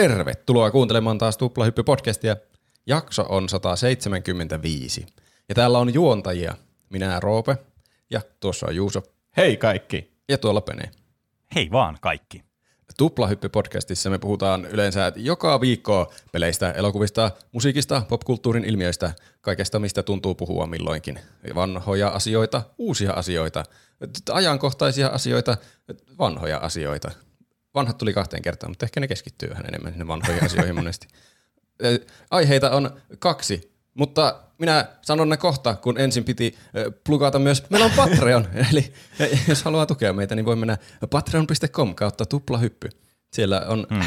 Tervetuloa kuuntelemaan taas Tuplahyppy-podcastia. Jakso on 175. Ja täällä on juontajia. Minä Roope ja tuossa on Juuso Hei kaikki. ja tuolla Pene. Hei vaan kaikki. Tuplahyppy-podcastissa me puhutaan yleensä joka viikko peleistä, elokuvista, musiikista, popkulttuurin ilmiöistä, kaikesta mistä tuntuu puhua milloinkin. Vanhoja asioita, uusia asioita, ajankohtaisia asioita, vanhoja asioita. Vanhat tuli kahteen kertaan, mutta ehkä ne keskittyy vähän enemmän sinne vanhoihin asioihin monesti. Aiheita on kaksi, mutta minä sanon ne kohta, kun ensin piti plugata myös, meillä on Patreon, eli jos haluaa tukea meitä, niin voi mennä patreon.com kautta tuplahyppy. Siellä on, mm.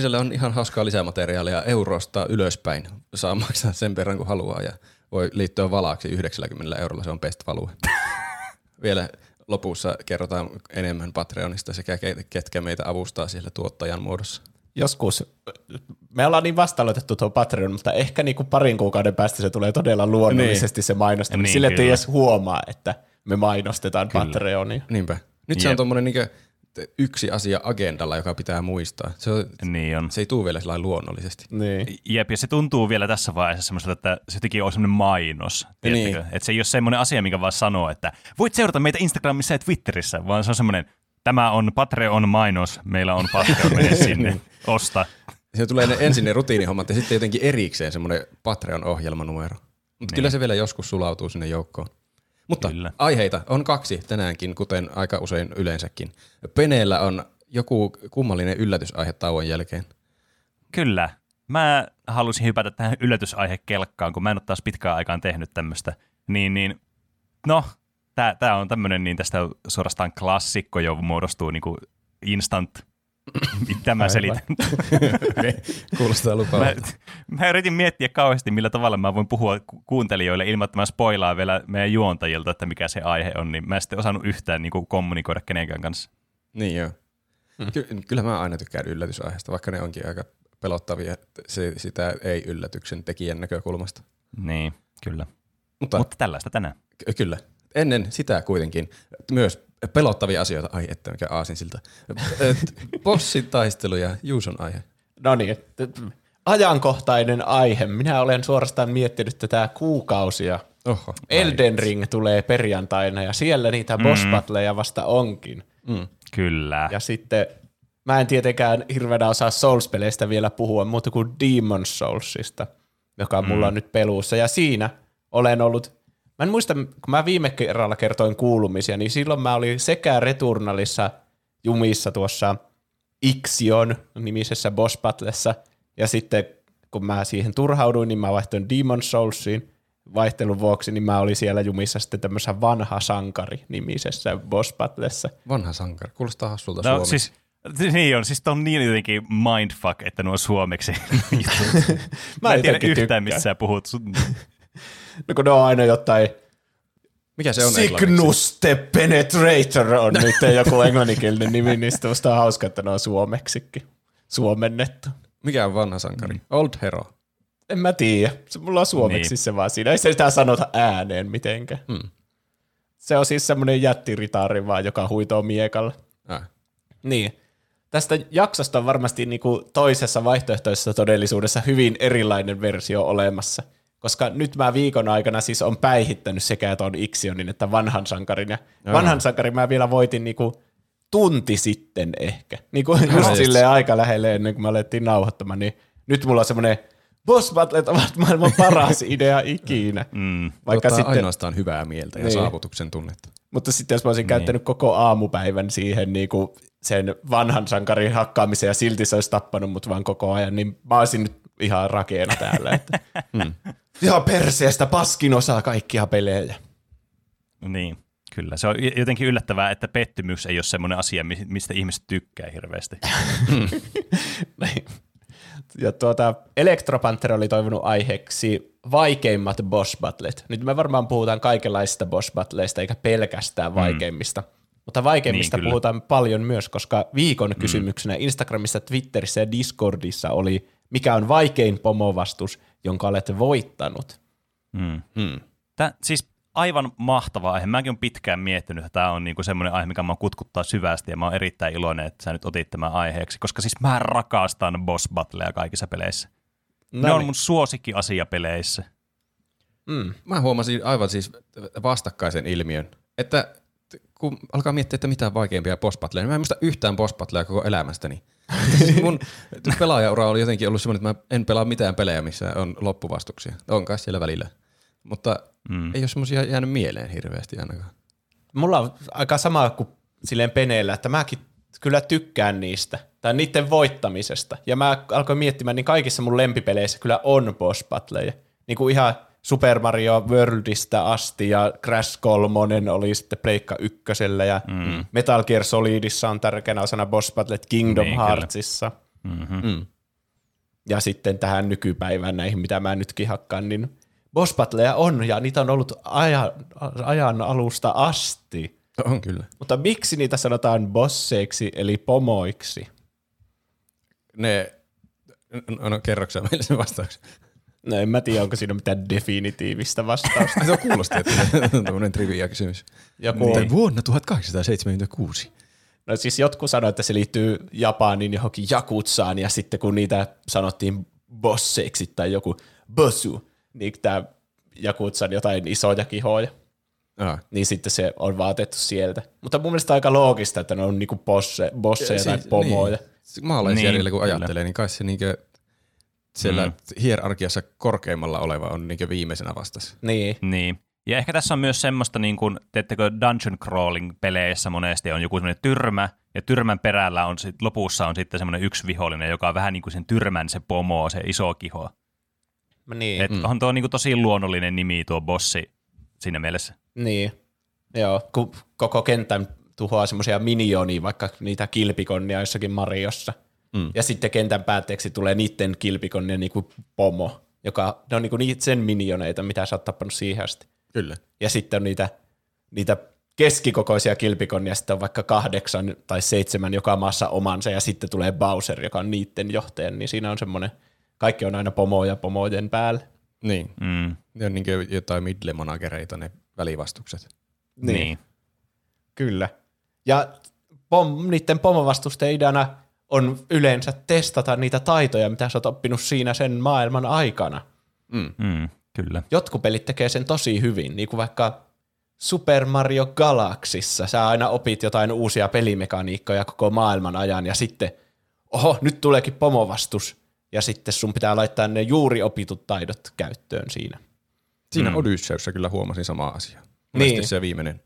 siellä on ihan hauskaa lisämateriaalia eurosta ylöspäin. Saa maksaa sen verran kuin haluaa ja voi liittyä valaaksi 90 eurolla, se on best value. Vielä lopussa kerrotaan enemmän Patreonista sekä ke- ketkä meitä avustaa siellä tuottajan muodossa. Joskus me ollaan niin vastaanotettu tuo Patreon, mutta ehkä niinku parin kuukauden päästä se tulee todella luonnollisesti se mainostaminen. Niin, Sille kyllä. edes huomaa, että me mainostetaan kyllä. Patreonia. Niinpä. Nyt se on Jep. tuommoinen niinku yksi asia agendalla, joka pitää muistaa. Se, on, Niin on. se ei tule vielä sillä luonnollisesti. Niin. Jep, ja se tuntuu vielä tässä vaiheessa semmoiselta, että se jotenkin on semmoinen mainos. Niin. Niin. Että se ei ole semmoinen asia, mikä vaan sanoo, että voit seurata meitä Instagramissa ja Twitterissä, vaan se on semmoinen, tämä on Patreon-mainos, meillä on Patreon, mene sinne, osta. Se tulee ne, ensin ne rutiinihommat ja sitten jotenkin erikseen semmoinen Patreon-ohjelmanumero. Mutta kyllä se vielä joskus sulautuu sinne joukkoon. Mutta Kyllä. aiheita on kaksi tänäänkin, kuten aika usein yleensäkin. Peneellä on joku kummallinen yllätysaihe tauon jälkeen. Kyllä. Mä halusin hypätä tähän yllätysaihekelkkaan, kun mä en ole taas pitkään aikaan tehnyt tämmöistä. Niin, niin, no, tää, tää on tämmöinen, niin tästä suorastaan klassikko jo muodostuu niinku instant, mitä mä selitän. Kuulostaa Mä, lupaavalta. mä yritin miettiä kauheasti, millä tavalla mä voin puhua ku- kuuntelijoille ilman, että mä spoilaan vielä meidän juontajilta, että mikä se aihe on, niin mä en sitten osannut yhtään niin kuin kommunikoida kenenkään kanssa. Niin joo. Ky- kyllä mä aina tykkään yllätysaiheesta, vaikka ne onkin aika pelottavia se, sitä ei yllätyksen tekijän näkökulmasta. Niin, kyllä. Mutta, Mutta tällaista tänään. Ky- Kyllä. Ennen sitä kuitenkin myös pelottavia asioita. Ai että mikä aasinsilta. Et Bossin taistelu ja Juuson aihe. No niin. Ajankohtainen aihe. Minä olen suorastaan miettinyt tätä kuukausia. Oho. Elden Ring tulee perjantaina ja siellä niitä boss battleja vasta onkin. Kyllä. Ja sitten mä en tietenkään hirveänä osaa Souls-peleistä vielä puhua muuta kuin Demon's Soulsista, joka mulla on nyt peluussa. Ja siinä olen ollut, mä en muista, kun mä viime kerralla kertoin kuulumisia, niin silloin mä olin sekä Returnalissa jumissa tuossa Ixion nimisessä boss battlessa, ja sitten kun mä siihen turhauduin, niin mä vaihtoin Demon's Soulsiin vaihtelun vuoksi, niin mä olin siellä jumissa sitten tämmöisessä vanha sankari nimisessä boss battlessa. Vanha sankari. Kuulostaa hassulta No suomeksi. siis, niin on, siis on niin jotenkin mindfuck, että nuo suomeksi. mä en tiedä yhtään, missä sä puhut. No kun ne on aina jotain Mikä se on the Penetrator on nyt joku englanninkielinen nimi, niin sitten musta on hauska, että ne on suomeksikin suomennettu. Mikä on vanha sankari? Mm. Old Hero. En mä tiedä. Se mulla on suomeksi Niin. se vaan siinä. Ei se sitä sanota ääneen mitenkään. Hmm. Se on siis semmoinen jättiritaari vaan, joka huitoo miekalla. Äh. Niin. Tästä jaksosta on varmasti niinku toisessa vaihtoehtoisessa todellisuudessa hyvin erilainen versio olemassa. Koska nyt mä viikon aikana siis on päihittänyt sekä ton Ixionin että vanhan sankarin. Ja Joo. vanhan sankarin mä vielä voitin niinku tunti sitten ehkä. Niinku just silleen aika lähelle ennen kuin me alettiin nauhoittamaan. Niin nyt mulla on semmoinen boss battlet ovat maailman paras idea ikinä. Mm. Vaikka Ottaa sitten, ainoastaan hyvää mieltä ja Niin. saavutuksen tunnetta. mutta sitten jos mä olisin käyttänyt koko aamupäivän siihen niin kuin sen vanhan sankarin hakkaamiseen ja silti se olisi tappanut mut vaan koko ajan, niin mä olisin nyt ihan rakeena täällä. Että. Hmm. Ihan perseestä paskin osaa kaikkia pelejä. Niin, kyllä. Se on jotenkin yllättävää, että pettymys ei ole semmoinen asia, mi- mistä ihmiset tykkää hirveästi. Niin. Ja tuota, Electropanther oli toivonut aiheeksi vaikeimmat boss battlet. Nyt me varmaan puhutaan kaikenlaisista boss battleista, eikä pelkästään vaikeimmista. Mutta vaikeimmista Niin, kyllä. puhutaan paljon myös, koska viikon kysymyksenä Instagramissa, Twitterissä ja Discordissa oli, mikä on vaikein pomovastus, jonka olet voittanut. Mm. Hmm. Tää, siis aivan mahtava aihe. Mäkin olen pitkään miettinyt, että tämä on niinku semmoinen aihe, mikä mä kutkuttaa syvästi ja mä oon erittäin iloinen, että sä nyt otit tämän aiheeksi, koska siis mä rakastan boss battleja kaikissa peleissä. No ne on mun suosikkiasia peleissä. Mm. Mä huomasin aivan siis vastakkaisen ilmiön, että kun alkaa miettiä, että mitä vaikeampia boss battleja, niin mä en muista yhtään boss battleja koko elämästäni. siis mun pelaajaura oli jotenkin ollut semmoinen, että mä en pelaa mitään pelejä, missä on loppuvastuksia. On kai siellä välillä. Mutta mm. ei ole semmoisia jäänyt mieleen hirveästi ainakaan. Mulla on aika sama kuin silleen peneellä, että mäkin kyllä tykkään niistä, tai niiden voittamisesta. Ja mä alkoin miettimään, niin kaikissa mun lempipeleissä kyllä on boss battleja. Niin kuin ihan Super Mario Worldista asti, ja Crash 3 oli sitten Pleikka ykkösellä, ja mm. Metal Gear Solidissa on tärkeänä osana boss battlet Kingdom Niin. Heartsissa. Mm-hmm. Mm. Ja sitten tähän nykypäivään näihin, mitä mä nytkin hakkaan, niin boss battleja on, ja niitä on ollut ajan, ajan alusta asti. On kyllä. Mutta miksi niitä sanotaan bosseiksi, eli pomoiksi? Ne, no, no kerroksä meille sen vastauksen. No en mä tiedä, onko siinä mitään definitiivistä vastausta. Se on kuulosti, että tämmöinen trivia kysymys. Joku, Niin. Vuonna 1876. no siis jotkut sanoivat, että se liittyy Japanin johonkin jakutsaan, ja sitten kun niitä sanottiin bosseiksi tai joku bossu, niin tämä jakutsan jotain isoja kihoja, Ah. niin sitten se on vaatettu sieltä. Mutta mun mielestä on aika loogista, että ne on niinku bosse, bosseja tai pomoja. Niin. Maalaisjärjellä Niin, kun kyllä. ajattelee, niin kai se niinkö siellä Mm. mm. hierarkiassa korkeimmalla oleva on niinkö viimeisenä vastassa. Niin. Niin. Ja ehkä tässä on myös semmoista, niin kuin, teettekö dungeon crawling peleissä monesti on joku semmoinen tyrmä, ja tyrmän perällä on sit, lopussa on sitten semmoinen yksi vihollinen, joka on vähän niin kuin sen tyrmän se pomo, se iso kiho. Niin. Et on tuo niin kuin tosi luonnollinen nimi tuo bossi siinä mielessä. Niin, joo, kun koko kentän tuhoaa semmoisia miljoonia, vaikka niitä kilpikonnia jossakin Mariossa. Mm. Ja sitten kentän päätteeksi tulee niiden kilpikonnia niin kuin pomo, joka ne on niin kuin niitä sen minioneita, mitä sä oot tappanut siihen asti. Kyllä. Ja sitten on niitä, niitä keskikokoisia kilpikonnia, sitten on vaikka kahdeksan tai seitsemän joka maassa omansa, ja sitten tulee Bowser, joka on niiden johtaja, niin siinä on semmoinen, kaikki on aina pomoja pomojen päällä. Niin. Mm. Ne on niinkö jotain middle-managereita ne välivastukset. Niin. niin. Kyllä. Ja pom, niiden pomovastusten ideana on yleensä testata niitä taitoja, mitä sä oot oppinut siinä sen maailman aikana. Mm, kyllä. Jotkut pelit tekee sen tosi hyvin, niin kuin vaikka Super Mario Galaxissa. Sä aina opit jotain uusia pelimekaniikkoja koko maailman ajan, ja sitten, oho, nyt tuleekin pomovastus, ja sitten sun pitää laittaa ne juuri opitut taidot käyttöön siinä. Siinä mm. Odysseussa kyllä huomasin sama asia. Niin. Se viimeinen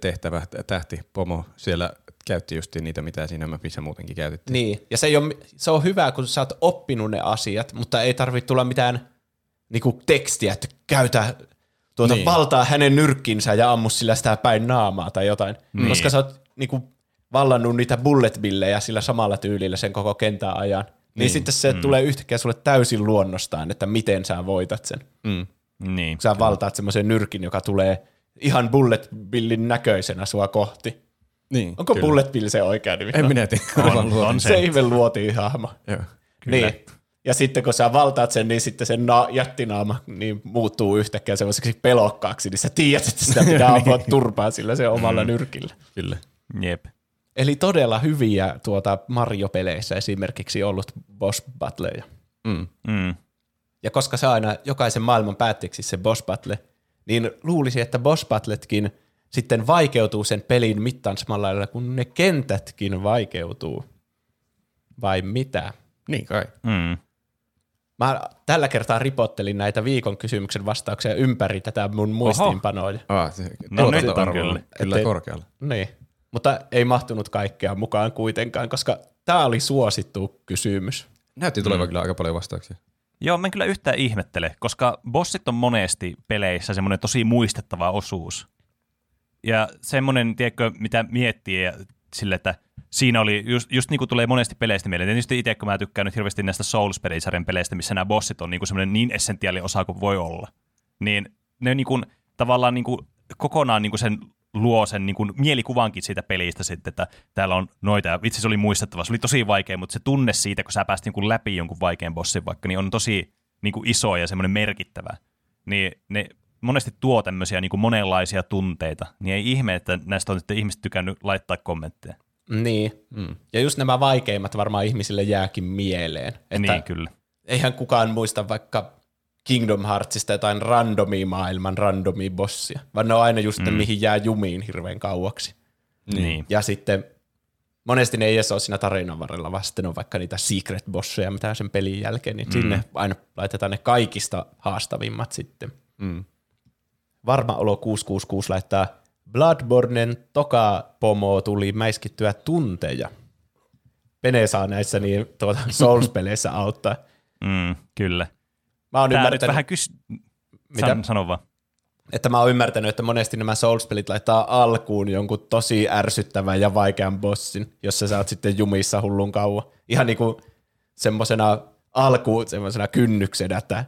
tehtävä, tähti, pomo, siellä käytti just niitä, mitä siinä mapissa muutenkin käytettiin. Niin, ja se, ei ole, se on hyvä, kun sä oot oppinut ne asiat, mutta ei tarvitse tulla mitään niinku, tekstiä, että käytä tuota niin. Valtaa hänen nyrkkinsä ja ammu sillä sitä päin naamaa tai jotain. Niin. Koska sä oot niinku, vallannut niitä bullet billejä sillä samalla tyylillä sen koko kentän ajan. Niin, niin sitten se mm. tulee yhtäkkiä sulle täysin luonnostaan, että miten sä voitat sen. Mm. Niin. Sä valtaat semmoisen nyrkin, joka tulee ihan bullet billin näköisenä sua kohti. Niin, Onko kyllä. bullet bill se oikea nimi? En minä tiedä. On, on se se. ihme luotiin hahmo. Joo. Kyllä. Niin. Ja sitten kun sä valtaat sen, niin sitten sen na- jättinaama niin muuttuu yhtäkkiä semmoiseksi pelokkaaksi, niin sä tiedät, että sitä pitää ampua turpaa sillä se omalla nyrkillä. Kyllä. Jep. Eli todella hyviä tuota Mario-peleissä esimerkiksi ollut boss battleja. Mm. Mm. Ja koska se aina jokaisen maailman päätteeksi se boss battle, niin luulisi, että boss battletkin sitten vaikeutuu sen pelin mittaan samalla lailla, kun ne kentätkin vaikeutuu. Vai mitä? Niin kai. Mm. Mä tällä kertaa ripottelin näitä viikon kysymyksen vastauksia ympäri tätä mun muistiinpanoja. Ah, se, No nyt on kyllä. Kyllä Ettei- korkealla. Niin. Mutta ei mahtunut kaikkea mukaan kuitenkaan, koska tämä oli suosittu kysymys. Näytti tulevan mm. kyllä aika paljon vastauksia. Joo, mä en kyllä yhtään ihmettele, koska bossit on monesti peleissä semmoinen tosi muistettava osuus. Ja semmoinen, tiedätkö, mitä miettii ja sille, että siinä oli, just, just niin kuin tulee monesti peleistä mieleen. Tietysti itse, kun mä tykkään nyt hirveästi näistä Souls-pelisarjan peleistä, missä nämä bossit on niin kuin semmoinen niin essentiaali osa kuin voi olla. Niin ne niin kuin, tavallaan niin kuin, kokonaan niin kuin sen luo sen niin kuin mielikuvankin siitä pelistä sitten, että täällä on noita, ja vitsi se oli muistettava, se oli tosi vaikea, mutta se tunne siitä, kun sä pääst niin kuin läpi jonkun vaikean bossin vaikka, niin on tosi niin kuin iso ja semmoinen merkittävä. Niin ne monesti tuo tämmöisiä niin kuin monenlaisia tunteita, niin ei ihme, että näistä on sitten ihmiset tykännyt laittaa kommentteja. Niin. Mm. Ja just nämä vaikeimmat varmaan ihmisille jääkin mieleen. Että niin, kyllä. Eihän kukaan muista vaikka Kingdom Heartsista jotain randomia maailman randomia bossia, vaan ne on aina just mm. ne, mihin jää jumiin hirveän kauaksi. Niin. Ja sitten monesti ne ei edes ole siinä tarinan varrella, vaan sitten on vaikka niitä secret bosseja, mitä sen pelin jälkeen, niin mm. sinne aina laitetaan ne kaikista haastavimmat sitten. Mm. Varma olo 666 laittaa Bloodbornen toka pomo tuli mäiskittyä tunteja. Pene saa näissä niin tuota Souls-peleissä auttaa. Mm, kyllä. Mä oon Tää nyt ymmärtänyt, vähän kys... Mitä? San, sano vaan. että mä oon ymmärtänyt, että monesti nämä Souls-pelit laittaa alkuun jonkun tosi ärsyttävän ja vaikean bossin, jossa sä oot sitten jumissa hullun kauan. Ihan niinku semmosena alkuun semmosena kynnyksenä, että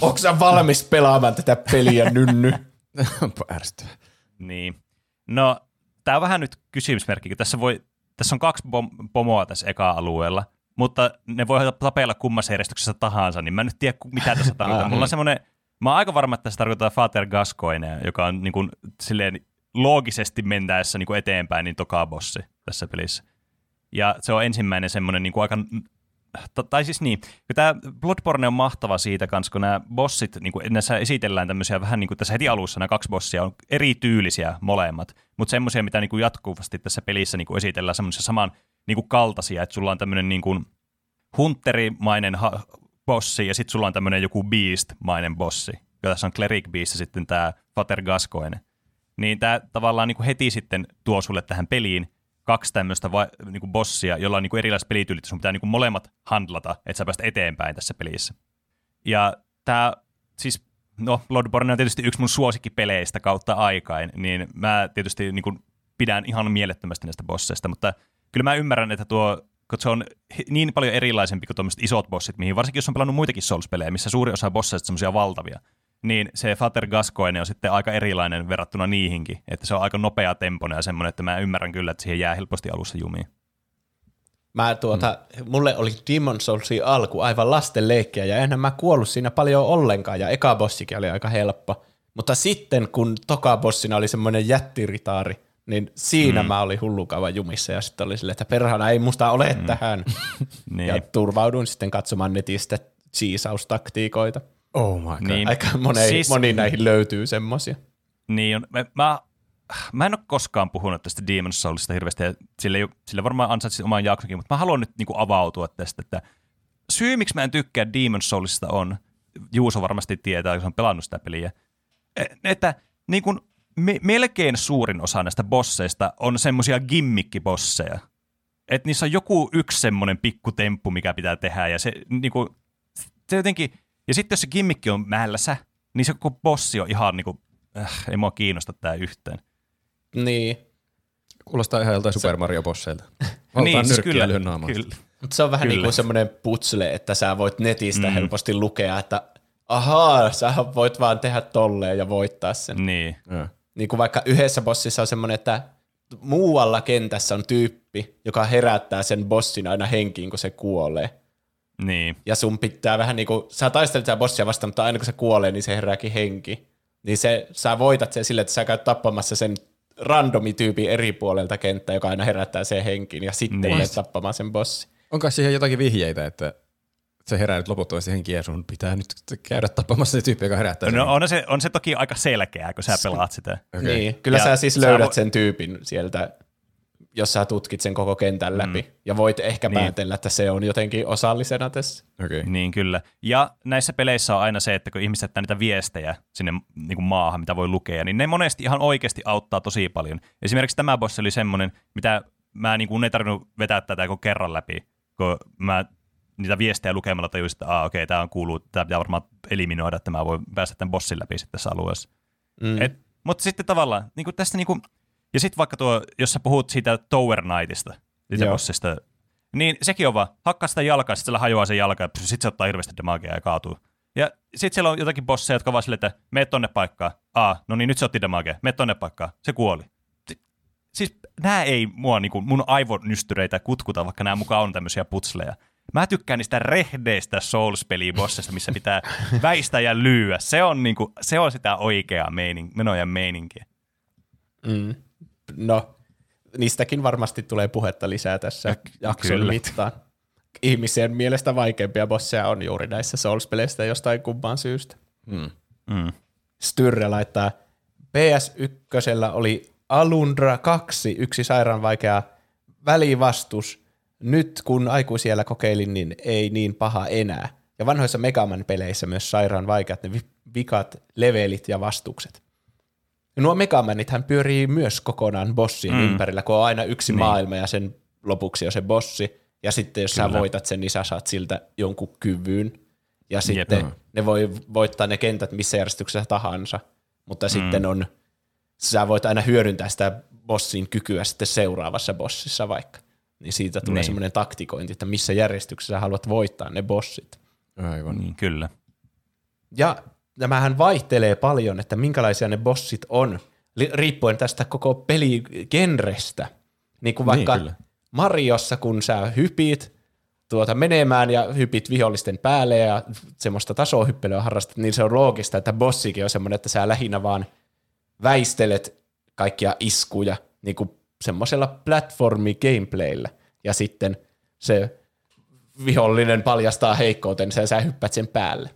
onko sä valmis pelaamaan tätä peliä, nynny? Onpa ärsyttävää. Niin. No, tämä on vähän nyt kysymysmerkki, kun tässä, voi, tässä on kaksi pom- pomoa tässä eka-alueella, mutta ne voi tapella kummassa järjestyksessä tahansa, niin mä en nyt tiedä, mitä tässä tarkoittaa. Mulla on semmoinen, mä oon aika varma, että tässä tarkoittaa Fater Gascoigne, joka on niin kuin, silleen loogisesti mentäessä niin kuin eteenpäin, niin toka bossi tässä pelissä. Ja se on ensimmäinen semmoinen niin kuin aika tai siis niin, tämä Bloodborne on mahtava siitä kanssa, kun nämä bossit, niin kuin näissä esitellään tämmöisiä vähän niin kuin tässä heti alussa nämä kaksi bossia on eri tyylisiä molemmat, mutta semmoisia, mitä niin kuin jatkuvasti tässä pelissä niin kuin esitellään semmoisia saman niin kuin kaltaisia, että sulla on tämmöinen niin kuin hunterimainen ha- bossi ja sitten sulla on tämmöinen joku beast-mainen bossi, ja tässä on Cleric Beast ja sitten tämä Fater Gascoigne. Niin tämä tavallaan niin kuin heti sitten tuo sulle tähän peliin kaksi tämmöistä va- niin kuin bossia, jolla on niin kuin erilaiset pelityylit, sun pitää niin kuin molemmat handlata, että sä pääset eteenpäin tässä pelissä. Ja tämä, siis, no Bloodborne on tietysti yksi mun suosikkipeleistä kautta aikain, niin mä tietysti niin kuin pidän ihan mielettömästi näistä bosseista, mutta kyllä mä ymmärrän, että tuo, kun se on niin paljon erilaisempi kuin tuommoiset isot bossit, mihin varsinkin jos on pelannut muitakin Souls-pelejä, missä suuri osa bosseista on semmoisia valtavia, niin se Fater Gascoigne on sitten aika erilainen verrattuna niihinkin, että se on aika nopea tempoinen ja semmoinen, että mä ymmärrän kyllä, että siihen jää helposti alussa jumiin. Mä tuota, mm. mulle oli Demon Soulsin alku aivan lasten leikkiä ja enhän mä kuollut siinä paljon ollenkaan ja eka bossikin oli aika helppo. Mutta sitten kun toka bossina oli semmoinen jättiritaari, niin siinä mm. mä olin hullu kauan jumissa ja sitten oli silleen, että perhana ei musta ole mm. tähän. Niin. Ja turvauduin sitten katsomaan netistä siisaustaktiikoita. Oh my god. Niin. Aika moni, siis... Moni näihin löytyy semmosia. Niin on. Mä, mä, mä en ole koskaan puhunut tästä Demon's Soulsista hirveästi, ja sille, sille varmaan ansaitsi oman jaksonkin, mutta mä haluan nyt niinku avautua tästä, että syy, miksi mä en tykkää Demon's Soulsista on, Juuso varmasti tietää, kun se on pelannut sitä peliä, e- että niin kuin me, melkein suurin osa näistä bosseista on semmoisia gimmickibosseja. Että niissä on joku yksi semmoinen pikkutemppu, mikä pitää tehdä, ja se, niin kuin, se jotenkin, ja sitten jos se gimmikki on mälsä, niin se koko bossi on ihan niin kuin, äh, ei mua kiinnosta tää yhtään. Niin. Kuulostaa ihan joltain Super Mario bosseilta. Valtaan niin, siis kyllä, kyllä. Mutta se on vähän Kyllä. niin kuin semmoinen putsle, että sä voit netistä mm. helposti lukea, että ahaa, sä voit vaan tehdä tolleen ja voittaa sen. Niin. Joo. Niin kuin vaikka yhdessä bossissa on semmoinen, että muualla kentässä on tyyppi, joka herättää sen bossin aina henkiin, kun se kuolee. Niin. Ja sun pitää vähän niin kuin, sä taistelet sitä bossia vastaan, mutta aina kun se kuolee, niin se herääkin henki. Niin se, sä voitat sen sille, että sä käyt tappamassa sen randomityypin eri puolelta kenttää, joka aina herättää sen henkiin, ja sitten Niin. menet tappamaan sen bossin. Onko siihen jotakin vihjeitä, että se herää nyt loputtomasti henkiä ja sun pitää nyt käydä tappamassa se tyyppi, joka herättää sen. No on se, on se toki aika selkeää, kun sä pelaat sitä. Okei. Niin, kyllä Ja sä siis sä löydät vo- sen tyypin sieltä, jos sä tutkit sen koko kentän läpi. Mm. Ja voit ehkä Niin. päätellä, että se on jotenkin osallisena tässä. Okei. Niin kyllä. Ja näissä peleissä on aina se, että kun ihmiset jättää niitä viestejä sinne niin kuin maahan, mitä voi lukea, niin ne monesti ihan oikeasti auttaa tosi paljon. Esimerkiksi tämä bossi oli semmoinen, mitä mä niin kuin ei tarvinnut vetää tätä koko kerran läpi, kun mä niitä viestejä lukemalla tajusin, että okei, tämä on kuuluu, tämä pitää varmaan eliminoida, että mä voin päästä tämän bossin läpi sitten tässä alueessa. Mm. Et, mutta sitten tavallaan, niin kuin tästä niin kuin, ja sitten vaikka tuo, jos sä puhut siitä Tower Knightista, siitä Joo. bossista, niin sekin on vaan, hakkaa sitä jalkaa, sitten sillä hajoaa se jalka, ja sitten se ottaa hirveästi damagea ja kaatuu. Ja sitten siellä on jotakin bosseja, jotka vaan silleen, että meet tonne paikkaan. Aa, no niin nyt se otti damagea. Meet tonne paikkaan. Se kuoli. Si- Siis nämä ei mua, niin kuin, mun aivonystyreitä kutkuta, vaikka nämä mukaan on tämmöisiä putsleja. Mä tykkään niistä rehdeistä Souls-pelibossista, missä pitää väistää ja lyyä. Se on, niinku, se on sitä oikeaa meining, menoja meininkiä. Mm. No, niistäkin varmasti tulee puhetta lisää tässä ja, jakson kyllä. mittaan. Ihmisen mielestä vaikeimpia bosseja on juuri näissä Souls-peleissä jostain kumman syystä. Mm. Mm. Styrre laittaa, PS1 oli Alundra 2, yksi sairaan vaikea välivastus. Nyt kun aikuisiellä kokeilin, niin ei niin paha enää. Ja vanhoissa Megaman peleissä myös sairaan vaikeat ne vikat, levelit ja vastukset. Ja nuo Megamanithän pyörii myös kokonaan bossin mm. ympärillä, kun on aina yksi niin. maailma ja sen lopuksi on se bossi. Ja sitten jos Kyllä. sä voitat sen, niin sä saat siltä jonkun kyvyn. Ja sitten Jep. ne voi voittaa ne kentät missä järjestyksessä tahansa. Mutta mm. sitten on, sä voit aina hyödyntää sitä bossin kykyä sitten seuraavassa bossissa vaikka. Niin siitä tulee niin. semmoinen taktikointi, että missä järjestyksessä haluat voittaa ne bossit. Aivan. Niin, kyllä. Ja tämähän vaihtelee paljon, että minkälaisia ne bossit on, riippuen tästä koko peligenrestä. Niin kuin vaikka niin, Mariossa, kun sä hypit tuota menemään ja hypit vihollisten päälle ja semmoista tasohyppelyä harrastat, niin se on loogista, että bossikin on semmoinen, että sä lähinnä vaan väistelet kaikkia iskuja niin kuin semmoisella platformi-gameplayllä. Ja sitten se vihollinen paljastaa heikkoutensa ja sä hyppät sen päälle.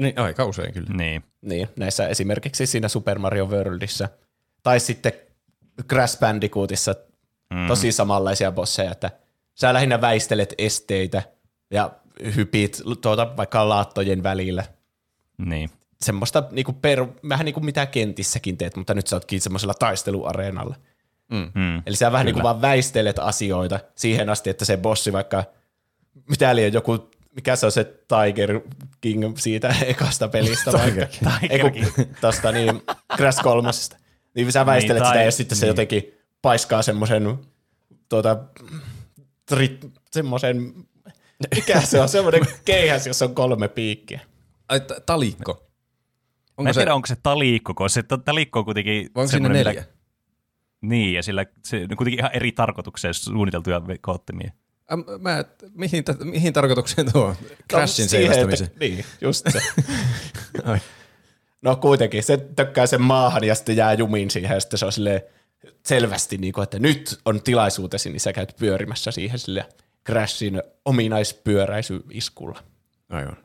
Niin, aika usein kyllä. Niin. niin. näissä esimerkiksi siinä Super Mario Worldissa. Tai sitten Crash Bandicootissa mm. tosi samanlaisia bosseja, että sä lähinnä väistelet esteitä ja hypit tuota, vaikka laattojen välillä. Niin. Semmoista niinku per, vähän niin kuin mitä kentissäkin teet, mutta nyt sä ootkin semmoisella taisteluareenalla. Mm. Mm. Eli sä vähän niin kuin vaan väistelet asioita siihen asti, että se bossi vaikka, mitä eli joku mikä se on se Tiger King siitä ekasta pelistä? Tiger King. Tiger King. Tosta niin, Crash kolmosesta. Niin sä väistelet niin, sitä ja sitten niin. se jotenkin paiskaa semmoisen tuota, tri, semmoisen, mikä se on, semmoinen keihäs, jossa on kolme piikkiä. Ai, t- talikko. Onko Mä en tiedä, se... onko se talikko, koska se talikko on kuitenkin... Onko siinä neljä? Millä... Niin, ja sillä se on kuitenkin ihan eri tarkoitukseen suunniteltuja koottimia. Mä, mihin, mihin tarkoitukseen tuo? Crashin no, seivästämisen. Niin, just se. no kuitenkin, se tökkää sen maahan ja sitten jää jumiin siihen ja sitten se on silleen selvästi, niin kuin, että nyt on tilaisuutesi, niin sä käyt pyörimässä siihen sille Crashin ominaispyöräisyiskulla. Aivan.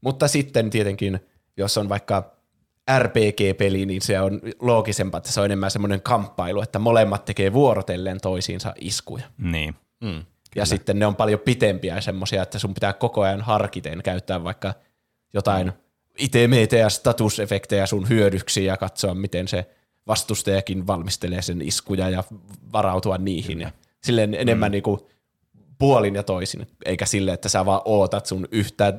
Mutta sitten tietenkin, jos on vaikka RPG-peli, niin se on loogisempaa, että se on enemmän semmoinen kamppailu, että molemmat tekee vuorotellen toisiinsa iskuja. Niin. Mm. Ja sitten ne on paljon pitempiä semmoisia, että sun pitää koko ajan harkiten käyttää vaikka jotain itemeitä ja statusefektejä sun hyödyksi ja katsoa, miten se vastustajakin valmistelee sen iskuja ja varautua niihin. Ja silleen enemmän mm. niin kuin puolin ja toisin, eikä sille, että sä vaan ootat sun yhtä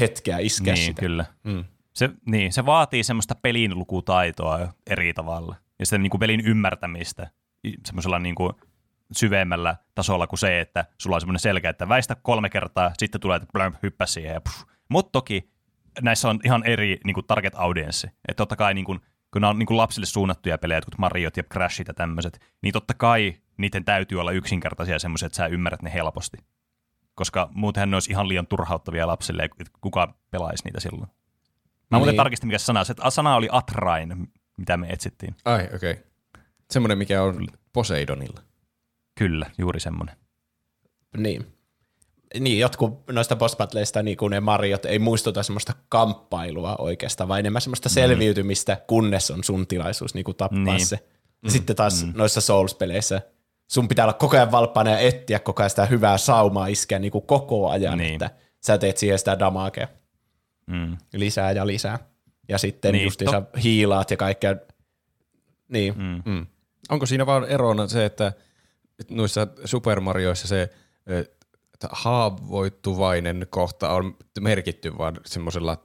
hetkeä iskeä niin, sitä. kyllä. Mm. Se, niin, se vaatii semmoista pelin lukutaitoa eri tavalla ja sitten niin kuin pelin ymmärtämistä semmoisella niin kuin – syvemmällä tasolla kuin se, että sulla on semmoinen selkeä, että väistä kolme kertaa, sitten tulee, että hyppää siihen. Ja Mutta toki näissä on ihan eri niin kuin target audience. Että totta kai niin kuin, kun nämä on niin kuin lapsille suunnattuja pelejä, jotkut Mariot ja Crashit ja tämmöiset, niin totta kai niiden täytyy olla yksinkertaisia semmoisia, että sä ymmärrät ne helposti. Koska muutenhan ne olisi ihan liian turhauttavia lapsille, että kuka pelaisi niitä silloin. Mä niin. muuten tarkistin, mikä sana. Se sana oli Atrain, mitä me etsittiin. Ai, okei. Okay. Semmoinen, mikä on Poseidonilla. Kyllä, juuri semmoinen. Niin. Niin, jotkut noista boss battleista, niin kuin ne Mariot, ei muistuta semmoista kamppailua oikeastaan, vaan enemmän semmoista mm. selviytymistä, kunnes on sun tilaisuus niin kuin tappaa niin. se. Mm. Sitten taas mm. noissa Souls-peleissä sun pitää olla koko ajan valppaana ja etsiä koko ajan sitä hyvää saumaa iskeä niin kuin koko ajan, niin. että sä teet siihen sitä damakea mm. lisää ja lisää. Ja sitten niin, justiinsa to- hiilaat ja kaikkea. Niin. Mm. Mm. Onko siinä vaan erona se, että – noissa Super Marioissa se haavoittuvainen kohta on merkitty vaan semmoisella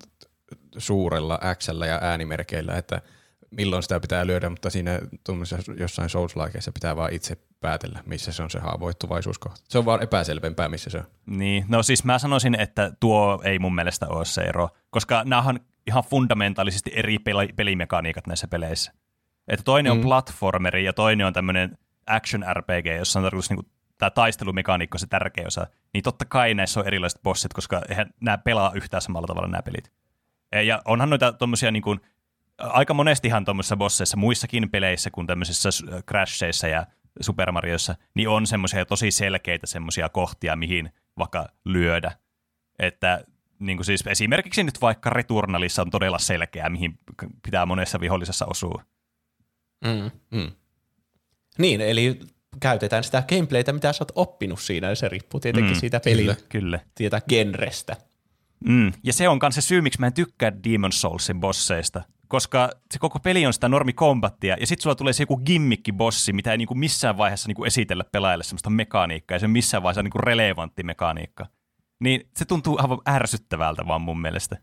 suurella x ja äänimerkeillä, että milloin sitä pitää lyödä, mutta siinä jossain souls pitää vaan itse päätellä, missä se on se haavoittuvaisuuskohta. Se on vaan epäselvempää, missä se on. Niin, no siis mä sanoisin, että tuo ei mun mielestä ole se ero, koska nämä on ihan fundamentaalisesti eri pelimekaniikat näissä peleissä. Että toinen mm. on platformeri ja toinen on tämmöinen action RPG, jossa on tarkoitus niinku tämä taistelumekaniikka on se tärkeä osa, niin totta kai näissä on erilaiset bossit, koska eihän nämä pelaa yhtään samalla tavalla nämä pelit. Ja onhan noita tuommoisia niin kuin, aika monestihan tuommoisissa bosseissa, muissakin peleissä kuin tämmöisissä Crasheissa ja Super Marioissa, niin on semmoisia tosi selkeitä semmoisia kohtia, mihin vaikka lyödä. Että niin kuin siis esimerkiksi nyt vaikka Returnalissa on todella selkeää, mihin pitää monessa vihollisessa osua. Mm. Mm. Niin, eli käytetään sitä gameplaytä, mitä sä oot oppinut siinä, ja se riippuu tietenkin mm, siitä pelin kyllä, kyllä. Tietä genrestä. Mm. Ja se on myös se syy, miksi mä en tykkää Demon Soulsin bosseista, koska se koko peli on sitä normikombattia, ja sitten sulla tulee se joku gimmikki-bossi, mitä ei niinku missään vaiheessa niinku esitellä pelaajalle semmoista mekaniikkaa, ja se on missään vaiheessa niinku relevantti mekaniikka. Niin se tuntuu aivan ärsyttävältä vaan mun mielestä.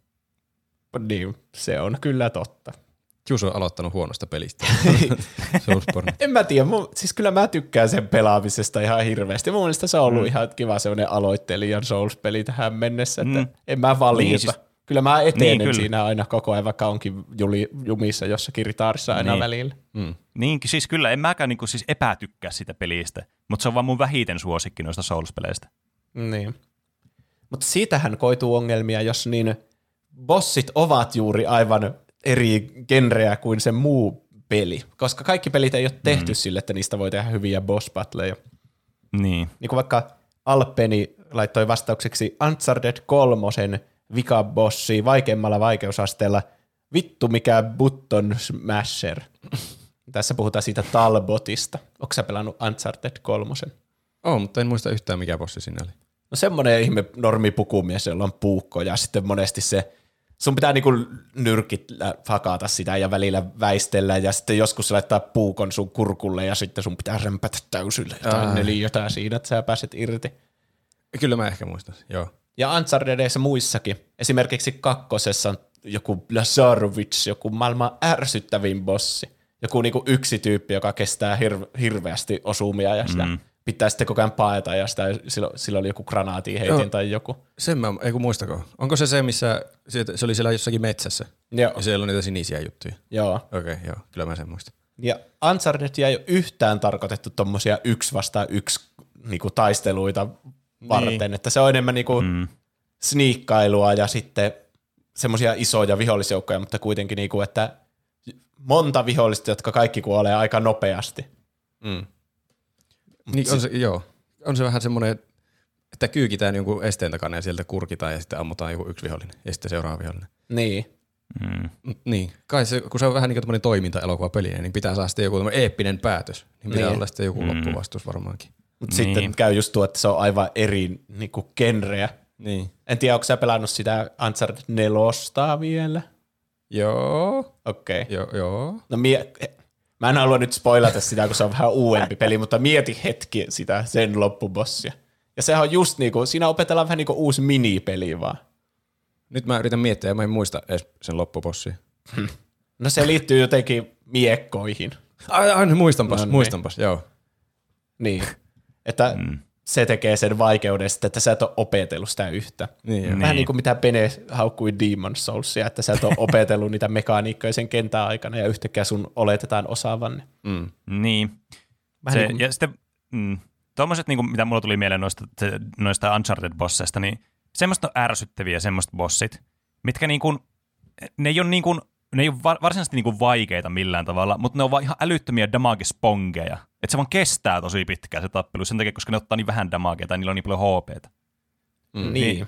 Niin, se on kyllä totta. Juuso on aloittanut huonosta pelistä. en mä tiedä, mun, siis kyllä mä tykkään sen pelaamisesta ihan hirveästi. Mun mielestä se on ollut mm. ihan kiva sellainen aloittelijan Souls-peli tähän mennessä, että mm. en mä valita. Niin, siis, kyllä mä etenen niin, kyllä. siinä aina koko ajan, vaikka onkin juli, jumissa jossakin ritaarissa aina niin. välillä. Mm. Niin, siis kyllä, en mäkään niinku siis epätykkää sitä pelistä, mutta se on vaan mun vähiten suosikki noista Souls-peleistä. Niin. Mutta siitähän koituu ongelmia, jos niin bossit ovat juuri aivan eri genreä kuin se muu peli, koska kaikki pelit ei ole tehty mm. sille, että niistä voi tehdä hyviä boss battleja. Niin. Niin kuin vaikka Alpeni laittoi vastaukseksi Uncharted 3 vikabossi vaikeimmalla vaikeusasteella vittu mikä button smasher. Tässä puhutaan siitä Talbotista. Onko sä pelannut Uncharted 3? Oo, mutta en muista yhtään mikä bossi sinne oli. No semmoinen ihme normipukumies, jolla on puukko ja sitten monesti se sun pitää niinku nyrkit fakata sitä ja välillä väistellä ja sitten joskus se laittaa puukon sun kurkulle ja sitten sun pitää rämpätä täysille jotain neliötä siinä, että sä pääset irti. Kyllä mä ehkä muistan, joo. Ja Unchartedissa muissakin, esimerkiksi kakkosessa on joku Lazarovic, joku maailman ärsyttävin bossi. Joku niinku yksi tyyppi, joka kestää hir- hirveästi osumia ja sitä mm pitää sitten koko ajan paeta ja sitä, silloin, silloin oli joku granaati heitin joo, tai joku. Sen mä, ei kun muistako. Onko se se, missä se oli siellä jossakin metsässä? Joo. Ja siellä on niitä sinisiä juttuja? Joo. Okei, okay, joo, kyllä mä sen muistan. Ja Uncharted ei ole yhtään tarkoitettu tommosia yksi vastaan yksi niinku, taisteluita varten, niin. että se on enemmän niinku mm. sniikkailua ja sitten semmoisia isoja vihollisjoukkoja, mutta kuitenkin niinku, että monta vihollista, jotka kaikki kuolee aika nopeasti. Mm. Niin on se, joo. On se vähän semmoinen, että kyykitään jonkun esteen takana ja sieltä kurkitaan ja sitten ammutaan joku yksi vihollinen ja sitten seuraava vihollinen. Niin. Mm. Niin, kai se, kun se on vähän niin kuin toiminta-elokuva peli, niin pitää saada sitten joku eeppinen päätös. Niin pitää niin. olla sitten joku mm. loppuvastus varmaankin. Mutta niin. sitten käy just tuo, että se on aivan eri niin kuin genreä. Niin. En tiedä, onko sä pelannut sitä Uncharted 4 vielä? Joo. Okei. Okay. Joo, joo. No mie- Mä en halua nyt spoilata sitä, kun se on vähän uudempi peli, mutta mieti hetki sitä sen loppubossia. Ja sehän on just niinku, siinä opetellaan vähän niinku uusi minipeli vaan. Nyt mä yritän miettiä ja mä en muista edes sen loppubossia. No se liittyy jotenkin miekkoihin. Ai, ai muistanpas, no, niin. muistanpas, joo. Niin, että mm se tekee sen vaikeudesta, että sä et ole opetellut sitä yhtä. Niin, Vähän niin. niin kuin mitä Pene haukkui Demon Soulsia, että sä et ole opetellut niitä mekaniikkoja sen kentän aikana ja yhtäkkiä sun oletetaan osaavan. Mm. Niin. Vähän se, niin kuin... Ja sitten mm, tuommoiset, niin kuin, mitä mulla tuli mieleen noista, noista Uncharted-bosseista, niin semmoista on ärsyttäviä semmoista bossit, mitkä niin kuin, ne ei ole niin kuin ne ei ole varsinaisesti niinku vaikeita millään tavalla, mutta ne on vaan ihan älyttömiä damage-spongeja. Että se vaan kestää tosi pitkään se tappelu sen takia, koska ne ottaa niin vähän damagea tai niillä on niin paljon HPtä. Mm. Niin. niin.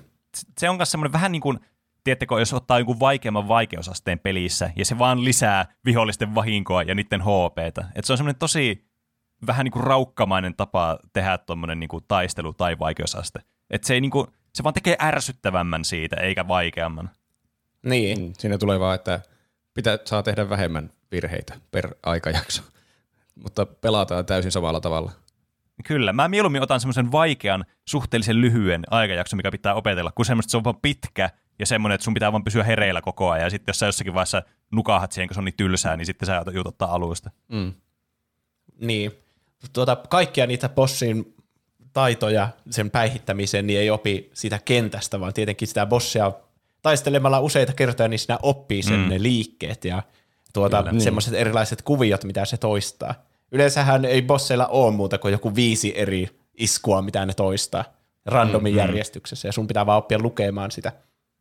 Se on myös semmoinen vähän niin kuin, tiedättekö, jos ottaa jonkun vaikeamman vaikeusasteen pelissä ja se vaan lisää vihollisten vahinkoa ja niiden HPtä. Että se on semmoinen tosi vähän niin kuin raukkamainen tapa tehdä tuommoinen niin taistelu tai vaikeusaste. Että se, ei niin kuin, se vaan tekee ärsyttävämmän siitä, eikä vaikeamman. Niin. Mm, siinä tulee vaan, että pitää, saa tehdä vähemmän virheitä per aikajakso, mutta pelataan täysin samalla tavalla. Kyllä, mä mieluummin otan semmoisen vaikean, suhteellisen lyhyen aikajakson, mikä pitää opetella, kun semmoista se on vaan pitkä ja semmoinen, että sun pitää vaan pysyä hereillä koko ajan. Ja sitten jos sä jossakin vaiheessa nukahat siihen, kun se on niin tylsää, niin sitten sä joudut ottaa alusta. Mm. Niin. Tuota, kaikkia niitä bossin taitoja sen päihittämiseen niin ei opi sitä kentästä, vaan tietenkin sitä bossia taistelemalla useita kertoja, niin sinä oppii sen mm. ne liikkeet ja tuota, niin. semmoiset erilaiset kuviot, mitä se toistaa. Yleensähän ei bosseilla ole muuta kuin joku viisi eri iskua, mitä ne toistaa randomin mm, järjestyksessä, ja sun pitää vaan oppia lukemaan sitä.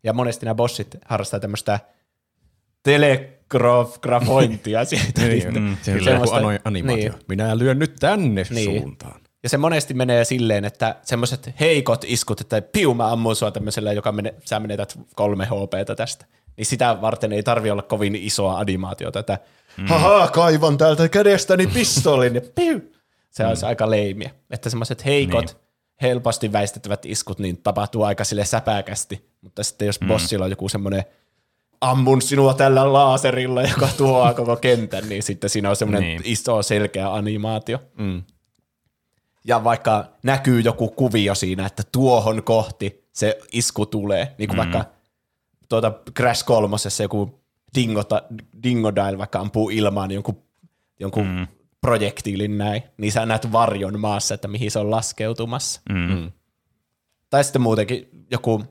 Ja monesti nämä bossit harrastaa tämmöistä telegrafointia siitä. Niin, mm, se on joku ano- animaatio. Niin. Minä lyön nyt tänne Niin. suuntaan. Ja se monesti menee silleen, että semmoiset heikot iskut, että piu mä ammun sua tämmöisellä, joka mene, sä menetät kolme HPtä tästä. Niin sitä varten ei tarvi olla kovin isoa animaatiota, että mm. haha, kaivan täältä kädestäni pistoolin ja piu. Se on mm. aika leimiä. Että semmoiset heikot, niin. helposti väistettävät iskut, niin tapahtuu aika sille säpäkästi. Mutta sitten jos mm. bossilla on joku semmoinen ammun sinua tällä laaserilla, joka tuhoaa koko kentän, niin sitten siinä on semmoinen Niin. iso selkeä animaatio. Mm. Ja vaikka näkyy joku kuvio siinä, että tuohon kohti se isku tulee, niin kuin mm. vaikka tuota Crash kolmosessa joku dingota, dingodile vaikka ampuu ilmaan jonkun, jonkun mm. projektiilin näin, niin sä näet varjon maassa, että mihin se on laskeutumassa. Mm. Tai sitten muutenkin joku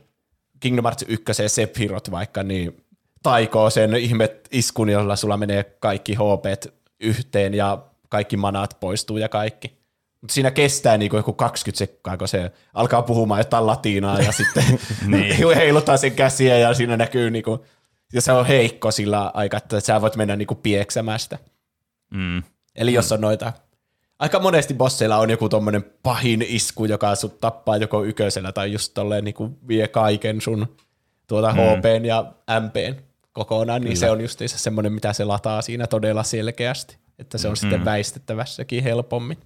Kingdom Hearts 1 Sephiroth vaikka, niin taikoo sen ihme iskun, jolla sulla menee kaikki HP yhteen ja kaikki manat poistuu ja kaikki. Mutta siinä kestää niinku joku 20 sekkaa, kun se alkaa puhumaan jotain latinaa ja sitten Niin. heilutaan sen käsiä ja siinä näkyy niinku, ja se on heikko sillä aikaa, että sä voit mennä niinku pieksämään sitä. Mm. Eli jos on noita, aika monesti bosseilla on joku tommonen pahin isku, joka sut tappaa joko yköisellä tai just tolleen niinku vie kaiken sun tuota mm. HPn ja MPn kokonaan, niin se on justiinsa semmoinen, mitä se lataa siinä todella selkeästi, että se on mm. sitten väistettävässäkin helpommin.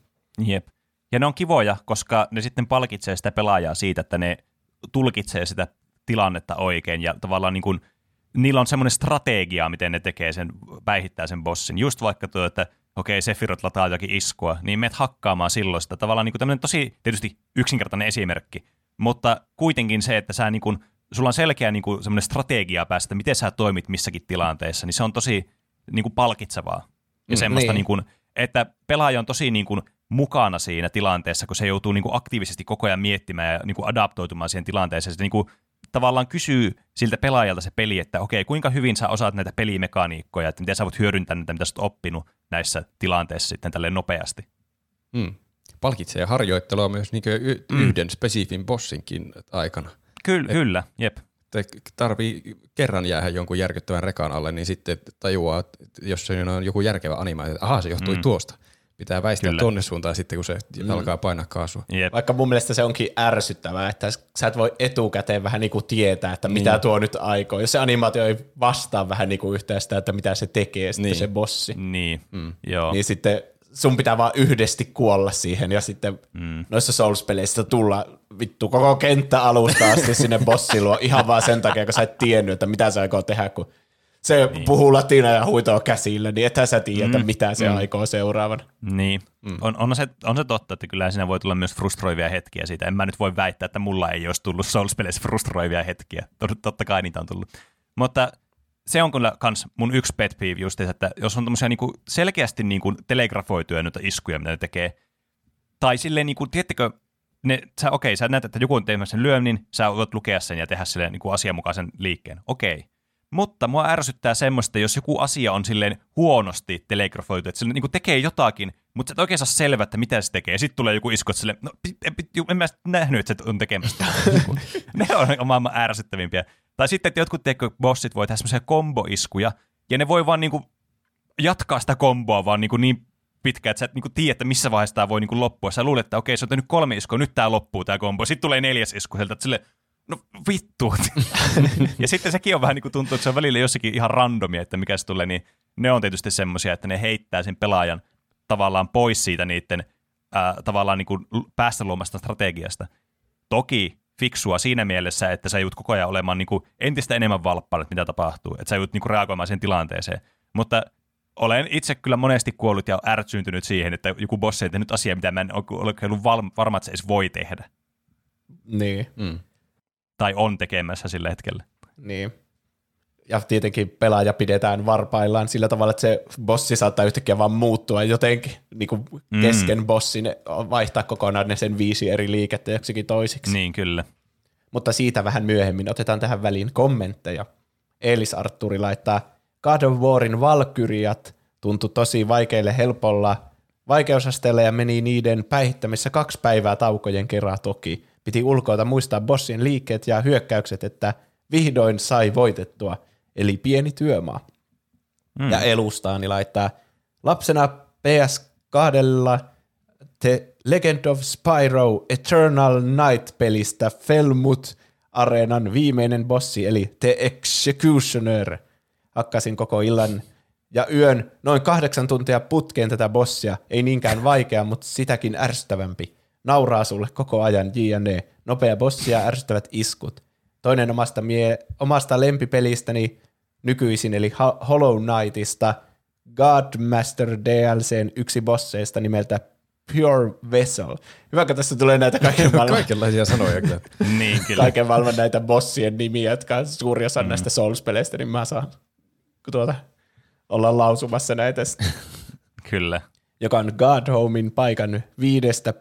Jep. Ja ne on kivoja, koska ne sitten palkitsee sitä pelaajaa siitä, että ne tulkitsee sitä tilannetta oikein ja tavallaan niin kuin, niillä on semmoinen strategia, miten ne tekee sen, päihittää sen bossin. Just vaikka tuo, että okei, Sephiroth lataa jokin iskua, niin meet hakkaamaan silloin sitä. Tavallaan niin kuin tämmöinen tosi tietysti yksinkertainen esimerkki, mutta kuitenkin se, että sä niin kuin, sulla on selkeä niin kuin semmoinen strategia päästä, miten sä toimit missäkin tilanteessa, niin se on tosi niin kuin palkitsevaa. Ja Mm, semmoista, niin. niin kuin, että pelaaja on tosi niin kuin mukana siinä tilanteessa, kun se joutuu niin kuin aktiivisesti koko ajan miettimään ja niin kuin adaptoitumaan siihen tilanteeseen. Se niin kuin tavallaan kysyy siltä pelaajalta se peli, että okei, kuinka hyvin sä osaat näitä pelimekaniikkoja, että miten sä voit hyödyntää näitä, mitä sä oot oppinut näissä tilanteissa sitten tälleen nopeasti. Mm. Palkitsee harjoittelua myös niin yhden spesifin bossinkin aikana. Kyllä, kyllä, jep. Tarvii kerran jäädä jonkun järkyttävän rekan alle, niin sitten tajuaa, että jos se on joku järkevä animaatio, että ahaa, se johtui mm. tuosta. Pitää väistää Kyllä. tonne suuntaan sitten, kun se mm. alkaa painaa kaasua. jep. Vaikka mun mielestä se onkin ärsyttävää, että sä et voi etukäteen vähän niinku tietää, että mitä niin. tuo nyt aikoo. Jos se animaatio ei vastaa vähän niinku yhtään sitä, että mitä se tekee sitten Niin. se bossi, Niin, mm. joo. niin sitten sun pitää vaan yhdesti kuolla siihen ja sitten mm. noissa Souls-peleissä tulla vittu koko kenttä alusta asti sinne bossiluo ihan vaan sen takia, kun sä et tiennyt, että mitä se aikoo tehdä, kun se niin. puhuu latinaa ja huitoo käsillä, niin ethän sä tiedä, että mitä se mm. aikoo seuraavana. Niin, mm. on, on, se, on se totta, että kyllä siinä voi tulla myös frustroivia hetkiä siitä. En mä nyt voi väittää, että mulla ei olisi tullut Souls-peleissä frustroivia hetkiä. Tot- Totta kai niitä on tullut. Mutta se on kyllä kans mun yksi pet peeve just, että jos on tämmöisiä niinku selkeästi niinku telegrafoituja noita iskuja, mitä ne tekee, tai silleen, niinku, tiedättekö, ne, sä, okei, sä näet, että joku on tekemässä sen lyönnin, sä voit lukea sen ja tehdä silleen niinku asianmukaisen liikkeen. Okei. Mutta mua ärsyttää semmoista, jos joku asia on silleen huonosti telegrafoitu, että se niinku tekee jotakin, mutta sä et oikein saa selvää, että mitä se tekee. Sitten tulee joku isku, että silleen, no en, en mä nähnyt, että se on tekemässä. Niinku, ne on maailman ärsyttävimpiä. Tai sitten, että jotkut tiedätkö, bossit voi tehdä semmoisia komboiskuja, ja ne voi vaan niinku jatkaa sitä komboa vaan niinku niin pitkään, että sä et niinku tiedä, että missä vaiheessa tämä voi niinku loppua. Sä luulet, että okei, se on tehnyt kolme iskua, nyt tämä loppuu tämä kombo. Sitten tulee neljäs isku sieltä, että sille, no vittu. ja sitten sekin on vähän niin kuin tuntuu, että se on välillä jossakin ihan randomia, että mikä se tulee, niin ne on tietysti semmoisia, että ne heittää sen pelaajan tavallaan pois siitä niiden ää, tavallaan niin kuin päästä luomasta strategiasta. Toki fiksua siinä mielessä, että sä joudut koko ajan olemaan niin kuin entistä enemmän valppaana, että mitä tapahtuu, että sä joudut niin kuin reagoimaan siihen tilanteeseen. Mutta olen itse kyllä monesti kuollut ja ärtsyyntynyt siihen, että joku bossi ei tehnyt asiaa, mitä mä en ole ollut varma, että se edes voi tehdä. Niin, Mm. Tai on tekemässä sillä hetkellä. niin. Ja tietenkin pelaaja pidetään varpaillaan sillä tavalla, että se bossi saattaa yhtäkkiä vaan muuttua jotenkin niin kuin Mm. kesken bossin, vaihtaa kokonaan ne sen viisi eri liikettä joksikin toisiksi. Niin, kyllä. Mutta siitä vähän myöhemmin otetaan tähän väliin kommentteja. Elis Arturi laittaa God of Warin Valkyriat tuntui tosi vaikeille helpolla vaikeusasteella ja meni niiden päihittämissä kaksi päivää taukojen kerran toki. Piti ulkoilta muistaa bossien liikkeet ja hyökkäykset, että vihdoin sai voitettua, eli pieni työmaa. Mm. Ja elustaani laittaa lapsena PS2 The Legend of Spyro Eternal Night-pelistä Felmut Areenan viimeinen bossi, eli The Executioner. Hakkasin koko illan ja yön noin kahdeksan tuntia putkeen tätä bossia. Ei niinkään vaikea, mutta sitäkin ärsyttävämpi. Nauraa sulle koko ajan J&E. Nopea bossi ja ärsyttävät iskut. Toinen omasta, mie- omasta lempipelistäni nykyisin, eli Hollow Knightista, Godmaster DLCn yksi bosseista nimeltä Pure Vessel. Hyvä, kun tässä tulee näitä kaiken maailman, Kaikenlaisia sanoja kyllä. Niin kyllä. kaiken maailman näitä bossien nimiä, jotka on suuri osa mm. näistä Souls-peleistä, niin mä saan tuota, olla lausumassa näitä, Kyllä. joka on God Homein paikan viidestä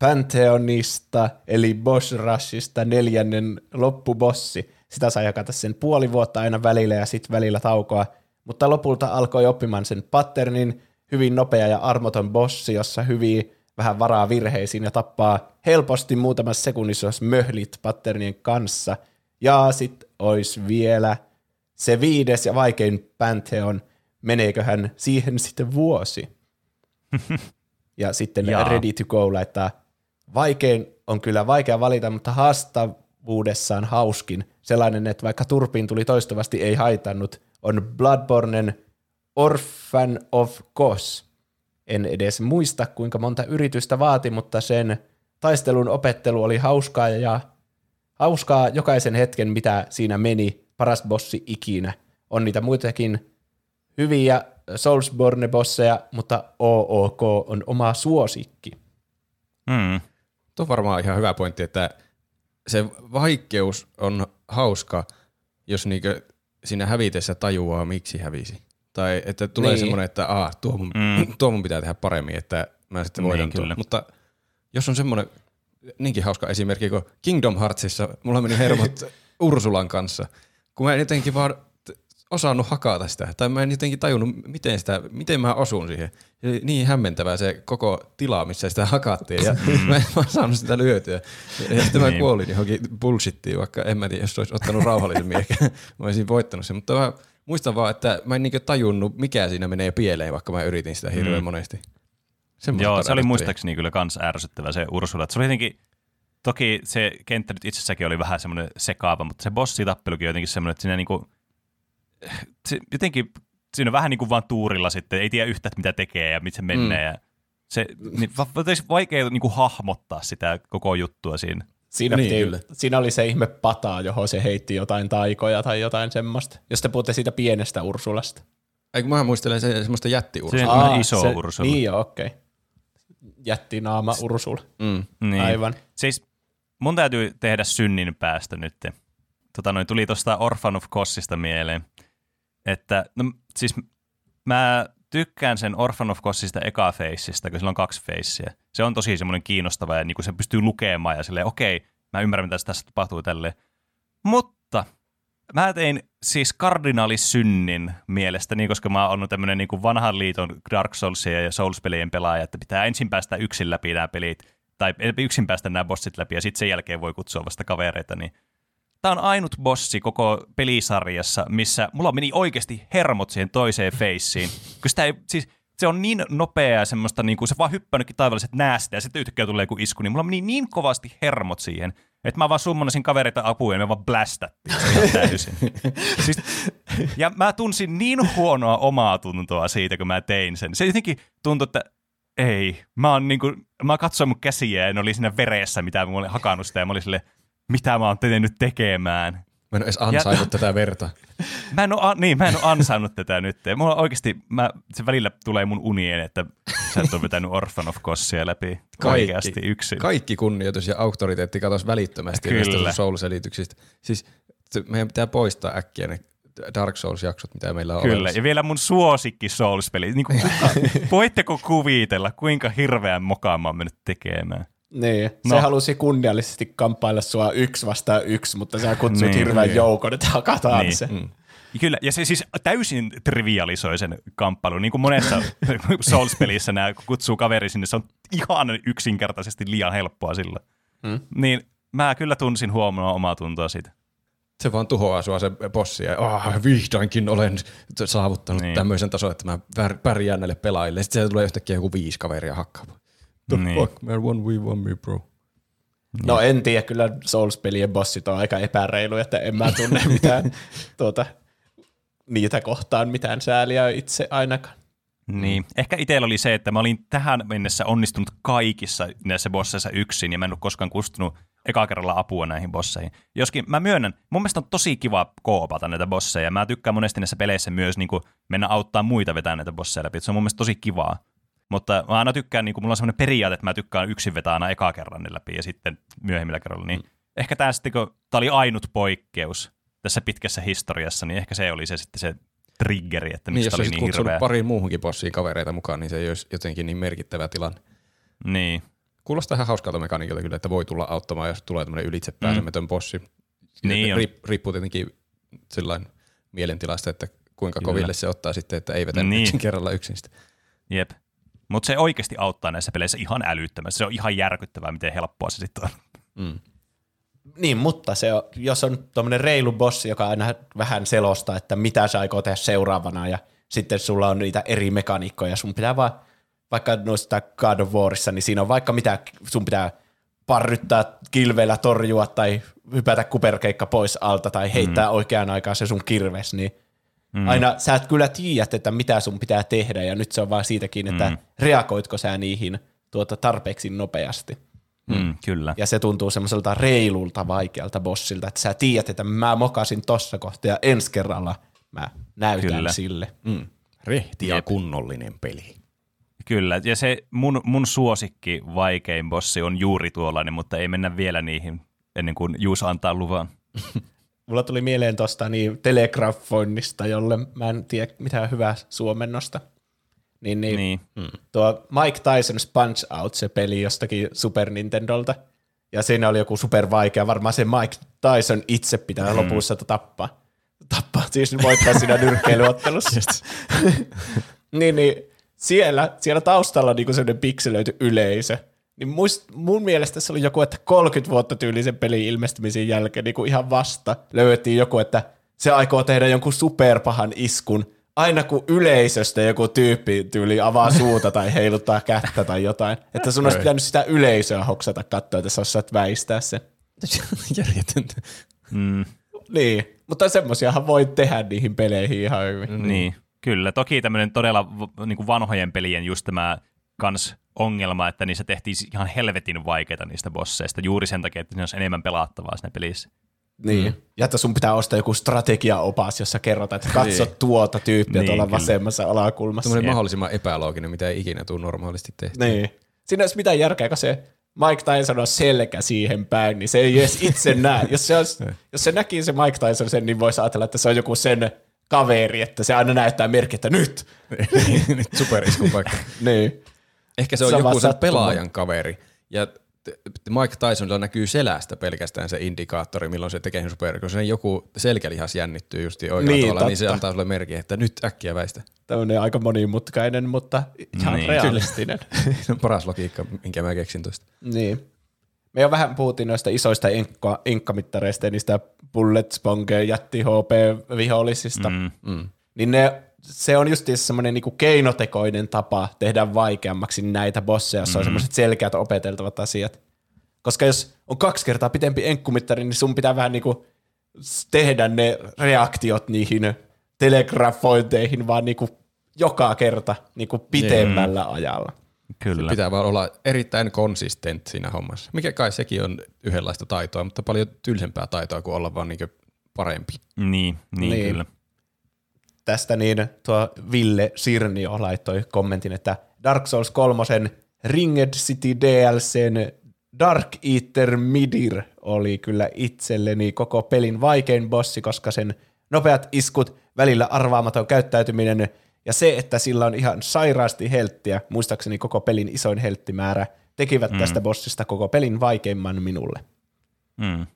Pantheonista, eli Boss Rushista neljännen loppubossi. Sitä sai jakata sen puoli vuotta aina välillä ja sitten välillä taukoa, mutta lopulta alkoi oppimaan sen patternin, hyvin nopea ja armoton bossi, jossa hyvin vähän varaa virheisiin ja tappaa helposti muutamassa sekunnissa, jos möhlit patternien kanssa. Ja sitten olisi vielä se viides ja vaikein Pantheon, meneeköhän siihen sitten vuosi. ja sitten Jaa. Ready to Go laittaa, vaikein on kyllä vaikea valita, mutta haastavuudessaan hauskin. Sellainen, että vaikka turpiin tuli toistuvasti ei haitannut, on Bloodbornen Orphan of Kos. En edes muista, kuinka monta yritystä vaati, mutta sen taistelun opettelu oli hauskaa ja hauskaa jokaisen hetken, mitä siinä meni, paras bossi ikinä. On niitä muitakin hyviä Soulsborne-bosseja, mutta OOK on oma suosikki. Mm. Tuo on varmaan ihan hyvä pointti, että se vaikeus on hauska, jos niinkö siinä hävitessä tajuaa, miksi hävisi. Tai että tulee Niin. semmoinen, että Aa, tuo, mun, mm. tuo mun pitää tehdä paremmin, että mä sitten voitan Niin, tuon. Mutta jos on semmoinen niinkin hauska esimerkki kuin Kingdom Heartsissa, mulla meni hermot Ursulan kanssa, kun mä en jotenkin vaan osannut hakata sitä, tai mä en jotenkin tajunnut, miten, sitä, miten mä osun siihen. Oli niin hämmentävää se koko tila, missä sitä hakattiin, ja mä en vaan saanut sitä lyötyä. Ja sitten mä Niin. kuolin johonkin bullshittiin, vaikka en mä tiedä, jos olisi ottanut rauhallisemmin, ehkä mä olisin voittanut sen. Mutta mä muistan vaan, että mä en niinkö tajunnut, mikä siinä menee pieleen, vaikka mä yritin sitä hirveän Mm. monesti. Semmoista Joo, se oli muistaakseni kyllä kans ärsyttävä se Ursula. Se oli jotenkin, toki se kenttä nyt itsessäkin oli vähän semmoinen sekaava, mutta se bossitappelukin jotenkin semmoinen, että siinä niinku, se, jotenkin siinä on vähän niin kuin vaan tuurilla sitten, ei tiedä yhtään, että mitä tekee ja miten se menee. Mm. Ja se, niin, va- va- olisi vaikea niin kuin hahmottaa sitä koko juttua siinä. Siinä, Niin, kyllä. siinä oli se ihme pata, johon se heitti jotain taikoja tai jotain semmoista. Jos te puhutte siitä pienestä Ursulasta. Ei, kun mä muistelen se, semmoista jättiursaa. Se- Semmoinen iso Ursula. Niin joo, okei. Okay. Jättinaama Ursula. Mm. Niin. Aivan. Siis mun täytyy tehdä synnin päästö nyt. Tota noin, tuli tuosta Orphan of Kossista mieleen, että no, siis mä tykkään sen Orphan of Kossista eka feissistä, kun sillä on kaksi feissiä. Se on tosi semmoinen kiinnostava ja niin kuin se pystyy lukemaan ja silleen, okei, mä ymmärrän, mitä tässä tapahtuu tälleen. Mutta mä tein siis kardinaalisynnin mielestäni, koska mä oon tämmöinen niin kuin vanhan liiton Dark Soulsien ja Souls-pelien pelaaja, että pitää ensin päästä yksin läpi nämä pelit, tai yksin päästä nämä bossit läpi, ja sitten sen jälkeen voi kutsua vasta kavereita, niin Tämä on ainut bossi koko pelisarjassa, missä mulla meni oikeasti hermot siihen toiseen feissiin. Kun sitä ei, siis se on niin nopeaa semmoista, niin kuin se vaan hyppännytkin taivaalliset näästä ja sitten yhtäkkiä tulee joku isku, niin mulla meni niin kovasti hermot siihen, että mä vaan summonasin kavereita apuun ja me vaan blästättiin täysin. siis, ja mä tunsin niin huonoa omaa tuntoa siitä, kun mä tein sen. Se jotenkin tuntui, että ei. Mä, oon niinku, mä katsoin mun käsiä ja ne oli siinä veressä, mitä mä olin hakannut sitä ja mä olin silleen, mitä mä oon tehnyt tekemään. Mä en ole edes ansainnut tätä verta. Mä en, oo, niin, mä en ole ansainnut tätä nyt. Ja Mulla oikeasti, mä, se välillä tulee mun unien, että sä et ole vetänyt Orphan of Kossia läpi oikeasti yksin. Kaikki kunnioitus ja auktoriteetti katosi välittömästi Kyllä. näistä sun Soul-selityksistä. Siis meidän pitää poistaa äkkiä ne Dark Souls-jaksot, mitä meillä on Kyllä, olemassa. ja vielä mun suosikki Souls-peli. Niin kuin, voitteko kuvitella, kuinka hirveän mokaan mä oon mennyt tekemään? Niin, No. se halusi kunniallisesti kamppailla sua yksi vastaan yksi, mutta sä kutsut Niin, hirveän niin. joukon, että hakataan Niin. se. Mm. Kyllä, ja se siis täysin trivialisoi sen kamppailun, niin kuin monessa Souls-pelissä nämä kutsuu kaveri sinne, se on ihan yksinkertaisesti liian helppoa sillä. Hmm. Niin mä kyllä tunsin huomenna omaa tuntoa siitä. Se vaan tuhoaa sua se bossi ja oh, vihdoinkin olen saavuttanut niin. tämmöisen tason, että mä pärjään näille pelaajille. Sitten se tulee yhtäkkiä joku viisi kaveria hakkaamaan. The niin. fuck, man, one we one me, bro. No en tiedä, kyllä Souls-pelien bossit on aika epäreilu, että en mä tunne mitään tuota, niitä kohtaan mitään sääliä itse ainakaan. Niin. Ehkä itsellä oli se, että mä olin tähän mennessä onnistunut kaikissa näissä bosseissa yksin, ja mä en ole koskaan kustunut eka kerralla apua näihin bosseihin. Joskin mä myönnän, mun mielestä on tosi kiva koopata näitä bosseja. Mä tykkään monesti näissä peleissä myös niin kuin mennä auttaa muita vetää näitä bosseja läpi. Se on mun mielestä tosi kivaa. Mutta mä aina tykkään, niin kuin, mulla on semmoinen periaate, että mä tykkään yksin vetää aina eka kerran läpi ja sitten myöhemmillä kerralla. Niin mm. ehkä tämä sitten, kun tämä oli ainut poikkeus tässä pitkässä historiassa, niin ehkä se oli se sitten se triggeri, että mistä niin, oli niin hirveä. pari muuhunkin bossiin kavereita mukaan, niin se ei olisi jotenkin niin merkittävä tilanne. Niin. Kuulostaa ihan hauskalta mekaniikilta kyllä, että voi tulla auttamaan, jos tulee tämmöinen ylitsepääsemätön mm. bossi. Niin Riip, riippuu tietenkin sellainen mielentilasta, että kuinka kyllä. koville se ottaa sitten, että ei vetä niin. yksin kerralla yksin sitä. Jep. Mutta se oikeasti auttaa näissä peleissä ihan älyttömästi. Se on ihan järkyttävää, miten helppoa se sitten on. Mm. Niin, mutta se on, jos on tuommoinen reilu bossi, joka aina vähän selostaa, että mitä sä aikoo tehdä seuraavana, ja sitten sulla on niitä eri mekaniikkoja, sun pitää vaan, vaikka noista God of Warissa, niin siinä on vaikka mitä, sun pitää parryttää kilveillä torjua tai hypätä kuperkeikka pois alta tai heittää mm. oikeaan aikaan se sun kirves, niin Mm. Aina sä et kyllä tiedä, että mitä sun pitää tehdä, ja nyt se on vaan siitäkin, että mm. reagoitko sä niihin tuota tarpeeksi nopeasti. Mm, kyllä. Ja se tuntuu semmoiselta reilulta vaikealta bossilta, että sä tiedät, että mä mokasin tossa kohtaa ja ensi kerralla mä näytän kyllä. sille. Mm. Rehti ja Jep. kunnollinen peli. Kyllä, ja se mun, mun suosikki vaikein bossi on juuri tuollainen, mutta ei mennä vielä niihin ennen kuin Juus antaa luvan. Mulla tuli mieleen tuosta niin telegrafoinnista, jolle mä en tiedä mitään hyvää suomennosta. Niin, niin, niin. Hmm. tuo Mike Tyson Punch Out, se peli jostakin Super Nintendolta, ja siinä oli joku super vaikea, varmaan se Mike Tyson itse pitää hmm. lopussa tappaa. Tappaa, siis voittaa siinä nyrkkeilyottelussa. niin, niin siellä, siellä taustalla on niinku sellainen pikselöity yleisö, niin muist, mun mielestä se oli joku, että 30 vuotta tyylisen pelin ilmestymisen jälkeen niin kuin ihan vasta löydettiin joku, että se aikoo tehdä jonkun superpahan iskun, aina kun yleisöstä joku tyyppi tyyli avaa suuta tai heiluttaa kättä tai jotain. Että sun olisi pitänyt sitä yleisöä hoksata katsoa, että sä osaat väistää sen. Järjetöntä. Mm. Niin, mutta semmoisiahan voi tehdä niihin peleihin ihan hyvin. Niin, kyllä. Toki tämmöinen todella niin kuin vanhojen pelien just tämä kans ongelma, että niissä tehtiin ihan helvetin vaikeita niistä bosseista, juuri sen takia, että ne olisi enemmän pelattavaa siinä pelissä. Niin, mm. ja että sun pitää ostaa joku strategiaopas, jossa kerrotaan, että katso niin. tuota tyyppiä niin, tuolla kyllä. vasemmassa alakulmassa. Semmoinen mahdollisimman epälooginen, mitä ei ikinä tule normaalisti tehty. Niin. Siinä ei olisi mitään järkeä, kun se Mike Tyson on selkä siihen päin, niin se ei edes itse näe. Jos se, olisi, jos se näki se Mike Tyson sen, niin voisi ajatella, että se on joku sen kaveri, että se aina näyttää merkki, että nyt. nyt superiskun paikka. niin. Ehkä se on Sama joku sen pelaajan kaveri. Ja Mike Tysonilla näkyy selästä pelkästään se indikaattori, milloin se tekee super, kun sen joku selkälihas jännittyy just oikealla niin, tavalla, niin se antaa sulle merkki, että nyt äkkiä väistä. Tämmöinen aika monimutkainen, mutta ihan niin. realistinen. se on paras logiikka, minkä mä keksin tuosta. Niin. Me jo vähän puhuttiin noista isoista inkka, inkkamittareista ja niistä bullet sponge jätti HP vihollisista. Mm. Mm. Niin ne se on just semmoinen niinku keinotekoinen tapa tehdä vaikeammaksi näitä bosseja, jossa mm-hmm. on semmoiset selkeät opeteltavat asiat. Koska jos on kaksi kertaa pitempi enkkumittari, niin sun pitää vähän niinku tehdä ne reaktiot niihin telegrafointeihin vaan niinku joka kerta niinku pitemmällä mm. ajalla. Kyllä. Se pitää vaan olla erittäin konsistent siinä hommassa. Mikä kai sekin on yhdenlaista taitoa, mutta paljon tylsempää taitoa kuin olla vaan niinku parempi. Niin, niin, niin. kyllä tästä niin tuo Ville Sirnio laittoi kommentin, että Dark Souls 3 Ringed City DLCn Dark Eater Midir oli kyllä itselleni koko pelin vaikein bossi, koska sen nopeat iskut, välillä arvaamaton käyttäytyminen ja se, että sillä on ihan sairaasti helttiä, muistaakseni koko pelin isoin helttimäärä, tekivät mm. tästä bossista koko pelin vaikeimman minulle. Mm.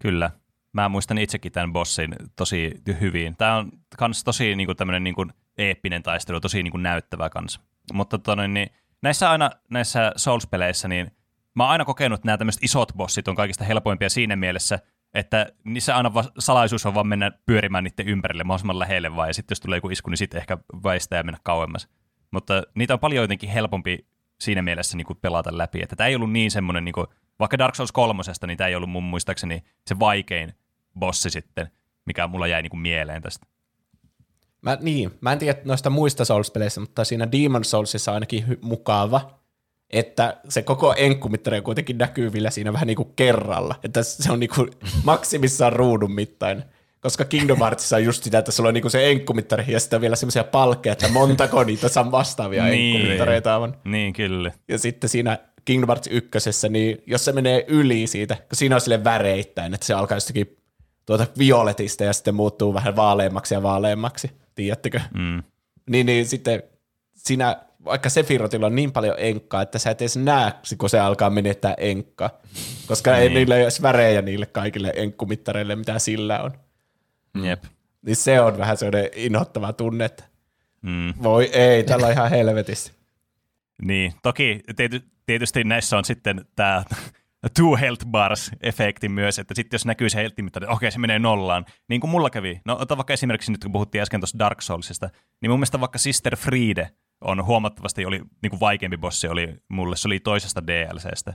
Kyllä. Mä muistan itsekin tämän bossin tosi hyvin. Tämä on kans tosi niin kuin, tämmöinen niin kuin, eeppinen taistelu, tosi niin kuin, näyttävä kans. Mutta tonne, niin, näissä aina näissä Souls-peleissä, niin mä oon aina kokenut, että nämä tämmöiset isot bossit on kaikista helpoimpia siinä mielessä, että niissä aina va- salaisuus on vaan mennä pyörimään niiden ympärille mahdollisimman lähelle vaan, ja sitten jos tulee joku isku, niin sitten ehkä väistää ja mennä kauemmas. Mutta niitä on paljon jotenkin helpompi siinä mielessä niin kuin pelata läpi, että tämä ei ollut niin semmoinen, niin kuin, vaikka Dark Souls kolmosesta, niin tämä ei ollut mun muistaakseni se vaikein bossi sitten, mikä mulla jäi niin kuin mieleen tästä. Mä, niin, mä en tiedä noista muista Souls-peleistä, mutta siinä Demon Soulsissa on ainakin hy- mukava, että se koko enkkumittari on kuitenkin näkyvillä siinä vähän niin kuin kerralla, että se on niin kuin maksimissaan ruudun mittainen. Koska Kingdom Heartsissa on just sitä, että sulla on niin kuin se enkkumittari ja sitten vielä semmoisia palkkeja, että montako niitä saa vastaavia Niin. enkkumittareita on. Niin, kyllä. Ja sitten siinä Kingdom Hearts ykkösessä, niin jos se menee yli siitä, kun siinä on sille väreittäin, että se alkaa jostakin tuota violetista ja sitten muuttuu vähän vaaleammaksi ja vaaleammaksi, tiedättekö? Mm. Niin, niin sitten siinä, vaikka Sephirothilla on niin paljon enkkaa, että sä et edes näe, kun se alkaa menettää enkkaa, koska ei Niin. niillä ole edes värejä niille kaikille enkkumittareille, mitä sillä on. Jep. Niin se on vähän sellainen inhottava tunne, että Mm. voi ei, tällä on ihan helvetisti. Niin, toki tiety, tietysti näissä on sitten tämä two health bars-efekti myös, että sitten jos näkyy se health mittari, okei se menee nollaan, niin kuin mulla kävi. No ota vaikka esimerkiksi nyt kun puhuttiin äsken tuosta Dark Soulsista, niin mun mielestä vaikka Sister Friede on huomattavasti oli, niin kuin vaikeampi bossi oli mulle, se oli toisesta DLCstä.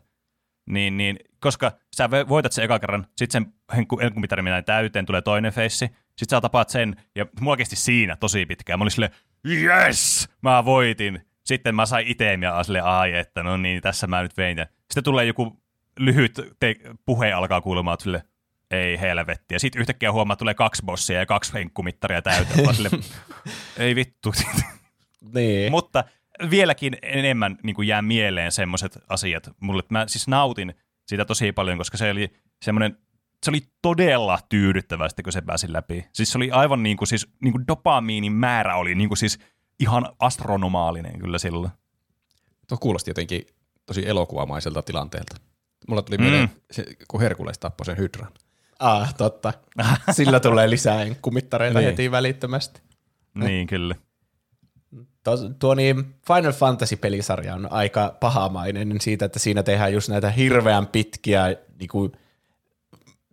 Niin, niin, koska sä voitat sen eka kerran, sitten sen henkumittari menee täyteen, tulee toinen feissi, sitten sä tapaat sen, ja mulla kesti siinä tosi pitkään. Mä olin silleen, yes, mä voitin. Sitten mä sain itemia ja sille ai, että no niin, tässä mä nyt vein. Sitten tulee joku lyhyt te- puhe alkaa kuulumaan, että sille, ei helvetti. Ja sitten yhtäkkiä huomaa, että tulee kaksi bossia ja kaksi henkkumittaria täyteen. Sille, ei vittu. Niin. Mutta vieläkin enemmän niin kuin jää mieleen semmoiset asiat mulle. että Mä siis nautin siitä tosi paljon, koska se oli semmoinen, se oli todella tyydyttävää sitten, kun se pääsi läpi. Siis se oli aivan niin kuin, siis, niin kuin dopamiinin määrä oli niin kuin siis ihan astronomaalinen kyllä silloin. Tuo kuulosti jotenkin tosi elokuvamaiselta tilanteelta. Mulla tuli mieleen, Mm. se, kun Herkules tappoi sen hydran. Ah, totta. Sillä tulee lisää enkkumittareita Niin. heti välittömästi. Niin, kyllä. Tuo, tuo niin Final Fantasy-pelisarja on aika pahamainen siitä, että siinä tehdään just näitä hirveän pitkiä, niin kuin,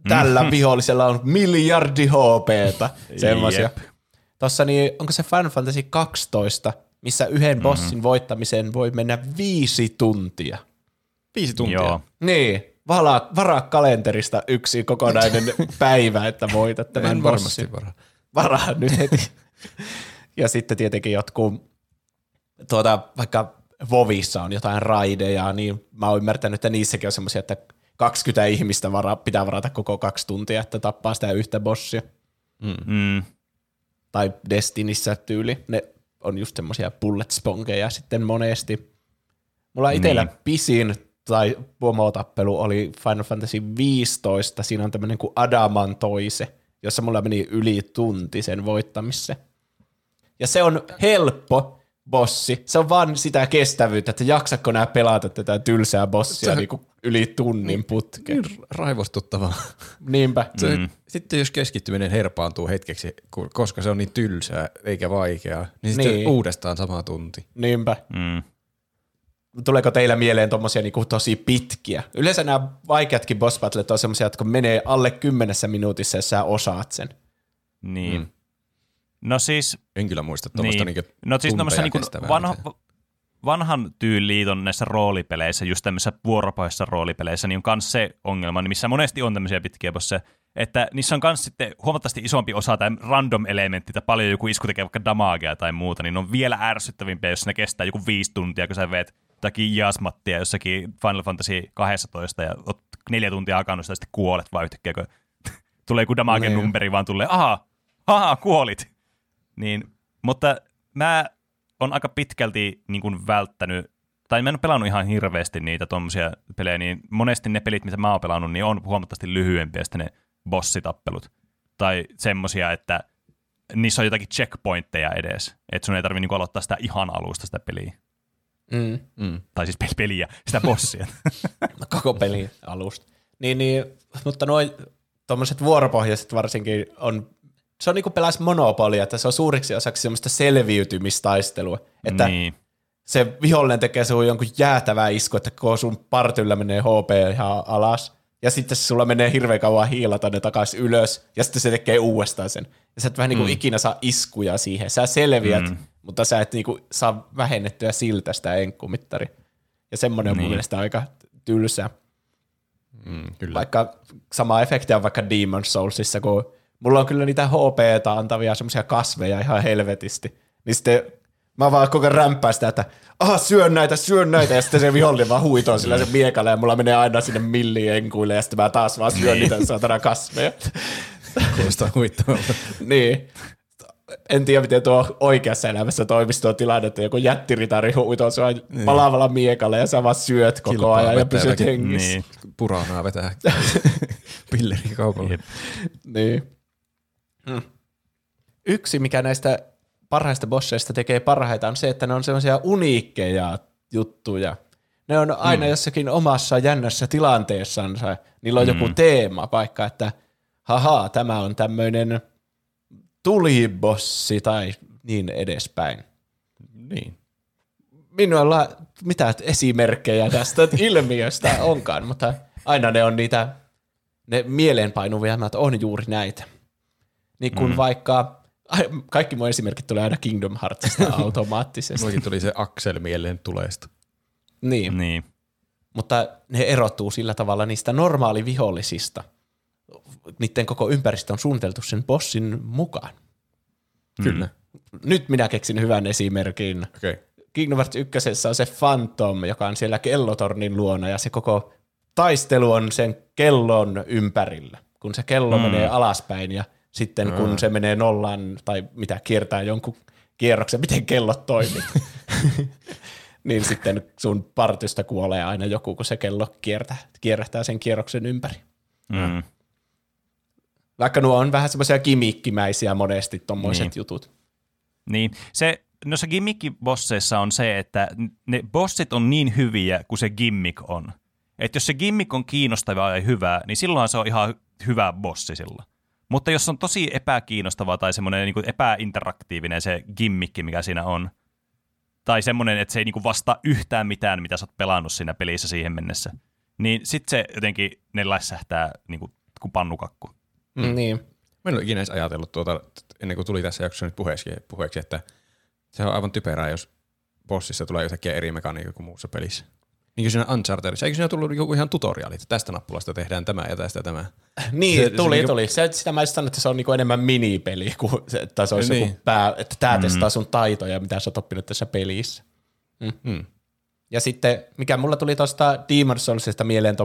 tällä vihollisella on miljardi HPtä, semmoisia. Tuossa niin, onko se Final Fantasy 12, missä yhden bossin voittamiseen voi mennä viisi tuntia. Viisi tuntia. Joo. Niin, varaa, varaa kalenterista yksi kokonainen päivä, että voitat tämän En bossin. varmasti varaa. varaa nyt heti. ja sitten tietenkin jotkut, tuota, vaikka Vovissa on jotain raideja, niin mä oon ymmärtänyt, että niissäkin on semmoisia, että 20 ihmistä vara, pitää varata koko kaksi tuntia, että tappaa sitä yhtä bossia. Mm. Tai Destinissä tyyli. Ne on just semmoisia bullet spongeja sitten monesti. Mulla itsellä Niin. pisin tai pomotappelu oli Final Fantasy 15. Siinä on tämmöinen kuin Adamantoise, jossa mulla meni yli tunti sen voittamiseen. Ja se on helppo bossi. Se on vaan sitä kestävyyttä, että jaksakko nää pelata tätä tylsää bossia Se- niinku yli tunnin putkeen. Niin raivostuttavaa. Niinpä. Se, mm. Sitten jos keskittyminen herpaantuu hetkeksi, koska se on niin tylsää eikä vaikeaa, niin sitten Niin. uudestaan sama tunti. Niinpä. Mm. Tuleeko teillä mieleen tommosia niinku tosi pitkiä? Yleensä nämä vaikeatkin boss battlet on semmoisia, jotka menee alle kymmenessä minuutissa, jos sä osaat sen. Niin. Mm. No siis, En kyllä muista tuommoista niin. niin. no siis niin kestävää vanha, mitään. vanhan tyyliin on näissä roolipeleissä, just tämmöisissä vuoropohjaisissa roolipeleissä, niin on myös se ongelma, niin missä monesti on tämmöisiä pitkiä bosseja, että niissä on myös sitten huomattavasti isompi osa tai random elementti, tai paljon joku isku tekee vaikka damagea tai muuta, niin ne on vielä ärsyttävimpiä, jos ne kestää joku viisi tuntia, kun sä veet jotakin jasmattia jossakin Final Fantasy 12 ja oot neljä tuntia hakannut sitä ja sitten kuolet vaan yhtäkkiä, kun tulee joku damagen Niin. numberi, vaan tulee, aha, aha, kuolit. Niin, mutta mä on aika pitkälti niin kuin välttänyt, tai mä en ole pelannut ihan hirveästi niitä tuommoisia pelejä, niin monesti ne pelit, mitä mä oon pelannut, niin on huomattavasti lyhyempiä sitten ne bossitappelut. Tai semmosia, että niissä on jotakin checkpointteja edes, että sun ei tarvi niinku aloittaa sitä ihan alusta sitä peliä. Mm. Mm. Tai siis pel- peliä, sitä bossia. No, koko peli alusta. Niin, niin, mutta noin tuommoiset vuoropohjaiset varsinkin on, se on niin kuin pelas Monopolia, että se on suuriksi osaksi semmoista selviytymistaistelua, että Niin. se vihollinen tekee sun jonkun jäätävää isku, että koko sun partyllä menee HP ihan alas, ja sitten se sulla menee hirveän kauan hiilata ne takaisin ylös, ja sitten se tekee uudestaan sen. Ja sä et vähän niin kuin mm. ikinä saa iskuja siihen. Sä selviät, mm. Mutta sä et niin kuin saa vähennettyä siltä sitä enkkumittari. Ja semmoinen on mun Niin. mielestä aika tylsää. Mm, kyllä. Vaikka sama efekti on vaikka Demon Soulsissa, kun mulla on kyllä niitä HPtä antavia semmoisia kasveja ihan helvetisti. Niin sitten mä vaan koko ajan rämpään sitä, että aha, syön näitä, syön näitä, ja sitten se vihollinen vaan huitoo sillä se miekalla, ja mulla menee aina sinne millienkuille, ja sitten mä taas vaan syön niitä saatana kasveja. Kuulostaa huvittavalta. niin. En tiedä, miten tuo oikeassa elämässä toimisi tuo tilanne, että joku jättiritari huitoo sua niin. palavalla miekalla, ja sä vaan syöt koko Kilpaa ajan ja pysyt hengissä. Niin. Puranaa vetää pillerikaupalle. Jep. Niin. Mm. Yksi, mikä näistä parhaista bosseista tekee parhaita, on se, että ne on semmoisia uniikkeja juttuja. Ne on aina mm. jossakin omassa jännässä tilanteessansa. Niillä on mm. joku teema, vaikka että haha, tämä on tämmöinen tulibossi tai niin edespäin. Niin. Minulla mitä esimerkkejä tästä ilmiöstä onkaan, mutta aina ne on niitä, ne mieleenpainuvimmat on juuri näitä. Niin kuin mm. vaikka, ai, kaikki mun esimerkit tulee aina Kingdom Heartsista automaattisesti. Mullakin tuli se Axel mieleen tuleesta. niin, Niin. mutta ne erottuu sillä tavalla niistä normaalivihollisista. Niiden koko ympäristö on suunniteltu sen bossin mukaan. Kyllä. Nyt minä keksin hyvän esimerkin. Okei. Okay. Kingdom Hearts 1 on se Phantom, joka on siellä kellotornin luona, ja se koko taistelu on sen kellon ympärillä. Kun se kello mm. menee alaspäin, ja sitten kun Mm. se menee nollaan, tai mitä, kiertää jonkun kierroksen, miten kellot toimii. niin sitten sun partysta kuolee aina joku, kun se kello kiertää, kierrähtää sen kierroksen ympäri. Mm. Vaikka nuo on vähän semmoisia kimikkimäisiä monesti tommoiset Niin. jutut. Niin, se noissa gimmick-bosseissa on se, että ne bossit on niin hyviä kuin se gimmick on. Että jos se gimmick on kiinnostavaa ja hyvää, niin silloin se on ihan hyvä bossi sillä. Mutta jos on tosi epäkiinnostava tai semmoinen niin epäinteraktiivinen se gimmikki, mikä siinä on, tai semmoinen, että se ei niin vastaa yhtään mitään, mitä sä oot pelannut siinä pelissä siihen mennessä, niin sitten se jotenkin, ne lässähtää niin kuin, kuin pannukakku. Mm. Niin. Mä en ole ikinä edes ajatellut tuota, ennen kuin tuli tässä jaksossa nyt puheeksi, puheeksi, että se on aivan typerää, jos bossissa tulee yhtäkkiä eri mekaniikka kuin muussa pelissä. Niin kuin siinä Unchartedissa, eikö siinä tullut joku ihan tutoriaali, että tästä nappulasta tehdään tämä ja tästä tämä. Niin, Se- se, se tuli, niinku- tuli. Se, sitä mä sanon, että se on niinku enemmän minipeli, kuin se, että se olisi Niin. niin. joku pää, että tämä mm. testaa sun taitoja, mitä sä oot oppinut tässä pelissä. Mm. Mm. Ja sitten, mikä mulla tuli tuosta Demon Soulsista mieleen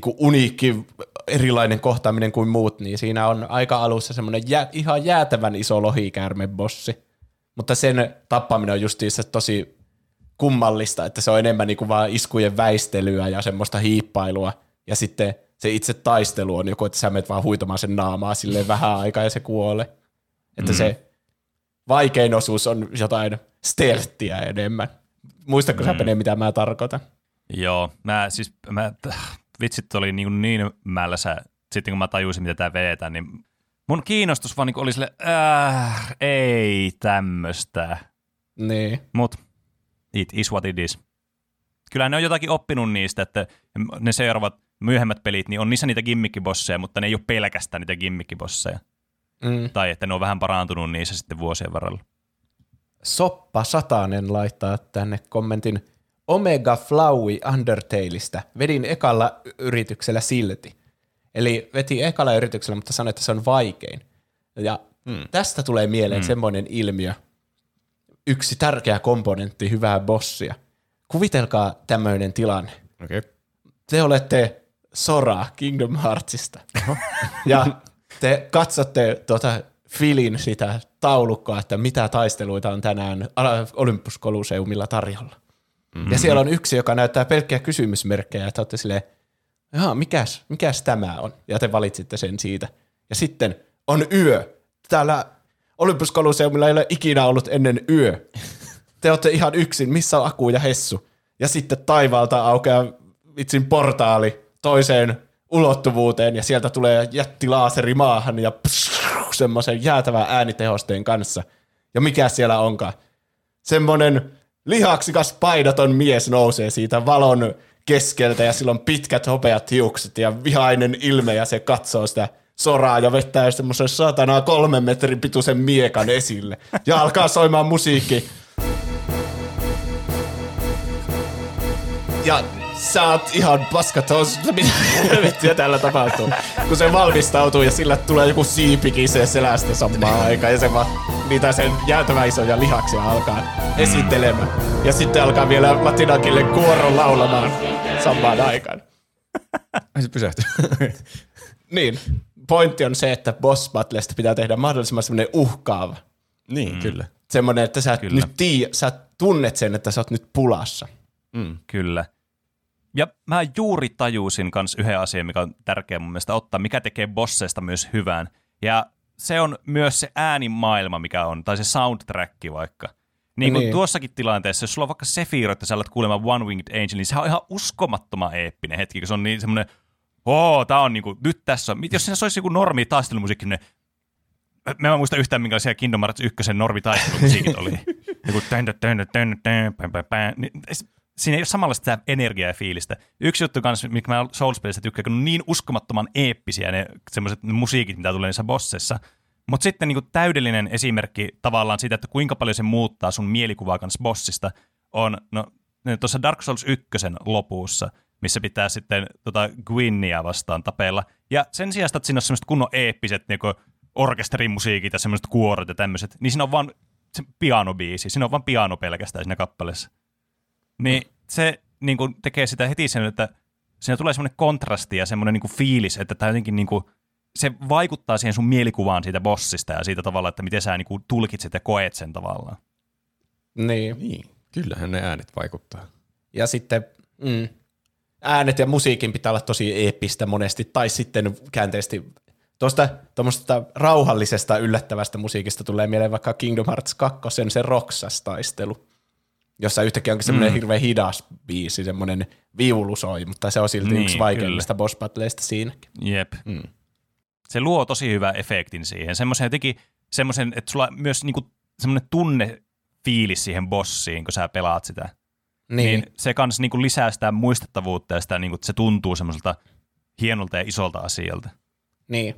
tommonen niinku uniikki erilainen kohtaaminen kuin muut, niin siinä on aika alussa semmoinen jä, ihan jäätävän iso lohikäärmebossi. Mutta sen tappaminen on justiinsa tosi kummallista, että se on enemmän niinku vaan iskujen väistelyä ja semmoista hiippailua. Ja sitten se itse taistelu on joku, että sä menet vaan huitamaan sen naamaa silleen vähän aikaa ja se kuolee. Että mm. se vaikein osuus on jotain stealthia enemmän. Muistatko mm. sä, Pene, mitä mä tarkoitan? Joo, mä siis, mä, vitsit oli niin, niin mälsä, sitten kun mä tajusin, mitä tää vedetään, niin mun kiinnostus vaan niin oli sille, äh, ei tämmöstä. Niin. Mut it is what it is. Kyllä ne on jotakin oppinut niistä, että ne seuraavat myöhemmät pelit, niin on niissä niitä gimmickibosseja, mutta ne ei ole pelkästään niitä gimmickibosseja. Mm. Tai että ne on vähän parantunut niissä sitten vuosien varrella. Soppa Satanen laittaa tänne kommentin Omega Flowey Undertaleista. Vedin ekalla yrityksellä silti. Eli veti ekalla yrityksellä, mutta sanoi, että se on vaikein. Ja hmm. tästä tulee mieleen hmm. semmoinen ilmiö, yksi tärkeä komponentti hyvää bossia. Kuvitelkaa tämmöinen tilanne. Okay. Te olette Sora Kingdom Heartsista. ja te katsotte tuota Filin sitä taulukkoa, että mitä taisteluita on tänään Olympus Coliseumilla tarjolla. Mm-hmm. Ja siellä on yksi, joka näyttää pelkkiä kysymysmerkkejä, että olette silleen, Jaha, mikäs, mikäs tämä on? Ja te valitsitte sen siitä. Ja sitten on yö. Täällä Olympus Coliseumilla ei ole ikinä ollut ennen yö. Te olette ihan yksin, missä on Aku ja Hessu? Ja sitten taivaalta aukeaa vitsin portaali toiseen ulottuvuuteen ja sieltä tulee jättilaaseri maahan ja semmoisen jäätävän äänitehosteen kanssa. Ja mikä siellä onkaan? Semmoinen lihaksikas paidaton mies nousee siitä valon keskeltä ja sillä on pitkät hopeat hiukset ja vihainen ilme ja se katsoo sitä soraa ja vettää semmoisen satanaa kolmen metrin pituisen miekan esille. Ja alkaa soimaan musiikki. Ja sä oot ihan paskatos, mitä helvettiä täällä tapahtuu. Kun se valmistautuu ja sillä tulee joku siipikin se selästä samaan aikaan ja se vaan niitä sen jäätävän isoja lihaksia alkaa esittelemään. Ja sitten alkaa vielä latinakille kuoron laulamaan samaan aikaan. Ai se pysähtyy. Niin, pointti on se, että boss battlesta pitää tehdä mahdollisimman semmoinen uhkaava. niin, mm. kyllä. Semmoinen, että sä, Kyllä. nyt tii, sä tunnet sen, että sä oot nyt pulassa. Kyllä. Ja mä juuri tajusin myös yhden asian, mikä on tärkeä mun mielestä ottaa, mikä tekee bosseista myös hyvän. Ja se on myös se äänimaailma, mikä on, tai se soundtrack vaikka. Niin kuin Niin. tuossakin tilanteessa, jos sulla on vaikka Sephiroth, että sä alat kuulemaan One Winged Angel, niin se on ihan uskomattoman eeppinen hetki, kun se on niin semmoinen, oo, tää on niinku, nyt tässä on, jos siinä soisi joku normi taistelumusiikki, niin Mä en muista yhtään, minkälaisia Kingdom Hearts 1 normi taistelumusiikit oli. Joku tön, tön, tön, tön, tön, pän, pän, pän. Niin Siinä ei ole samanlaista sitä energiaa ja fiilistä. Yksi juttu kanssa, mikä mä Souls-pelistä tykkään, kun on niin uskomattoman eeppisiä ne semmoiset musiikit, mitä tulee niissä bossissa. Mutta sitten niin täydellinen esimerkki tavallaan siitä, että kuinka paljon se muuttaa sun mielikuvaa kanssa bossista, on no, tuossa Dark Souls 1 lopussa, missä pitää sitten tota Gwynnia vastaan tapella. Ja sen sijaan, että siinä on semmoiset kunnon eeppiset niin orkesterimusiikit ja semmoiset kuorot ja tämmöiset, niin siinä on vaan se pianobiisi, siinä on vaan piano pelkästään siinä kappaleessa. Niin se niin kuin tekee sitä heti sen, että siinä tulee semmoinen kontrasti ja semmoinen niin kuin fiilis, että tämä jotenkin niin kuin, se vaikuttaa siihen sun mielikuvaan siitä bossista ja siitä tavalla, että miten sä niin kuin tulkitset ja koet sen tavallaan. Niin. Niin. Kyllähän ne äänet vaikuttaa. Ja sitten mm, äänet ja musiikin pitää olla tosi eeppistä monesti, tai sitten käänteisesti tuosta tuommoista rauhallisesta yllättävästä musiikista tulee mieleen vaikka Kingdom Hearts 2, se Roxas-taistelu, jossa yhtäkkiä onkin semmoinen mm. hirveän hidas biisi, semmoinen viulu soi, mutta se on silti Niin, yksi vaikeimmista boss battleista siinäkin. Jep. Mm. Se luo tosi hyvän efektin siihen. Semmoisen jotenkin, semmoisen, että sulla on myös niinku semmoinen tunne fiilis siihen bossiin, kun sä pelaat sitä. Niin, Niin, se kans niinku lisää sitä muistettavuutta ja sitä, niinku, että se tuntuu semmoiselta hienolta ja isolta asialta. niin.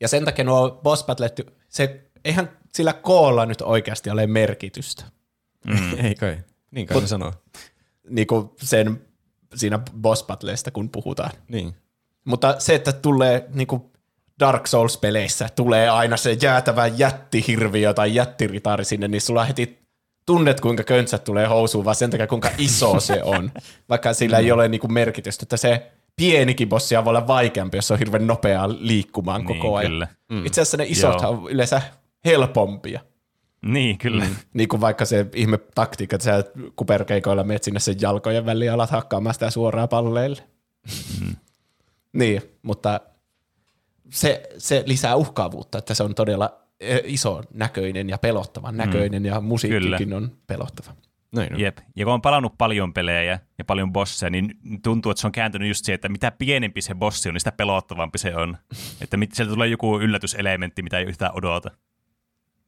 Ja sen takia nuo boss battlet, se eihän sillä koolla nyt oikeasti ole merkitystä. Mm. Ei kai. Niin kai ne sanoo. Niin kuin sen siinä boss battleista, kun puhutaan. Niin. Mutta se, että tulee niin kuin Dark Souls-peleissä, tulee aina se jäätävä jättihirviö tai jättiritari sinne, niin sulla heti tunnet, kuinka köntsät tulee housuun, vaan sen takia, kuinka iso se on. Vaikka sillä ei ole niin kuin merkitystä, että se pienikin bossi voi olla vaikeampi, jos se on hirveän nopeaa liikkumaan Niin, koko ajan. kyllä. Mm. Itse asiassa ne isot on yleensä helpompia. Niin, kyllä. Mm. Niin kuin vaikka se ihme taktiikka, että sä kuperkeikoilla menet sinne sen jalkojen väliin ja alat hakkaamaan sitä suoraan palleille. Mm. niin, mutta se, se lisää uhkaavuutta, että se on todella eh, iso näköinen ja pelottavan näköinen ja musiikkikin Kyllä. on pelottava. Näin on. Jep. Ja kun on palannut paljon pelejä ja paljon bosseja, niin tuntuu, että se on kääntynyt just siihen, että mitä pienempi se bossi on, niin sitä pelottavampi se on. että sieltä tulee joku yllätyselementti, mitä ei yhtään odota.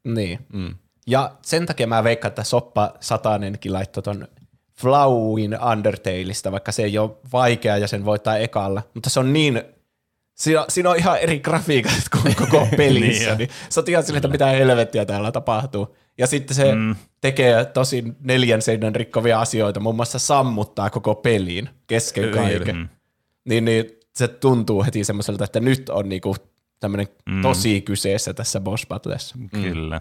Niin. Mm. Ja sen takia mä veikkaan, että Soppa Satanenkin laittoi ton Flowin Undertaleista, vaikka se ei ole vaikea ja sen voittaa ekalla, mutta se on niin Siinä, siinä on ihan eri grafiikat kuin koko pelissä, Niin niin, on. sä oot ihan silleen, että mitä helvettiä täällä tapahtuu. Ja sitten se mm. tekee tosi neljän seinän rikkovia asioita, muun muassa sammuttaa koko peliin kesken kaiken. Mm. Niin, niin se tuntuu heti semmoiselta, että nyt on niinku tämmöinen mm. tosi kyseessä tässä boss battlessa. Kyllä.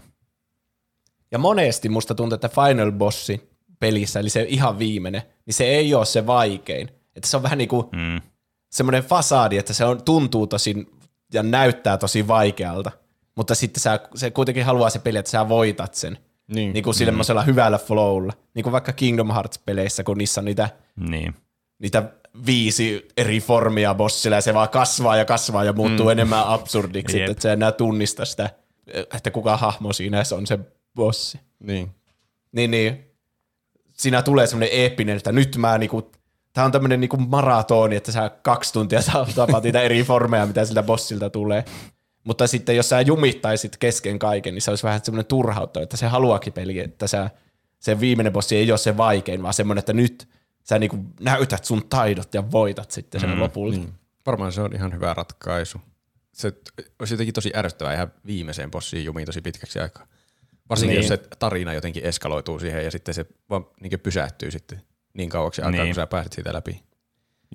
Ja monesti musta tuntuu, että Final Bossi pelissä, eli se ihan viimeinen, niin se ei ole se vaikein. Että se on vähän niin kuin Mm. semmoinen fasadi, että se on, tuntuu tosi ja näyttää tosi vaikealta, mutta sitten sä, se kuitenkin haluaa se peli, että sä voitat sen. Niin. Niin kuin semmoisella hyvällä flowlla. Niin kuin vaikka Kingdom Hearts-peleissä, kun niissä on niitä, Niin. niitä viisi eri formia bossilla, ja se vaan kasvaa ja kasvaa ja muuttuu mm. enemmän absurdiksi, Jep. että sä enää tunnista sitä, että kuka hahmo siinä on se bossi. Niin. Niin, niin siinä tulee semmoinen eeppinen, että nyt mä niinku Tämä on tämmöinen niinku maratoni, että sä kaksi tuntia tapaat niitä eri formeja, mitä siltä bossilta tulee. Mutta sitten jos sä jumittaisit kesken kaiken, niin se olisi vähän semmoinen turhauttava, että se haluakin peli, että sä, se viimeinen bossi ei ole se vaikein, vaan semmoinen, että nyt sä niinku näytät sun taidot ja voitat sitten sen mm, lopulta. Mm. Varmaan se on ihan hyvä ratkaisu. Se olisi jotenkin tosi ärsyttävää ihan viimeiseen bossiin jumiin tosi pitkäksi aikaa. Varsinkin niin. jos se tarina jotenkin eskaloituu siihen ja sitten se vaan niin pysähtyy sitten niin kauaksi aikaa, niin. kun sä pääset siitä läpi.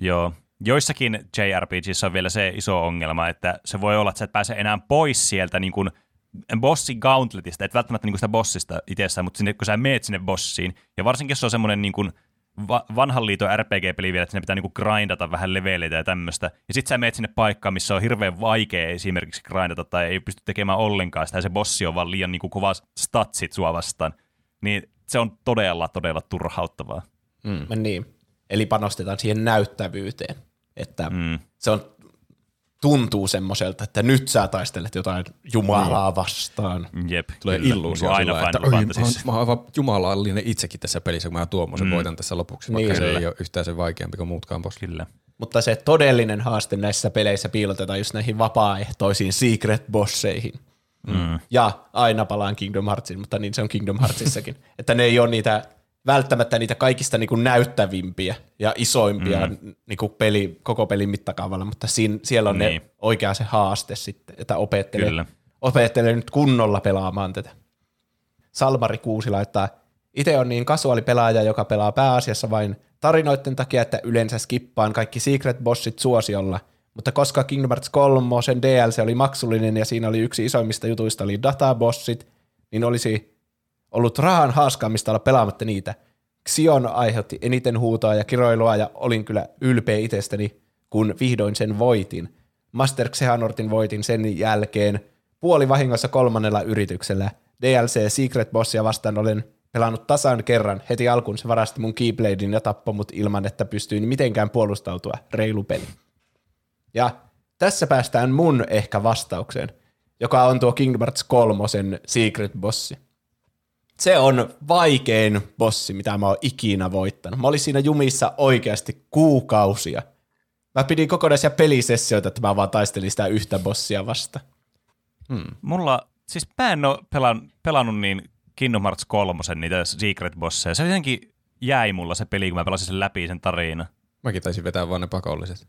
Joo. Joissakin JRPGissä on vielä se iso ongelma, että se voi olla, että sä et pääse enää pois sieltä niin kuin bossi gauntletista, et välttämättä niin kuin sitä bossista itsessään, mutta sinne, kun sä meet sinne bossiin, ja varsinkin jos se on semmoinen niin kuin va- vanhan liiton RPG-peli vielä, että sinne pitää niinku grindata vähän leveleitä ja tämmöistä. Ja sit sä meet sinne paikkaan, missä on hirveän vaikea esimerkiksi grindata tai ei pysty tekemään ollenkaan sitä, ja se bossi on vaan liian niinku kova statsit sua vastaan. Niin se on todella, todella turhauttavaa. Mm. Niin. Eli panostetaan siihen näyttävyyteen, että mm. se on tuntuu semmoiselta, että nyt sä taistelet jotain Jumalaa vastaan. Jep. Tulee kyllä. illuusio aina sillä, että mä, mä oon aivan jumalallinen itsekin tässä pelissä, kun mä tuommoisen mm. voitan tässä lopuksi, vaikka niin, se kyllä. ei ole yhtään sen vaikeampi kuin muutkaan boss. Kyllä. Mutta se todellinen haaste näissä peleissä piilotetaan just näihin vapaaehtoisiin secret bosseihin. Mm. Ja aina palaan Kingdom Heartsiin, mutta niin se on Kingdom Heartsissakin. että ne ei ole niitä välttämättä niitä kaikista niin kuin näyttävimpiä ja isoimpia mm. niin kuin peli, koko pelin mittakaavalla, mutta siinä, siellä on niin. ne oikea se haaste sitten, että opettelee, Kyllä. opettelee nyt kunnolla pelaamaan tätä. Salmari Kuusi laittaa, itse on niin pelaaja, joka pelaa pääasiassa vain tarinoiden takia, että yleensä skippaan kaikki secret bossit suosiolla, mutta koska Kingdom Hearts 3 sen DLC oli maksullinen ja siinä oli yksi isoimmista jutuista oli databossit, niin olisi ollut rahan haaskaamista olla pelaamatta niitä. Xion aiheutti eniten huutoa ja kiroilua ja olin kyllä ylpeä itsestäni, kun vihdoin sen voitin. Master Xehanortin voitin sen jälkeen puoli vahingossa kolmannella yrityksellä. DLC Secret Bossia vastaan olen pelannut tasan kerran. Heti alkuun se varasti mun Keybladein ja tappoi mut ilman, että pystyin mitenkään puolustautua. Reilu peli. Ja tässä päästään mun ehkä vastaukseen, joka on tuo Kingdom Hearts 3 Secret Bossi se on vaikein bossi, mitä mä oon ikinä voittanut. Mä olin siinä jumissa oikeasti kuukausia. Mä pidin kokonaisia pelisessioita, että mä vaan taistelin sitä yhtä bossia vasta. Hmm. Mulla, siis mä en ole pelan, pelannut niin Kingdom Hearts 3, niitä secret bosseja. Se jotenkin jäi mulla se peli, kun mä pelasin sen läpi, sen tarina. Mäkin taisin vetää vaan ne pakolliset.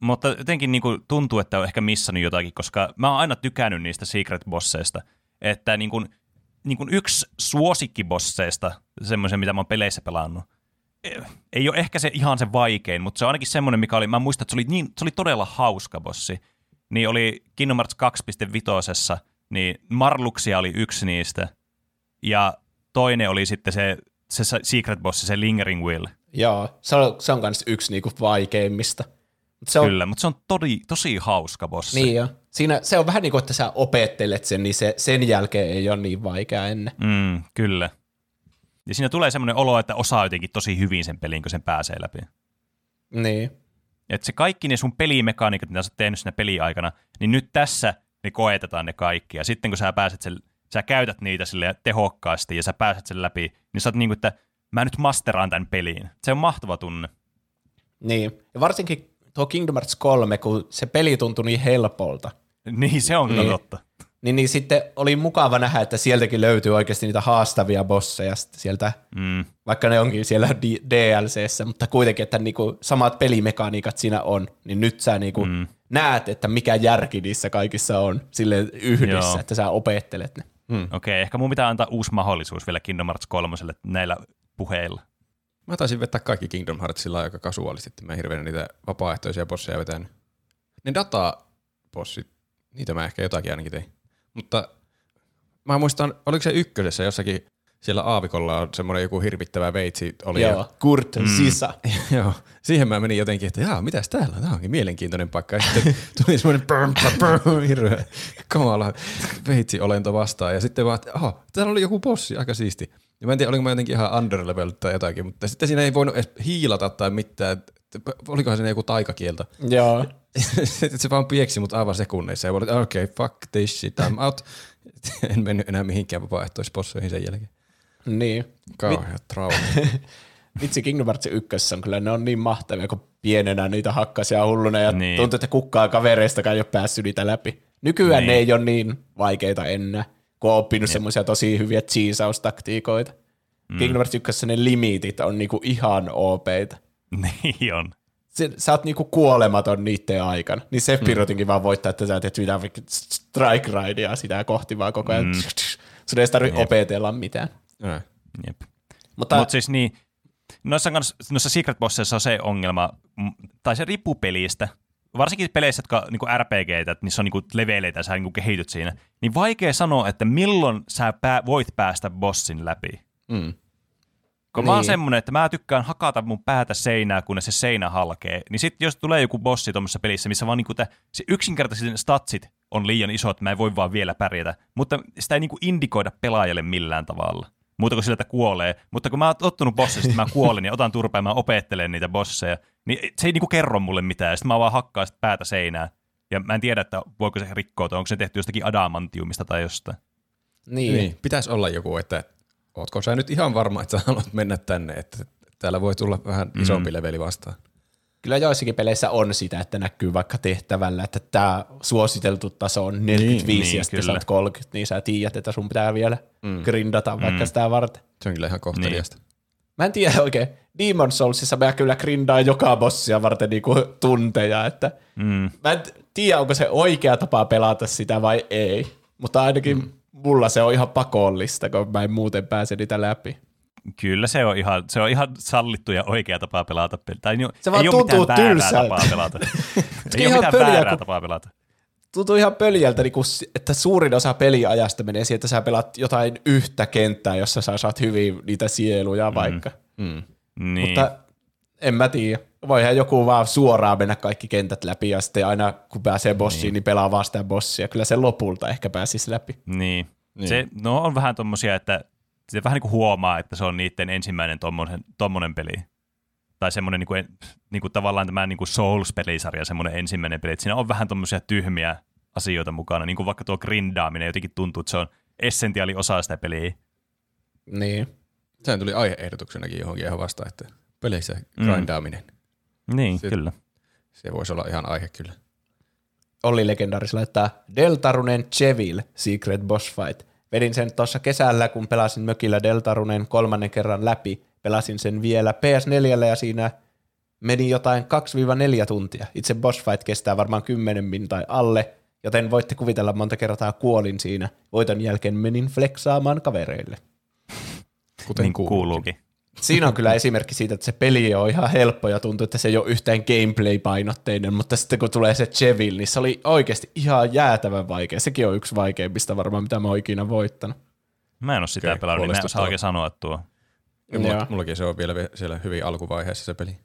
Mutta jotenkin niin kuin tuntuu, että on ehkä missannut jotakin, koska mä oon aina tykännyt niistä secret bosseista. Että niin kuin, niin kuin yksi suosikkibosseista, semmoisen, mitä mä oon peleissä pelannut, ei ole ehkä se ihan se vaikein, mutta se on ainakin semmoinen, mikä oli, mä muistan, että se oli, niin, se oli todella hauska bossi. Niin oli Kingdom Hearts 2.5, niin Marluksia oli yksi niistä, ja toinen oli sitten se, se secret bossi, se Lingering Will. Joo, se on, se on myös yksi niinku vaikeimmista. Se on, Kyllä, mutta se on tosi, tosi hauska bossi. Niin jo. Siinä, se on vähän niin kuin, että sä opettelet sen, niin se, sen jälkeen ei ole niin vaikea ennen. Mm, kyllä. Ja siinä tulee semmoinen olo, että osaa jotenkin tosi hyvin sen pelin, kun sen pääsee läpi. Niin. Että se kaikki ne sun pelimekaniikat, mitä sä oot tehnyt siinä peliaikana, niin nyt tässä ne koetetaan ne kaikki. Ja sitten kun sä pääset sen, sä käytät niitä sille tehokkaasti ja sä pääset sen läpi, niin sä oot niin kuin, että mä nyt masteraan tämän peliin. Se on mahtava tunne. Niin, ja varsinkin tuo Kingdom Hearts 3, kun se peli tuntui niin helpolta. Niin, se on niin, totta. Niin, niin sitten oli mukava nähdä, että sieltäkin löytyy oikeasti niitä haastavia bosseja sieltä, mm. vaikka ne onkin siellä DLCssä, mutta kuitenkin, että niinku samat pelimekaniikat siinä on, niin nyt sä niinku mm. näet, että mikä järki niissä kaikissa on sille yhdessä, Joo. että sä opettelet ne. Mm. Okei, okay, ehkä mun pitää antaa uusi mahdollisuus vielä Kingdom Hearts 3 näillä puheilla. Mä taisin vetää kaikki Kingdom Heartsilla aika kasuaalisesti. Mä hirveän niitä vapaaehtoisia bosseja vetänyt. Ne databossit, niitä mä ehkä jotakin ainakin tein. Mutta mä muistan, oliko se ykkösessä jossakin siellä aavikolla on semmoinen joku hirvittävä veitsi. Oli Joo, Kurt mm. Sisa. Joo, siihen mä menin jotenkin, että jaa, mitäs täällä on? Tämä onkin mielenkiintoinen paikka. Ja sitten tuli semmoinen brr, brr, hirveä kamala veitsi-olento vastaan. Ja sitten vaan, että oho, täällä oli joku bossi, aika siisti. Ja mä en tiedä, olinko mä jotenkin ihan underlevel tai jotakin, mutta sitten siinä ei voinut edes hiilata tai mitään. Olikohan siinä joku taikakielto? Joo. sitten se vaan pieksi mut aivan sekunneissa ja okei, okay, fuck this shit, I'm out. en mennyt enää mihinkään vapaaehtoispossoihin sen jälkeen. Niin. Kauhea trauma. vitsi Kingdom Hearts 1 on kyllä ne on niin mahtavia, kun pienenä niitä hakkasia hulluna ja Niin. niin. tuntuu, että kukkaa kavereistakaan ei ole päässyt niitä läpi. Nykyään Niin. niin. ne ei ole niin vaikeita enää, kun on oppinut semmoisia tosi hyviä cheesaustaktiikoita. Mm. Kingdom Hearts 1 ne limitit on niinku ihan OPita. Niin on. Se, sä oot niinku kuolematon niiden aikana. Niin Sephirotinkin vaan voittaa, että sä teet mitään vaikka strike ridea sitä kohti vaan koko ajan. Mm. Sun ei tarvitse opetella mitään. Ää. Jep. Mutta Mutta siis niin, noissa, kans, noissa Secret Bossissa on se ongelma, tai se riippuu pelistä, varsinkin peleissä, jotka niin RPGtä, että niissä on niin leveleitä ja sä niin kehityt siinä, niin vaikea sanoa, että milloin sä pää, voit päästä bossin läpi. Mm. Kun mä oon Niin. semmonen, että mä tykkään hakata mun päätä seinää, kunnes se seinä halkee, niin sitten jos tulee joku bossi tuommoisessa pelissä, missä vaan niinku te, se yksinkertaiset statsit on liian iso, että mä en voi vaan vielä pärjätä, mutta sitä ei niinku indikoida pelaajalle millään tavalla. Muuta kuin sillä, että kuolee. Mutta kun mä oon tottunut bossista, että mä kuolin ja otan turpaan ja mä opettelen niitä bosseja, niin se ei niinku kerro mulle mitään. Sitten mä vaan hakkaan sit päätä seinään. Ja mä en tiedä, että voiko se rikkoutua, onko se tehty jostakin adamantiumista tai jostain. niin. Niin, pitäisi olla joku, että ootko sä nyt ihan varma, että sä haluat mennä tänne, että täällä voi tulla vähän isompi leveli vastaan. Kyllä joissakin peleissä on sitä, että näkyy vaikka tehtävällä, että tämä suositeltu taso on 45 Niin, niin, niin, ja sitten sä oot 30, niin sä tiedät, että sun pitää vielä mm. grindata vaikka sitä varten. Se on kyllä ihan kohteliasta. Mä en tiedä oikein. Demon Soulsissa mä kyllä grindaan joka bossia varten niinku tunteja, että Mm. mä en tiedä, onko se oikea tapa pelata sitä vai ei. Mutta ainakin mm. Mulla se on ihan pakollista, kun mä en muuten pääse niitä läpi. Kyllä se on ihan, se on ihan sallittu ja oikea tapa pelata peli. Tai niin, Se vaan ei ole mitään tuntuu väärää tylsältä. tapaa pelata. ei ole ihan mitään pöliä, väärää kun- tapaa pelata. Tuntuu ihan pöljältä, niinku, s- että suurin osa peliajasta menee siihen, että sä pelaat jotain yhtä kenttää, jossa sä saat hyvin niitä sieluja vaikka. Mm. Niin. Mutta en mä tiedä. Voihan joku vaan suoraan mennä kaikki kentät läpi ja sitten aina kun pääsee bossiin, niin, niin pelaa vaan sitä bossia. Kyllä se lopulta ehkä pääsisi läpi. Niin. Niin. Se, no on vähän tommosia, että se vähän niin kuin huomaa, että se on niiden ensimmäinen tommonen, tommonen peli. Tai semmoinen niin kuin, niin kuin tavallaan tämä niin kuin Souls-pelisarja, semmoinen ensimmäinen peli. Että siinä on vähän tommosia tyhmiä asioita mukana, niin kuin vaikka tuo grindaaminen jotenkin tuntuu, että se on essentiaali osa sitä peliä. Niin. Sehän tuli aiheehdotuksenakin johonkin ihan vastaan, että peleissä grindaaminen. Niin, Se- kyllä. Se voisi olla ihan aihe kyllä. Olli Legendaaris laittaa Deltarunen Chevil Secret Boss Fight. Vedin sen tuossa kesällä, kun pelasin mökillä Deltarunen kolmannen kerran läpi. Pelasin sen vielä PS4 ja siinä meni jotain 2-4 tuntia. Itse boss fight kestää varmaan 10 min tai alle, joten voitte kuvitella monta kertaa kuolin siinä. Voiton jälkeen menin flexaamaan kavereille. Kuten Niin kuin kuuluukin. Siinä on kyllä esimerkki siitä, että se peli on ihan helppo ja tuntuu, että se ei ole yhtään gameplay-painotteinen, mutta sitten kun tulee se Chevil, niin se oli oikeasti ihan jäätävän vaikea. Sekin on yksi vaikeimmista varmaan, mitä mä oon ikinä voittanut. Mä en ole sitä Okei, pelannut, niin mä en osaa oikein sanoa tuo. Ja mulla, mullakin se on vielä vi- siellä hyvin alkuvaiheessa se peli.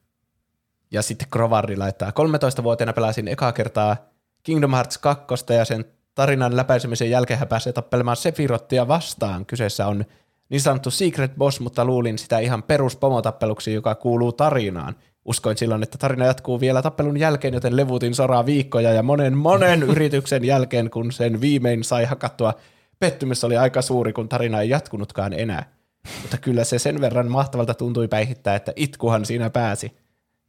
Ja sitten Krovarri laittaa, 13-vuotiaana pelasin ekaa kertaa Kingdom Hearts 2 ja sen tarinan läpäisemisen jälkeen hän pääsee tappelemaan Sephirothia vastaan. Kyseessä on niin sanottu Secret Boss, mutta luulin sitä ihan peruspomotappeluksi, joka kuuluu tarinaan. Uskoin silloin, että tarina jatkuu vielä tappelun jälkeen, joten levutin soraa viikkoja ja monen monen yrityksen jälkeen, kun sen viimein sai hakattua, pettymys oli aika suuri, kun tarina ei jatkunutkaan enää. Mutta kyllä se sen verran mahtavalta tuntui päihittää, että itkuhan siinä pääsi.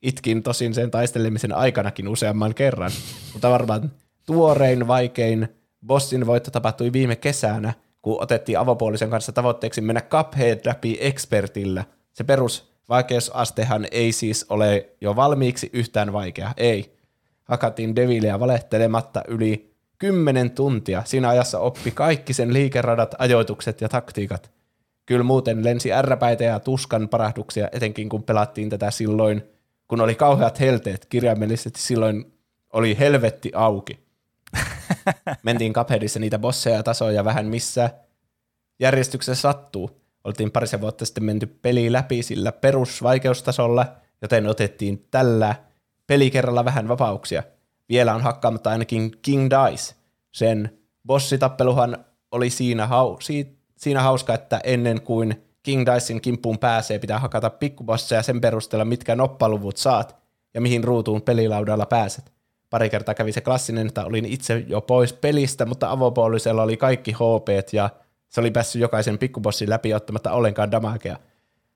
Itkin tosin sen taistelemisen aikanakin useamman kerran, mutta varmaan tuorein, vaikein bossin voitto tapahtui viime kesänä, kun otettiin avopuolisen kanssa tavoitteeksi mennä Cuphead läpi expertillä. Se perusvaikeusastehan ei siis ole jo valmiiksi yhtään vaikea, ei. Hakattiin Devilia valehtelematta yli 10 tuntia. Siinä ajassa oppi kaikki sen liikeradat, ajoitukset ja taktiikat. Kyllä muuten lensi ärräpäitä ja tuskan parahduksia, etenkin kun pelattiin tätä silloin, kun oli kauheat helteet. Kirjaimellisesti silloin oli helvetti auki. Mentiin Cupheadissa niitä bosseja ja tasoja vähän missä järjestyksessä sattuu. Oltiin parisen vuotta sitten menty peli läpi sillä perusvaikeustasolla, joten otettiin tällä pelikerralla vähän vapauksia. Vielä on hakkaamatta ainakin King Dice. Sen bossitappeluhan oli siinä, hau, si, siinä hauska, että ennen kuin King Dicein kimppuun pääsee, pitää hakata pikkubosseja sen perusteella, mitkä noppaluvut saat ja mihin ruutuun pelilaudalla pääset. Pari kertaa kävi se klassinen, että olin itse jo pois pelistä, mutta avopuolisella oli kaikki HP ja se oli päässyt jokaisen pikkubossin läpi ottamatta ollenkaan damagea.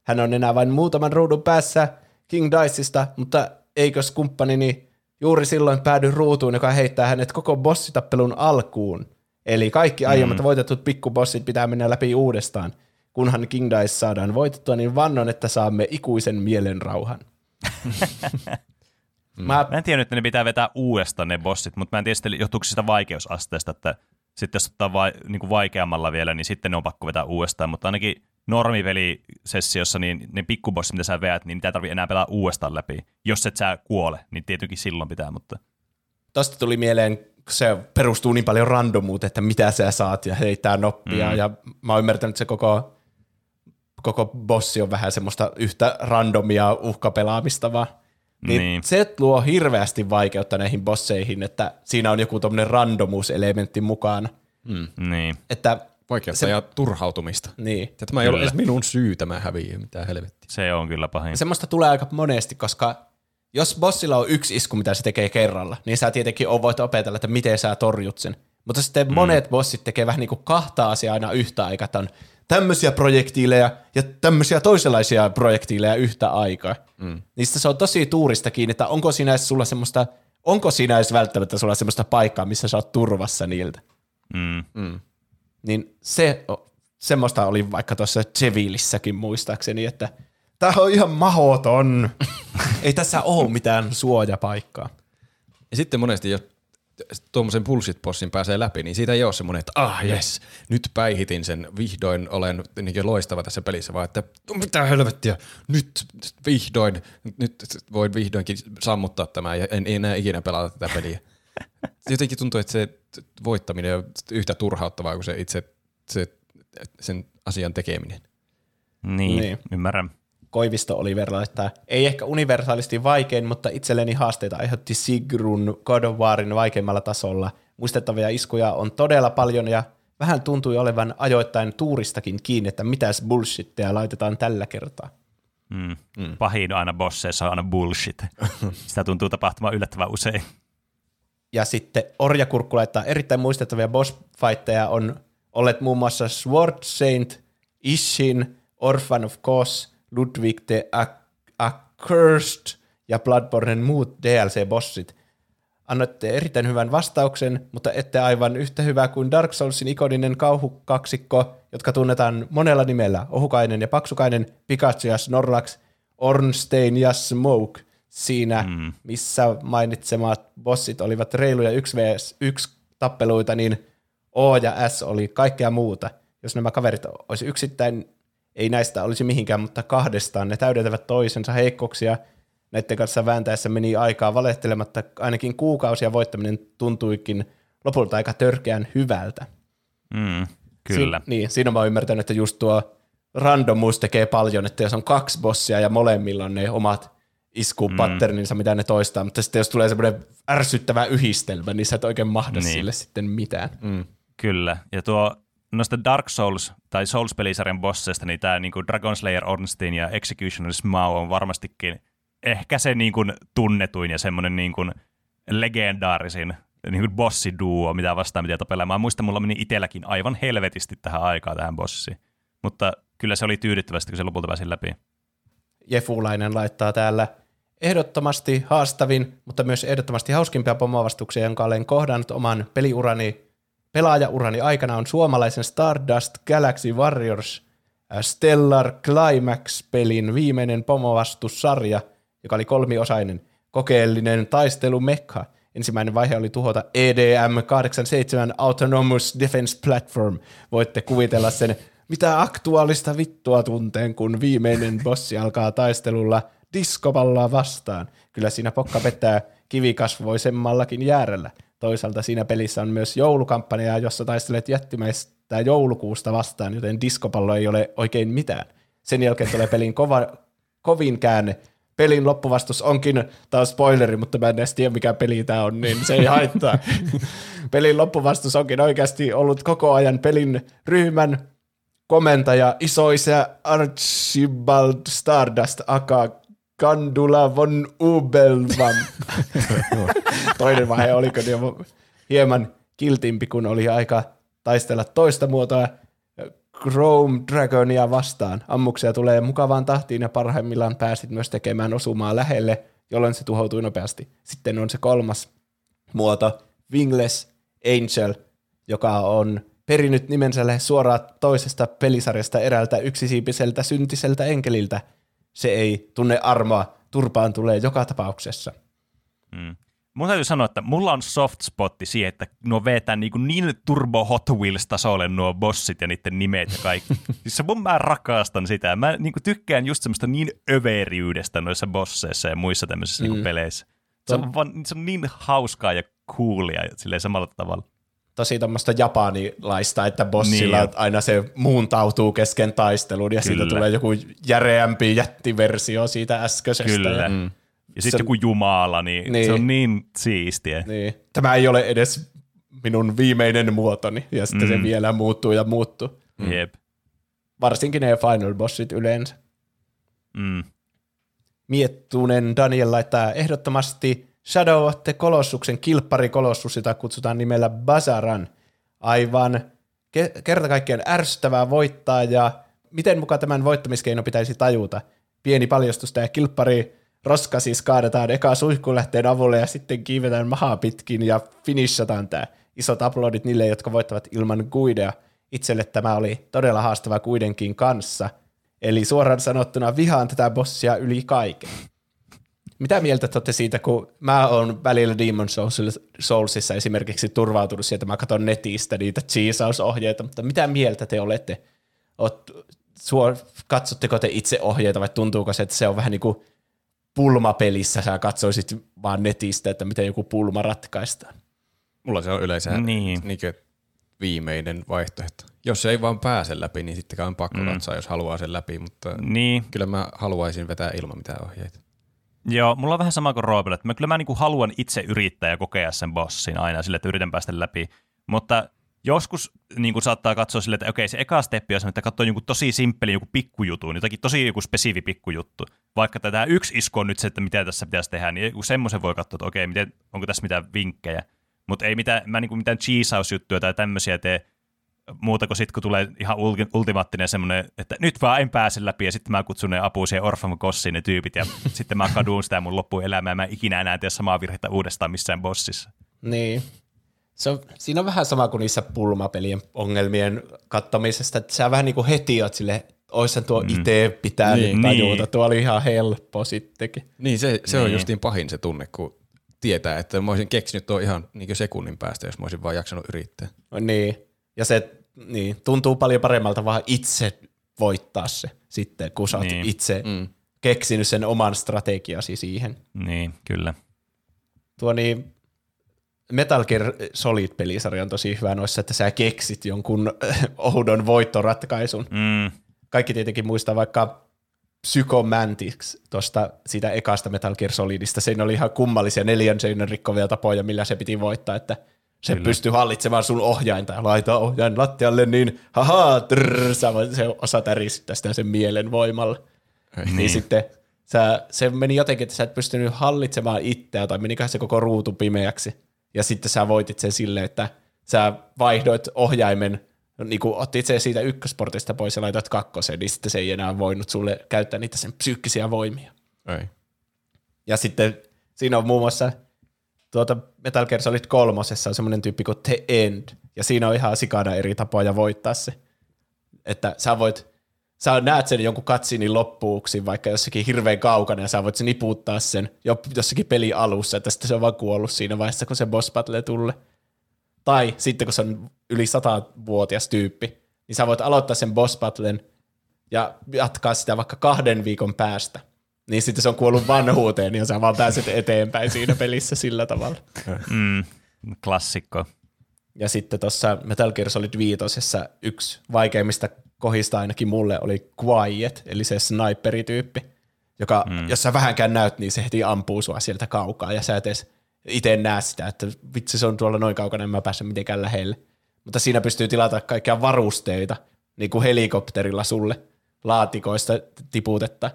hän on enää vain muutaman ruudun päässä King Diceista, mutta eikös kumppanini juuri silloin päädy ruutuun, joka heittää hänet koko bossitappelun alkuun. Eli kaikki aiemmat mm. voitetut pikkubossit pitää mennä läpi uudestaan. Kunhan King Dice saadaan voitettua, niin vannon, että saamme ikuisen mielenrauhan. Mä... mä en tiedä, että ne pitää vetää uudestaan ne bossit, mutta mä en tiedä, johtuuko sitä vaikeusasteesta, että sitten jos ottaa vai, niin kuin vaikeammalla vielä, niin sitten ne on pakko vetää uudestaan, mutta ainakin normipelisessiossa, niin ne pikkubossit, mitä sä veät, niin niitä ei tarvitse enää pelaa uudestaan läpi. Jos et sä kuole, niin tietenkin silloin pitää, mutta... Tosta tuli mieleen, se perustuu niin paljon randomuuteen, että mitä sä saat ja heittää noppia, mm. ja mä oon ymmärtänyt, että se koko, koko bossi on vähän semmoista yhtä randomia uhkapelaamista vaan. Niin, niin. se luo hirveästi vaikeutta näihin bosseihin, että siinä on joku tommonen randomuuselementti mukana. Mm. Niin. Että Vaikeutta se, ja turhautumista. Niin. Ja tämä ei ole edes minun syy tämä häviö, mitä helvettiä. Se on kyllä pahin. Semmoista tulee aika monesti, koska jos bossilla on yksi isku, mitä se tekee kerralla, niin sä tietenkin voit opetella, että miten sä torjut sen. Mutta sitten mm. monet bossit tekee vähän niin kuin kahta asiaa aina yhtä aikaa, että on tämmöisiä projektiileja ja tämmöisiä toisenlaisia projektiileja yhtä aikaa. Mm. Niistä se on tosi tuurista kiinni, että onko siinä edes sulla semmoista, onko siinä edes välttämättä sulla semmoista paikkaa, missä sä oot turvassa niiltä. Mm. Mm. Niin se, semmoista oli vaikka tuossa Chevilissäkin muistaakseni, että tämä on ihan mahoton. Ei tässä ole mitään suojapaikkaa. Ja sitten monesti, jos tuommoisen bullshit-bossin pääsee läpi, niin siitä ei ole semmoinen, että ah jes, nyt päihitin sen, vihdoin olen niin loistava tässä pelissä, vaan että no mitä helvettiä, nyt vihdoin, nyt voin vihdoinkin sammuttaa tämä ja en enää ikinä pelata tätä peliä. Jotenkin tuntuu, että se voittaminen on yhtä turhauttavaa kuin se itse se, sen asian tekeminen. Niin, niin. ymmärrän. Koivisto Oliver että ei ehkä universaalisti vaikein, mutta itselleni haasteita aiheutti Sigrun God of Warin vaikeimmalla tasolla. Muistettavia iskuja on todella paljon ja vähän tuntui olevan ajoittain tuuristakin kiinni, että mitäs bullshitteja laitetaan tällä kertaa. Mm. Mm. Pahin aina bosseissa on aina bullshit. Sitä tuntuu tapahtumaan yllättävän usein. Ja sitten Orjakurkku laittaa erittäin muistettavia boss on olleet muun muassa Sword Saint, Ishin, Orphan of Kos, Ludwig the Accursed ja Bloodbornen muut DLC-bossit. Annoitte erittäin hyvän vastauksen, mutta ette aivan yhtä hyvä kuin Dark Soulsin ikoninen kauhukaksikko, jotka tunnetaan monella nimellä, Ohukainen ja Paksukainen, Pikachu ja Snorlax, Ornstein ja Smoke. Siinä, mm. missä mainitsemat bossit olivat reiluja 1v1 tappeluita, niin O ja S oli kaikkea muuta. Jos nämä kaverit olisi yksittäin ei näistä olisi mihinkään, mutta kahdestaan ne täydentävät toisensa heikkouksia. Näiden kanssa vääntäessä meni aikaa valehtelematta, ainakin kuukausia voittaminen tuntuikin lopulta aika törkeän hyvältä. Mm, kyllä. Si- niin, siinä mä oon ymmärtänyt, että just tuo randomuus tekee paljon, että jos on kaksi bossia ja molemmilla on ne omat iskupatterninsa, mm. mitä ne toistaa, mutta sitten jos tulee semmoinen ärsyttävä yhdistelmä, niin sä et oikein mahda niin. sille sitten mitään. Mm. Kyllä, ja tuo noista Dark Souls tai Souls-pelisarjan bosseista, niin tämä niin Dragon Slayer Ornstein ja Executioner Smau on varmastikin ehkä se niin kuin tunnetuin ja semmoinen niin kuin legendaarisin niin kuin bossiduo, mitä vastaan mitä tapellaan. Mä muistan, mulla meni itselläkin aivan helvetisti tähän aikaan tähän bossiin. Mutta kyllä se oli tyydyttävästi, kun se lopulta pääsi läpi. Jefulainen laittaa täällä ehdottomasti haastavin, mutta myös ehdottomasti hauskimpia pomoavastuksia, jonka olen kohdannut oman peliurani pelaajaurani aikana on suomalaisen Stardust Galaxy Warriors äh, Stellar Climax-pelin viimeinen pomovastussarja, joka oli kolmiosainen kokeellinen taistelu mekha. Ensimmäinen vaihe oli tuhota EDM87 Autonomous Defense Platform. Voitte kuvitella sen, mitä aktuaalista vittua tunteen, kun viimeinen bossi alkaa taistelulla diskopallaa vastaan. Kyllä siinä pokka vetää kivikasvoisemmallakin jäärellä. Toisaalta siinä pelissä on myös joulukampanja, jossa taistelet jättimäistä joulukuusta vastaan, joten diskopallo ei ole oikein mitään. Sen jälkeen tulee pelin kova, kovin käänne. Pelin loppuvastus onkin, taas spoileri, mutta mä en edes tiedä mikä peli tämä on, niin se ei haittaa. pelin loppuvastus onkin oikeasti ollut koko ajan pelin ryhmän komentaja isoisä Archibald Stardust aka Kandula von Ubelvam. Toinen vaihe oliko hieman kiltimpi, kun oli aika taistella toista muotoa Chrome Dragonia vastaan. Ammuksia tulee mukavaan tahtiin ja parhaimmillaan pääsit myös tekemään osumaa lähelle, jolloin se tuhoutui nopeasti. Sitten on se kolmas muoto, Wingless Angel, joka on perinyt nimensä lähes suoraan toisesta pelisarjasta eräältä yksisiipiseltä syntiseltä enkeliltä. Se ei tunne armoa, turpaan tulee joka tapauksessa. Mm. Mun täytyy sanoa, että mulla on soft spotti siihen, että nuo vetää niin, kuin niin turbo Hot Wheels-tasolle nuo bossit ja niiden nimet ja kaikki. siis se mun mä rakastan sitä. Mä niin kuin tykkään just semmoista niin överiydestä noissa bosseissa ja muissa tämmöisissä niinku mm. niin peleissä. Se on, vaan, se on niin hauskaa ja coolia silleen samalla tavalla tosi tämmöistä japanilaista, että bossilla niin. aina se muuntautuu kesken taistelun ja Kyllä. siitä tulee joku järeämpi jättiversio siitä äskeisestä. Kyllä. Ja, mm. ja sitten joku jumala, niin, niin, se on niin siistiä. Niin. Tämä ei ole edes minun viimeinen muotoni, ja sitten mm. se vielä muuttuu ja muuttuu. Mm. Jep. Varsinkin ne final bossit yleensä. Mm. Miettunen Daniel laittaa ehdottomasti Shadow of the Colossuksen kilpparikolossus, jota kutsutaan nimellä Bazaran. Aivan ke- kerta kaikkiaan ärsyttävää voittaa ja miten mukaan tämän voittamiskeino pitäisi tajuta. Pieni paljastus tämä kilppari roska siis kaadetaan eka suihkulähteen avulla ja sitten kiivetään mahaa pitkin ja finishataan tämä. Isot uploadit niille, jotka voittavat ilman guidea. Itselle tämä oli todella haastava kuitenkin kanssa. Eli suoraan sanottuna vihaan tätä bossia yli kaiken. Mitä mieltä te olette siitä, kun mä oon välillä Demon Soulsissa esimerkiksi turvautunut sieltä, mä katson netistä niitä cheesausohjeita, mutta mitä mieltä te olette? Oot, suor, katsotteko te itse ohjeita vai tuntuuko se, että se on vähän niin kuin pulmapelissä, sä katsoisit vaan netistä, että miten joku pulma ratkaistaan? Mulla se on yleensä niin. Niin viimeinen vaihtoehto. Jos ei vaan pääse läpi, niin sitten on pakko mm. katsoa, jos haluaa sen läpi, mutta niin. kyllä mä haluaisin vetää ilman mitään ohjeita. Joo, mulla on vähän sama kuin Roopilla, että mä kyllä mä niinku haluan itse yrittää ja kokea sen bossin aina sille, että yritän päästä läpi, mutta joskus niin kuin saattaa katsoa silleen, että okei, se eka steppi on että katsoo joku tosi simppeli joku pikkujutun, jotakin tosi joku spesifi pikkujuttu. Vaikka tämä yksi isko on nyt se, että mitä tässä pitäisi tehdä, niin semmoisen voi katsoa, että okei, miten, onko tässä mitään vinkkejä. Mutta ei mitään, mä niin kuin mitään cheesausjuttuja tai tämmöisiä tee, muuta kuin sitten kun tulee ihan ultimaattinen semmoinen, että nyt vaan en pääse läpi ja sitten mä kutsun ne apuun siihen Orphan Gossiin ne tyypit ja sitten mä kadun sitä mun loppuelämää ja mä ikinä enää tee samaa virhettä uudestaan missään bossissa. Niin. Se on, siinä on vähän sama kuin niissä pulmapelien ongelmien kattomisesta, että sä vähän niin kuin heti oot sille, ois tuo mm. itse pitää niin, tajuta, niin. tuo oli ihan helppo sittenkin. Niin, se, se niin. on justiin pahin se tunne, kun tietää, että mä olisin keksinyt tuo ihan niin sekunnin päästä, jos mä olisin vaan jaksanut yrittää. Niin, ja se niin, tuntuu paljon paremmalta vaan itse voittaa se sitten, kun sä oot niin. itse mm. keksinyt sen oman strategiasi siihen. Niin, kyllä. Tuo niin, Metal Gear Solid-pelisarja on tosi hyvä noissa, että sä keksit jonkun oudon voittoratkaisun. Mm. Kaikki tietenkin muistaa vaikka Psychomantics tuosta siitä ekasta Metal Gear Solidista. Siinä oli ihan kummallisia neljän seinän rikkovia tapoja, millä se piti voittaa, että – se Kyllä. pystyy hallitsemaan sun ohjainta ja laita ohjain lattialle, niin haha, trrr, sä voit, se osaa täristää sitä sen mielen voimalla. Niin. niin sitten sä, se meni jotenkin, että sä et pystynyt hallitsemaan itseä, tai meniköhän se koko ruutu pimeäksi. Ja sitten sä voitit sen silleen, että sä vaihdoit ohjaimen, niin kuin otit sen siitä ykkösportista pois ja laitoit kakkosen, niin sitten se ei enää voinut sulle käyttää niitä sen psyykkisiä voimia. Ei. Ja sitten siinä on muun muassa tuota Metal Gear Solid kolmosessa on semmoinen tyyppi kuin The End, ja siinä on ihan sikana eri tapoja voittaa se. Että sä voit, sä näet sen jonkun katsinin loppuuksi vaikka jossakin hirveän kaukana, ja sä voit sen niputtaa sen jossakin peli alussa, että sitten se on vaan kuollut siinä vaiheessa, kun se boss battle tulee. Tai sitten, kun se on yli satavuotias tyyppi, niin sä voit aloittaa sen boss battlen ja jatkaa sitä vaikka kahden viikon päästä niin sitten se on kuollut vanhuuteen, niin sä vaan pääset eteenpäin siinä pelissä sillä tavalla. Mm, klassikko. Ja sitten tuossa Metal Gear Solid 5 yksi vaikeimmista kohista ainakin mulle oli Quiet, eli se sniperityyppi, joka, mm. jos sä vähänkään näyt, niin se heti ampuu sua sieltä kaukaa, ja sä et edes itse näe sitä, että vitsi se on tuolla noin kaukana, en mä pääse mitenkään lähelle. Mutta siinä pystyy tilata kaikkia varusteita, niin kuin helikopterilla sulle laatikoista tiputetta,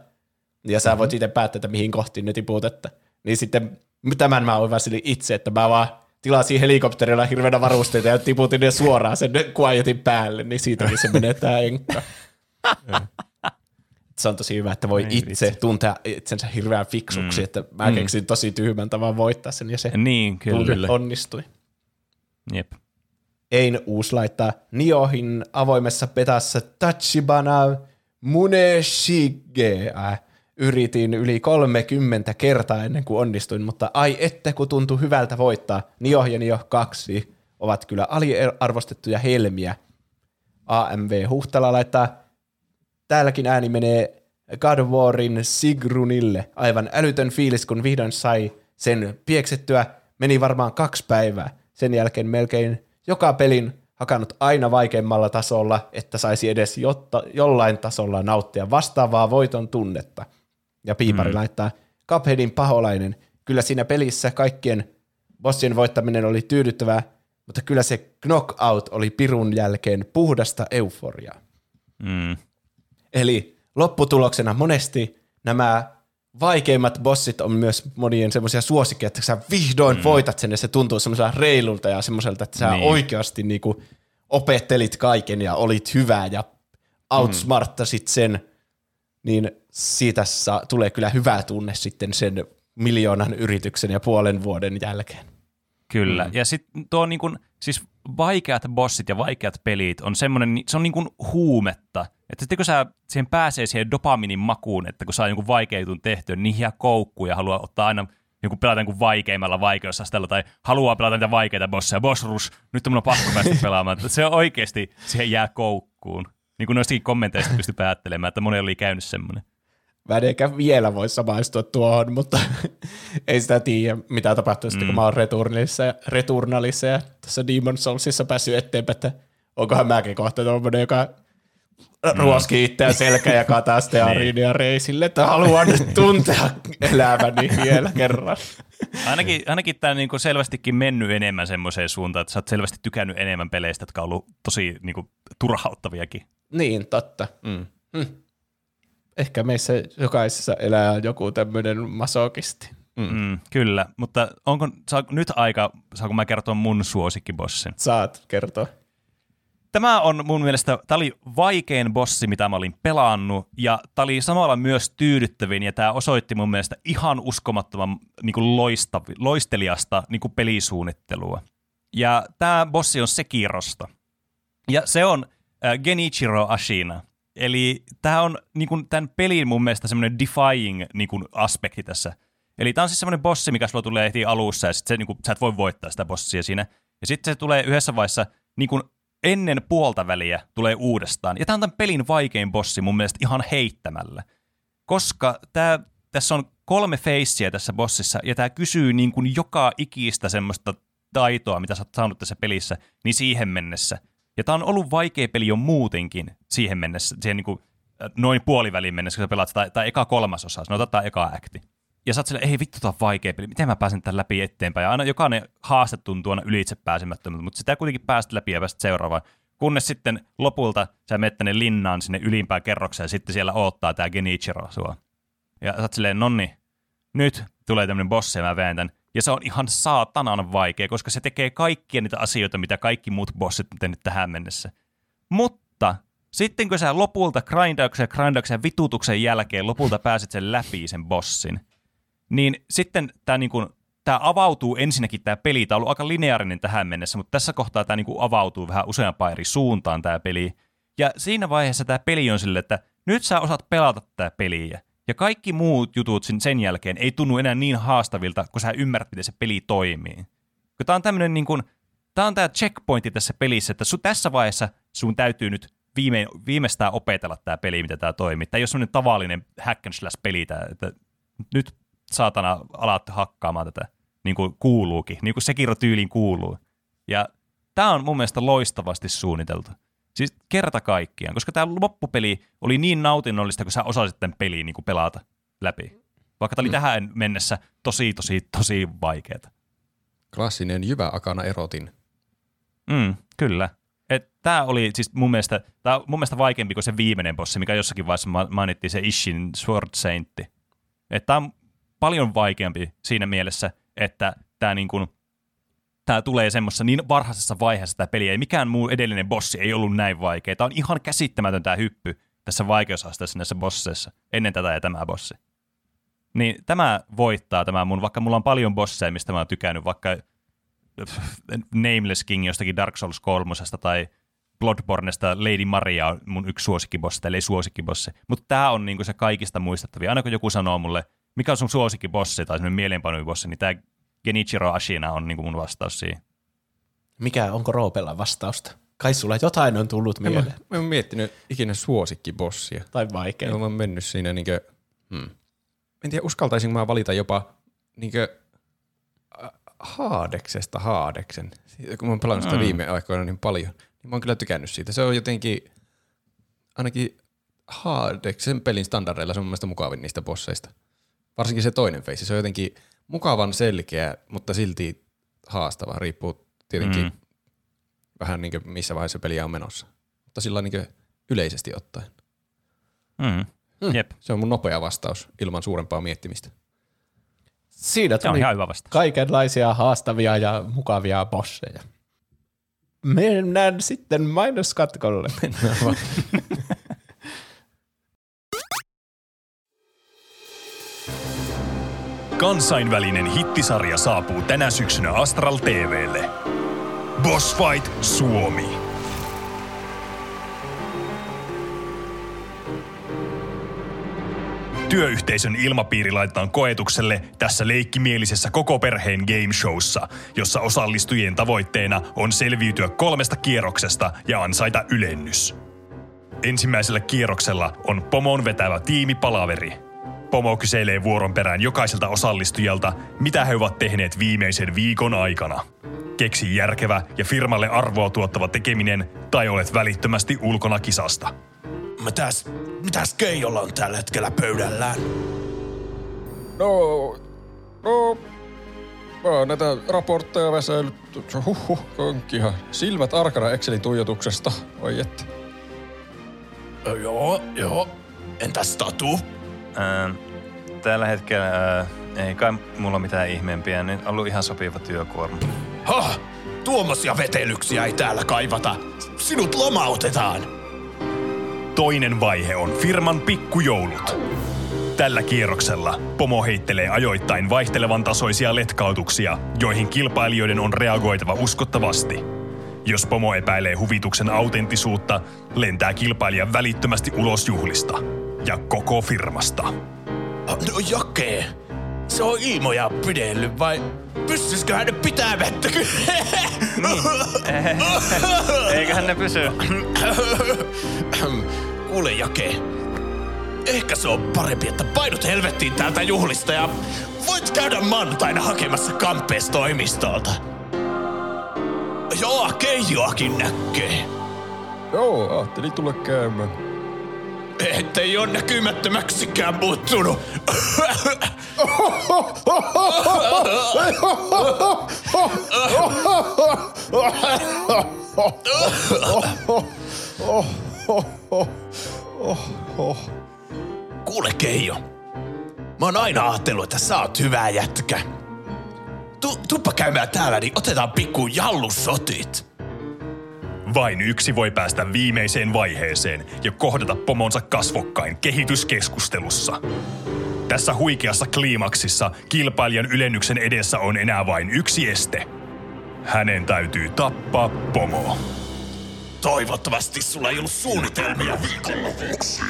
ja sä voit mm-hmm. itse päättää, että mihin kohtiin ne tiput, että. Niin sitten tämän mä väsynyt itse, että mä vaan tilasin helikopterilla hirveänä varusteita ja tiputin ne suoraan sen Quietin päälle, niin siitäkin se menee tää enkka. se on tosi hyvä, että voi Ei itse vitsi. tuntea itsensä hirveän fiksuksi, mm. että mä keksin tosi tyhmän tavan voittaa sen ja se Niin, kyllä. onnistui. Jep. Ein uusi laittaa Niohin avoimessa petassa Tachibana Muneshige. Yritin yli 30 kertaa ennen kuin onnistuin, mutta ai ette kun tuntui hyvältä voittaa. Nio ja Nio 2 ovat kyllä aliarvostettuja helmiä. AMV Huhtala laittaa, täälläkin ääni menee God of Warin Sigrunille. Aivan älytön fiilis, kun vihdoin sai sen pieksettyä. Meni varmaan kaksi päivää. Sen jälkeen melkein joka pelin hakannut aina vaikeimmalla tasolla, että saisi edes jotta, jollain tasolla nauttia vastaavaa voiton tunnetta. Ja Piipari mm. laittaa, Cupheadin paholainen. Kyllä siinä pelissä kaikkien bossien voittaminen oli tyydyttävää, mutta kyllä se knockout oli pirun jälkeen puhdasta euforiaa. Mm. Eli lopputuloksena monesti nämä vaikeimmat bossit on myös monien semmoisia suosikkeja, että sä vihdoin mm. voitat sen ja se tuntuu semmoisella reilulta ja semmoiselta, että sä Niin. oikeasti niinku opettelit kaiken ja olit hyvä ja outsmarttasit sen, niin siitä saa, tulee kyllä hyvä tunne sitten sen miljoonan yrityksen ja puolen vuoden jälkeen. Kyllä. Mm. Ja sitten tuo niin kun, siis vaikeat bossit ja vaikeat pelit on semmoinen, se on niin kuin huumetta. Että sitten kun sä siihen pääsee siihen dopaminin makuun, että kun saa jonkun vaikeutun tehtyä, niin jää koukkuun ja haluaa ottaa aina joku pelata jonkun vaikeimmalla vaikeusasteella tai haluaa pelata niitä vaikeita bosseja. Boss rush, nyt on mun pakko päästä pelaamaan. Että se on oikeasti, siihen jää koukkuun. Niin kuin noistakin kommenteista pystyi päättelemään, että monella oli käynyt semmoinen. Mä en ehkä vielä voi samaistua tuohon, mutta ei sitä tiedä, mitä tapahtuu sitten, kun mä oon Returnalissa, Returnalissa ja tässä Demon Soulsissa päässyt eteenpäin, että onkohan mäkin kohta tuommoinen, joka ruoskii itseään selkä ja kataa sitten Arinia reisille, että haluan nyt tuntea elämäni vielä kerran. Ainakin, ainakin tämä on niinku selvästikin mennyt enemmän semmoiseen suuntaan, että sä oot selvästi tykännyt enemmän peleistä, jotka on ollut tosi niinku, turhauttaviakin. Niin, totta. Mm. Mm. Ehkä meissä jokaisessa elää joku tämmöinen masokisti. Mm. Mm, kyllä, mutta onko saa, nyt aika, saanko mä kertoa mun suosikkibossin? Saat kertoa. Tämä on mun mielestä, tämä oli vaikein bossi, mitä mä olin pelannut, ja tämä oli samalla myös tyydyttävin, ja tämä osoitti mun mielestä ihan uskomattoman niin kuin loistavi, loisteliasta niin kuin pelisuunnittelua. Ja tämä bossi on Sekirosta. Ja se on äh, Genichiro Ashina. Eli tämä on niin tämän pelin mun mielestä semmoinen defying niin kuin, aspekti tässä. Eli tämä on siis semmoinen bossi, mikä sulla tulee heti alussa, ja sit se, niin sä et voi voittaa sitä bossia siinä. Ja sitten se tulee yhdessä vaiheessa niin ennen puolta väliä tulee uudestaan. Ja tämä on tämän pelin vaikein bossi mun mielestä ihan heittämällä. Koska tää, tässä on kolme feissiä tässä bossissa, ja tämä kysyy niin kuin joka ikistä semmoista taitoa, mitä sä oot saanut tässä pelissä, niin siihen mennessä. Ja tämä on ollut vaikea peli jo muutenkin siihen mennessä, siihen niin kuin, äh, noin puolivälin mennessä, kun sä pelaat sitä, tai eka kolmasosa, sanotaan tämä eka akti. Ja sä oot silleen, ei vittu, tää on vaikea peli, miten mä pääsen tämän läpi eteenpäin. Ja aina jokainen haaste tuntuu aina ylitse pääsemättömältä, mutta sitä kuitenkin päästä läpi ja päästä seuraavaan. Kunnes sitten lopulta sä menet tänne linnaan sinne ylimpään kerrokseen ja sitten siellä odottaa tämä Genichiro sua. Ja sä oot silleen, nonni, nyt tulee tämmönen bossi ja mä veen Ja se on ihan saatanan vaikea, koska se tekee kaikkia niitä asioita, mitä kaikki muut bossit on tehnyt tähän mennessä. Mutta sitten kun sä lopulta grindauksen ja grindauksen ja vitutuksen jälkeen lopulta pääset sen läpi sen bossin, niin sitten tämä niinku, tää avautuu ensinnäkin tämä peli. Tämä on ollut aika lineaarinen tähän mennessä, mutta tässä kohtaa tämä niinku avautuu vähän useampaan eri suuntaan tämä peli. Ja siinä vaiheessa tämä peli on silleen, että nyt sä osaat pelata tätä peliä. Ja kaikki muut jutut sen, jälkeen ei tunnu enää niin haastavilta, kun sä ymmärrät, miten se peli toimii. Tää on tämmönen niin kuin, tää on tää checkpointti tässä pelissä, että sun, tässä vaiheessa sun täytyy nyt viime, viimeistään opetella tämä peli, miten tämä toimii. Tämä ei ole semmoinen tavallinen hack and slash peli, tää, että nyt saatana alat hakkaamaan tätä, niin kuin kuuluukin, niin kuin Sekiro-tyyliin kuuluu. Ja tämä on mun mielestä loistavasti suunniteltu. Siis kerta kaikkiaan, koska tämä loppupeli oli niin nautinnollista, kun sä osasit tämän peliin niin pelata läpi. Vaikka tämä oli mm. tähän mennessä tosi, tosi, tosi vaikeaa. Klassinen jyvä akana erotin. Mm, kyllä. Tämä oli siis mun mielestä, tää on mun mielestä vaikeampi kuin se viimeinen bossi, mikä jossakin vaiheessa ma- mainittiin, se Ishin Sword Saintti. Tämä on paljon vaikeampi siinä mielessä, että tämä niin kuin, tämä tulee semmoisessa niin varhaisessa vaiheessa tämä peli, ja mikään muu edellinen bossi ei ollut näin vaikea. Tämä on ihan käsittämätön tämä hyppy tässä vaikeusasteessa näissä bosseissa, ennen tätä ja tämä bossi. Niin tämä voittaa tämä mun, vaikka mulla on paljon bosseja, mistä mä oon tykännyt, vaikka Nameless King jostakin Dark Souls 3 tai Bloodbornesta Lady Maria on mun yksi suosikkibossi, tai ei suosikkibossi. Mutta tämä on niinku se kaikista muistettavia. Aina kun joku sanoo mulle, mikä on sun suosikkibossi tai semmoinen mieleenpanuvibossi, niin tämä Genichiro Ashina on niinku mun vastaus siihen. Mikä, onko Roopella vastausta? Kai sulla jotain on tullut Mä, mieleen. mä oon miettinyt ikinä suosikkibossia. Tai vaikea. Mä oon mennyt siinä niinkö, hmm. en tiedä uskaltaisinko mä valita jopa niinkö Haadeksesta Haadeksen. Siitä, kun mä oon pelannut sitä Mm. viime aikoina niin paljon, niin mä oon kyllä tykännyt siitä. Se on jotenkin, ainakin Haadeksen pelin standardeilla se on mun mielestä mukavin niistä bosseista. Varsinkin se toinen feissi. Se on jotenkin mukavan selkeä, mutta silti haastava. Riippuu tietenkin Mm. vähän niin missä vaiheessa peliä on menossa. Mutta sillä niin yleisesti ottaen. Mm. Mm. Jep, Se on mun nopea vastaus ilman suurempaa miettimistä. Siinä se on tuli ihan hyvä vastaus. kaikenlaisia haastavia ja mukavia bosseja. Mennään sitten mainoskatkolle. Kansainvälinen hittisarja saapuu tänä syksynä Astral TVlle. Boss Fight Suomi. Työyhteisön ilmapiiri laitetaan koetukselle tässä leikkimielisessä koko perheen game showssa, jossa osallistujien tavoitteena on selviytyä kolmesta kierroksesta ja ansaita ylennys. Ensimmäisellä kierroksella on pomon vetävä tiimipalaveri. Pomo kyselee vuoron perään jokaiselta osallistujalta, mitä he ovat tehneet viimeisen viikon aikana. Keksi järkevä ja firmalle arvoa tuottava tekeminen tai olet välittömästi ulkona kisasta. Mitäs, mitäs Keijolla on tällä hetkellä pöydällään? No, no, mä oon näitä raportteja väsäillyt. Huhhuh, onkin silmät arkana Excelin tuijotuksesta. Oi että. Joo, joo. Entäs Tatu? Ää, tällä hetkellä ää, ei kai mulla mitään ihmeempiä, niin on ollut ihan sopiva työkuorma. Ha! Tuommoisia vetelyksiä ei täällä kaivata. Sinut lomautetaan. Toinen vaihe on firman pikkujoulut. Tällä kierroksella Pomo heittelee ajoittain vaihtelevan tasoisia letkautuksia, joihin kilpailijoiden on reagoitava uskottavasti. Jos Pomo epäilee huvituksen autenttisuutta, lentää kilpailija välittömästi ulos juhlista. Ja koko firmasta. No Jake, se on ilmoja pidellyt vai pystyisikö hän pitämättä? Niin. Eiköhän ne pysy. Kuule Jake, ehkä se on parempi, että painut helvettiin täältä juhlista ja voit käydä maanantaina hakemassa kamppees toimistolta. Joo, Keijoakin näkee. Joo, ajattelin tulla käymään. Ettei ole näkymättömäksikään muuttunut. Kuule Keijo, mä oon aina ajatellut, että sä oot hyvä jätkä. Tu, tuppa käymään täällä, niin otetaan pikku jallusotit. Vain yksi voi päästä viimeiseen vaiheeseen ja kohdata pomonsa kasvokkain kehityskeskustelussa. Tässä huikeassa kliimaksissa kilpailijan ylennyksen edessä on enää vain yksi este. Hänen täytyy tappaa pomo. Toivottavasti sulla ei ollut suunnitelmia viikonlopuksi.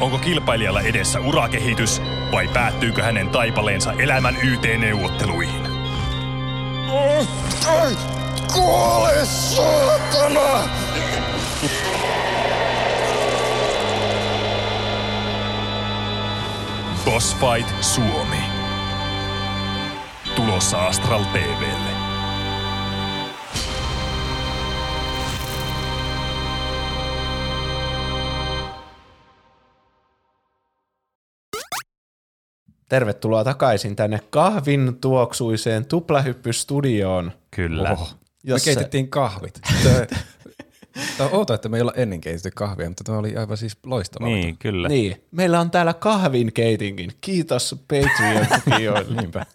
Onko kilpailijalla edessä urakehitys vai päättyykö hänen taipaleensa elämän YT-neuvotteluihin? Kuole, saatana! Boss Fight Suomi. Tulossa Astral TVlle. Tervetuloa takaisin tänne kahvin tuoksuiseen tuplahyppystudioon. Kyllä. Oho. Me Jossa- keitettiin kahvit. Tää- Tää oota, että me ei olla ennen keitetty kahvia, mutta tämä oli aivan siis loistava. Niin, kyllä. Niin, meillä on täällä kahvin keitinkin. Kiitos Patreon-tukijoille. Niinpä.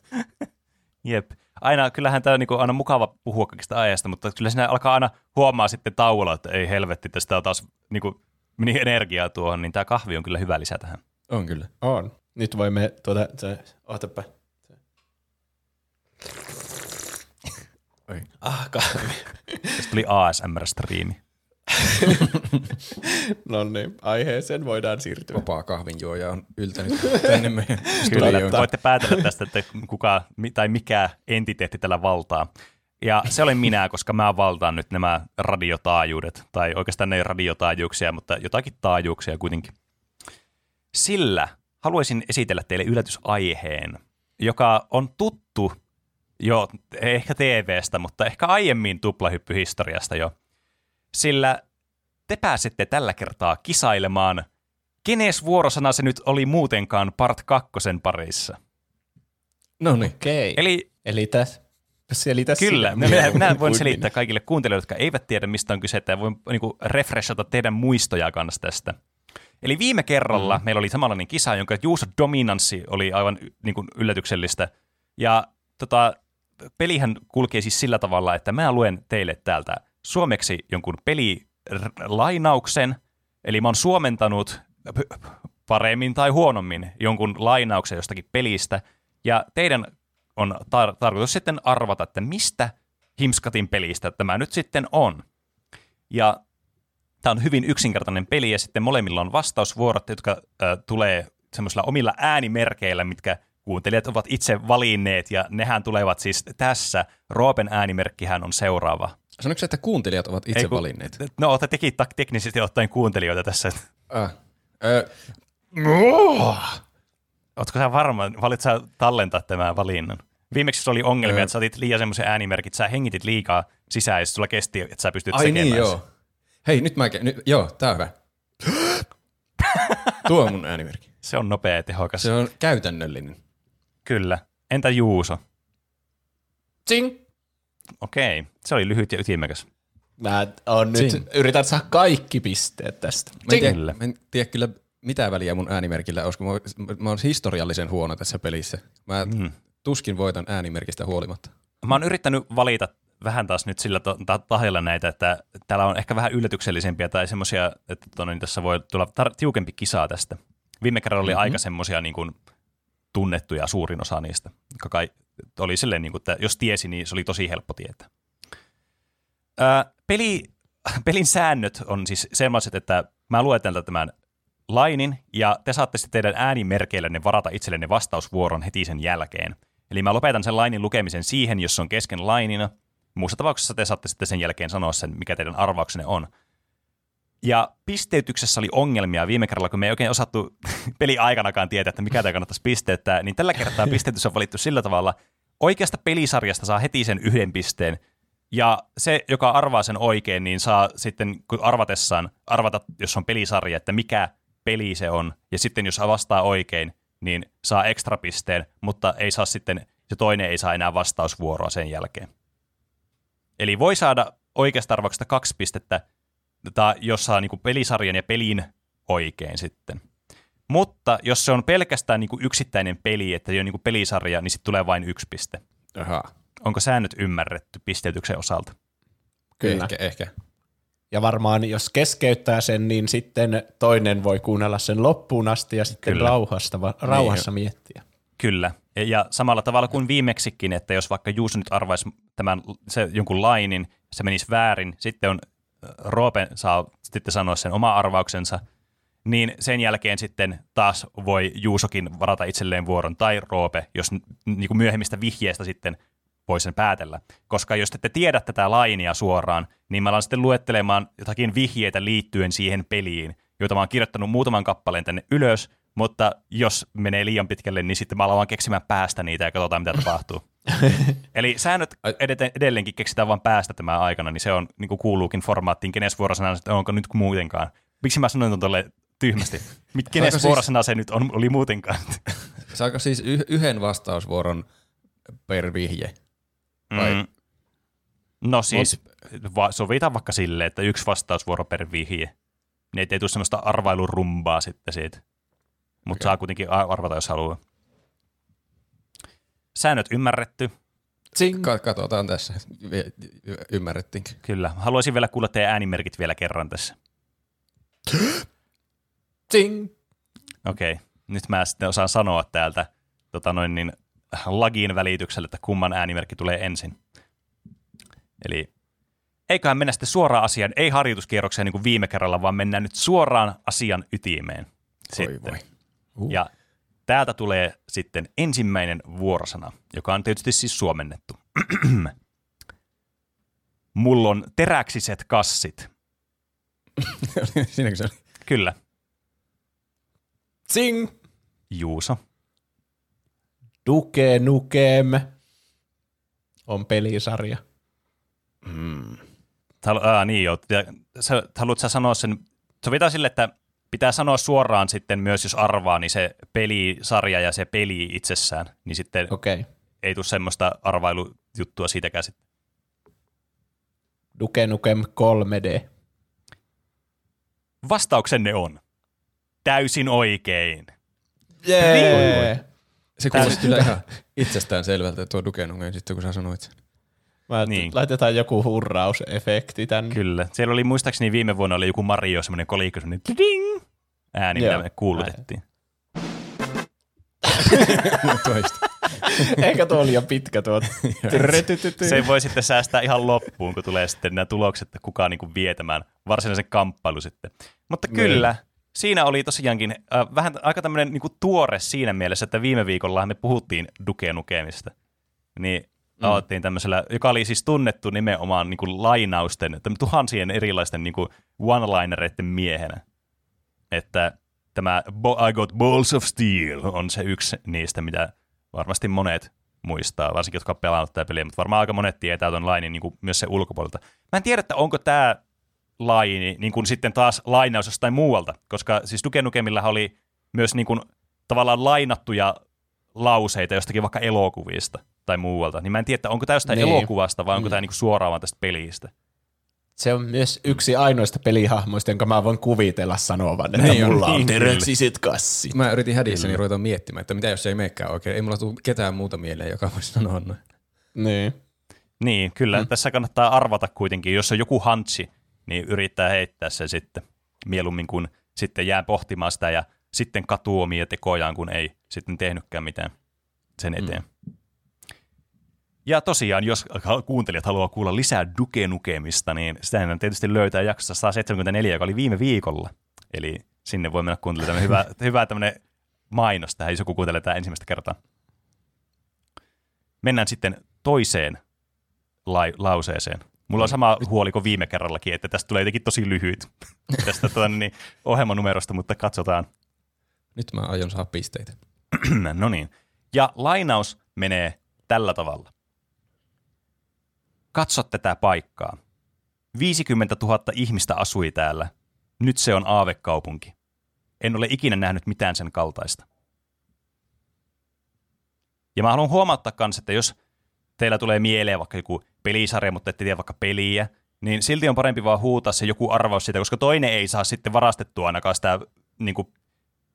Jep. Aina, kyllähän tämä on niinku aina mukava puhua kaikista aiheesta, mutta kyllä siinä alkaa aina huomaa sitten tauolla, että ei helvetti, tästä on taas niinku, meni energiaa tuohon, niin tämä kahvi on kyllä hyvä lisä tähän. On kyllä. On. Nyt voimme tuota, se, ootapa. Oi. Ah, kahvi. Tästä tuli ASMR-striimi. No niin, aiheeseen voidaan siirtyä. Vapaa kahvinjuoja on yltänyt tänne meidän Kyllä, voitte päätellä tästä, että kuka tai mikä entiteetti tällä valtaa. Ja se olen minä, koska mä valtaan nyt nämä radiotaajuudet, tai oikeastaan ne ei radiotaajuuksia, mutta jotakin taajuuksia kuitenkin. Sillä haluaisin esitellä teille yllätysaiheen, joka on tuttu jo ehkä TVstä, mutta ehkä aiemmin tuplahyppyhistoriasta jo. Sillä te pääsette tällä kertaa kisailemaan, kenes vuorosana se nyt oli muutenkaan part kakkosen parissa. No niin. Okei. Eli Eli tässä selitä Kyllä, minä, minä mieluummin voin selittää kaikille kuuntelijoille, jotka eivät tiedä, mistä on kyse, että voin niin refreshata teidän muistoja kanssa tästä. Eli viime kerralla mm. meillä oli samanlainen kisa, jonka Juuso dominanssi oli aivan niin kuin yllätyksellistä. Ja tota, pelihän kulkee siis sillä tavalla, että mä luen teille täältä suomeksi jonkun pelilainauksen, eli mä oon suomentanut paremmin tai huonommin jonkun lainauksen jostakin pelistä, ja teidän on tar- tarkoitus sitten arvata, että mistä Himskatin pelistä tämä nyt sitten on. Ja tämä on hyvin yksinkertainen peli, ja sitten molemmilla on vastausvuorot, jotka äh, tulee semmoisilla omilla äänimerkeillä, mitkä kuuntelijat ovat itse valinneet, ja nehän tulevat siis tässä. Roopen äänimerkkihän on seuraava. Sanoitko että kuuntelijat ovat itse Ei, kun- valinneet? No, te tekin tak- teknisesti ottaen kuuntelijoita tässä. Ah. Ö, Oletko sä varma, valit sä tallentaa tämän valinnan? Viimeksi se oli ongelmia, Öö. että sä otit liian semmoisen äänimerkit, sä hengitit liikaa sisään ja sulla kesti, että sä pystyt ai tekemään niin, joo. Hei, nyt mä... ke- Nyt, joo, tää on hyvä. Tuo on mun äänimerkki. Se on nopea ja tehokas. Se on käytännöllinen. Kyllä. Entä Juuso? Tsing! Okei, se oli lyhyt ja ytimekäs. Mä on nyt, Tsing. yritän saada kaikki pisteet tästä. Mä en, tiedä, Kyllä. mä en tiedä kyllä mitä väliä mun äänimerkillä on, koska mä, mä oon historiallisen huono tässä pelissä. Mä Mm. tuskin voitan äänimerkistä huolimatta. Mä oon yrittänyt valita vähän taas nyt sillä to- ta- tahilla näitä, että täällä on ehkä vähän yllätyksellisempiä tai semmoisia, että tonne, tässä voi tulla tar- tiukempi kisaa tästä. Viime kerralla oli mm-hmm. aika semmoisia niin kuin, tunnettuja suurin osa niistä, jotka kai oli silleen, niin kuin, että jos tiesi, niin se oli tosi helppo tietää. Ää, peli, pelin säännöt on siis sellaiset, että mä luen tämän lainin, ja te saatte sitten teidän äänimerkeillenne varata itsellenne vastausvuoron heti sen jälkeen. Eli mä lopetan sen lainin lukemisen siihen, jos se on kesken lainina. Muussa tapauksessa te saatte sitten sen jälkeen sanoa sen, mikä teidän arvauksenne on. Ja pisteytyksessä oli ongelmia viime kerralla, kun me ei oikein osattu peli aikanakaan tietää, että mikä tämä kannattaisi pisteyttää, niin tällä kertaa pisteytys on valittu sillä tavalla, oikeasta pelisarjasta saa heti sen yhden pisteen, ja se, joka arvaa sen oikein, niin saa sitten kun arvatessaan arvata, jos on pelisarja, että mikä peli se on, ja sitten jos vastaa oikein, niin saa ekstra pisteen, mutta ei saa sitten, se toinen ei saa enää vastausvuoroa sen jälkeen. Eli voi saada oikeasta arvauksesta kaksi pistettä, tai jos saa niin pelisarjan ja pelin oikein sitten. Mutta jos se on pelkästään niin yksittäinen peli, että ei ole niin pelisarja, niin sitten tulee vain yksi piste. Aha. Onko säännöt ymmärretty pisteytyksen osalta? Kyllä. Ehkä, ehkä. Ja varmaan jos keskeyttää sen, niin sitten toinen voi kuunnella sen loppuun asti ja sitten Kyllä. rauhasta, rauhassa miettiä. Kyllä. Ja samalla tavalla kuin viimeksikin, että jos vaikka Juuso nyt arvaisi tämän se, jonkun lainin, se menisi väärin, sitten on Roope saa sitten sanoa sen oma arvauksensa, niin sen jälkeen sitten taas voi Juusokin varata itselleen vuoron tai Roope, jos niin kuin myöhemmistä vihjeistä sitten voi sen päätellä. Koska jos te ette tiedä tätä lainia suoraan, niin mä alan sitten luettelemaan jotakin vihjeitä liittyen siihen peliin, joita mä oon kirjoittanut muutaman kappaleen tänne ylös, mutta jos menee liian pitkälle, niin sitten mä alan vaan keksimään päästä niitä ja katsotaan, mitä tapahtuu. Eli säännöt edeten- edelleenkin keksitään vain päästä tämän aikana, niin se on niin kuin kuuluukin formaattiin, kenes vuorosana, onko nyt muutenkaan. Miksi mä sanoin tuolle tyhmästi? Kenes siis- vuorosana se nyt on, oli muutenkaan? Saako siis y- yhden vastausvuoron per vihje? Vai? Mm. No siis va- sovitaan vaikka silleen, että yksi vastausvuoro per vihje. Niin ettei tule semmoista arvailurumbaa sitten siitä. Mutta Okei. saa kuitenkin arvata, jos haluaa. Säännöt ymmärretty. Tsing. Ka- katsotaan tässä, y- y- ymmärrettiinkö. Kyllä. Haluaisin vielä kuulla teidän äänimerkit vielä kerran tässä. Tsing. Okei. Nyt mä sitten osaan sanoa täältä tota noin niin, lagin välityksellä, että kumman äänimerkki tulee ensin. Eli eiköhän mennä sitten suoraan asiaan, ei harjoituskierrokseen niin kuin viime kerralla, vaan mennään nyt suoraan asian ytimeen. Sitten. voi. Uh. Ja täältä tulee sitten ensimmäinen vuorosana, joka on tietysti siis suomennettu. Mulla on teräksiset kassit. Siinäkö se oli? Kyllä, Tsing. Juuso. Duke Nukem on pelisarja. Halu- aa, niin joo. Sä, haluatko sä sanoa sen, sovitaan sille, että pitää sanoa suoraan sitten myös, jos arvaa, niin se pelisarja ja se peli itsessään, niin sitten Okei. Okay. ei tule semmoista arvailujuttua siitäkään sitten. Duke Nukem 3D. Vastauksenne on täysin oikein. Jee. Se kuulosti kyllä ihan itsestään selvältä tuo Duke Nukem sitten, kun sä sanoit sen. Mä Niin. niin. Laitetaan joku hurrausefekti tänne. Kyllä. Siellä oli muistaakseni viime vuonna oli joku Mario, semmoinen kolikko, semmoinen ding ääni, Joo. mitä me kuulutettiin. Toista. Eikä tuo liian pitkä tuo. Se voi sitten säästää ihan loppuun, kun tulee sitten nämä tulokset, että kuka niin vie tämän varsinaisen kamppailu sitten. Mutta kyllä, siinä oli tosiaankin äh, vähän aika tämmöinen niin tuore siinä mielessä, että viime viikolla me puhuttiin Duke Nukemista. Niin mm. aloittiin tämmöisellä, joka oli siis tunnettu nimenomaan niin kuin lainausten, tuhansien erilaisten niin kuin one-linereiden miehenä. Että tämä I got balls of steel on se yksi niistä, mitä varmasti monet muistaa, varsinkin jotka on pelannut tätä peliä, mutta varmaan aika monet tietää tuon lainin niin kuin myös se ulkopuolelta. Mä en tiedä, että onko tämä laini niin kuin sitten taas lainaus jostain muualta, koska siis Duke oli myös niin kuin tavallaan lainattuja lauseita jostakin vaikka elokuvista tai muualta, niin mä en tiedä, että onko tämä jostain Niin. elokuvasta vai onko tämä niin kuin suoraan vaan tästä pelistä. Se on myös yksi ainoista pelihahmoista, jonka mä voin kuvitella sanovan, että Niin on, mulla on niin teräksiset kassit. Mä yritin hädissäni ruveta miettimään, että mitä jos se ei meekään oikein. Ei mulla tule ketään muuta mieleen, joka voisi sanoa noin. Niin. Niin, kyllä. Mm. Tässä kannattaa arvata kuitenkin, jos on joku hantsi, niin yrittää heittää se sitten mieluummin kuin sitten jää pohtimaan sitä ja sitten katuu omia tekojaan, kun ei sitten tehnytkään mitään sen eteen. Mm. Ja tosiaan, jos kuuntelijat haluaa kuulla lisää Duke Nukemista, niin sitä tietysti löytää jaksossa 174, joka oli viime viikolla. Eli sinne voi mennä kuuntelemaan hyvä, hyvä tämmöinen mainos tähän, jos joku kuuntelee tätä ensimmäistä kertaa. Mennään sitten toiseen lai- lauseeseen. Mulla on sama huoli kuin viime kerrallakin, että tästä tulee jotenkin tosi lyhyt tästä tuon, niin, ohjelmanumerosta, mutta katsotaan. Nyt mä aion saada pisteitä. no niin. Ja lainaus menee tällä tavalla. Katso tätä paikkaa. 50 000 ihmistä asui täällä. Nyt se on aavekaupunki. En ole ikinä nähnyt mitään sen kaltaista. Ja mä haluan huomauttaa myös, että jos teillä tulee mieleen vaikka joku pelisarja, mutta ette tiedä vaikka peliä, niin silti on parempi vaan huutaa se joku arvaus siitä, koska toinen ei saa sitten varastettua ainakaan sitä niin kuin,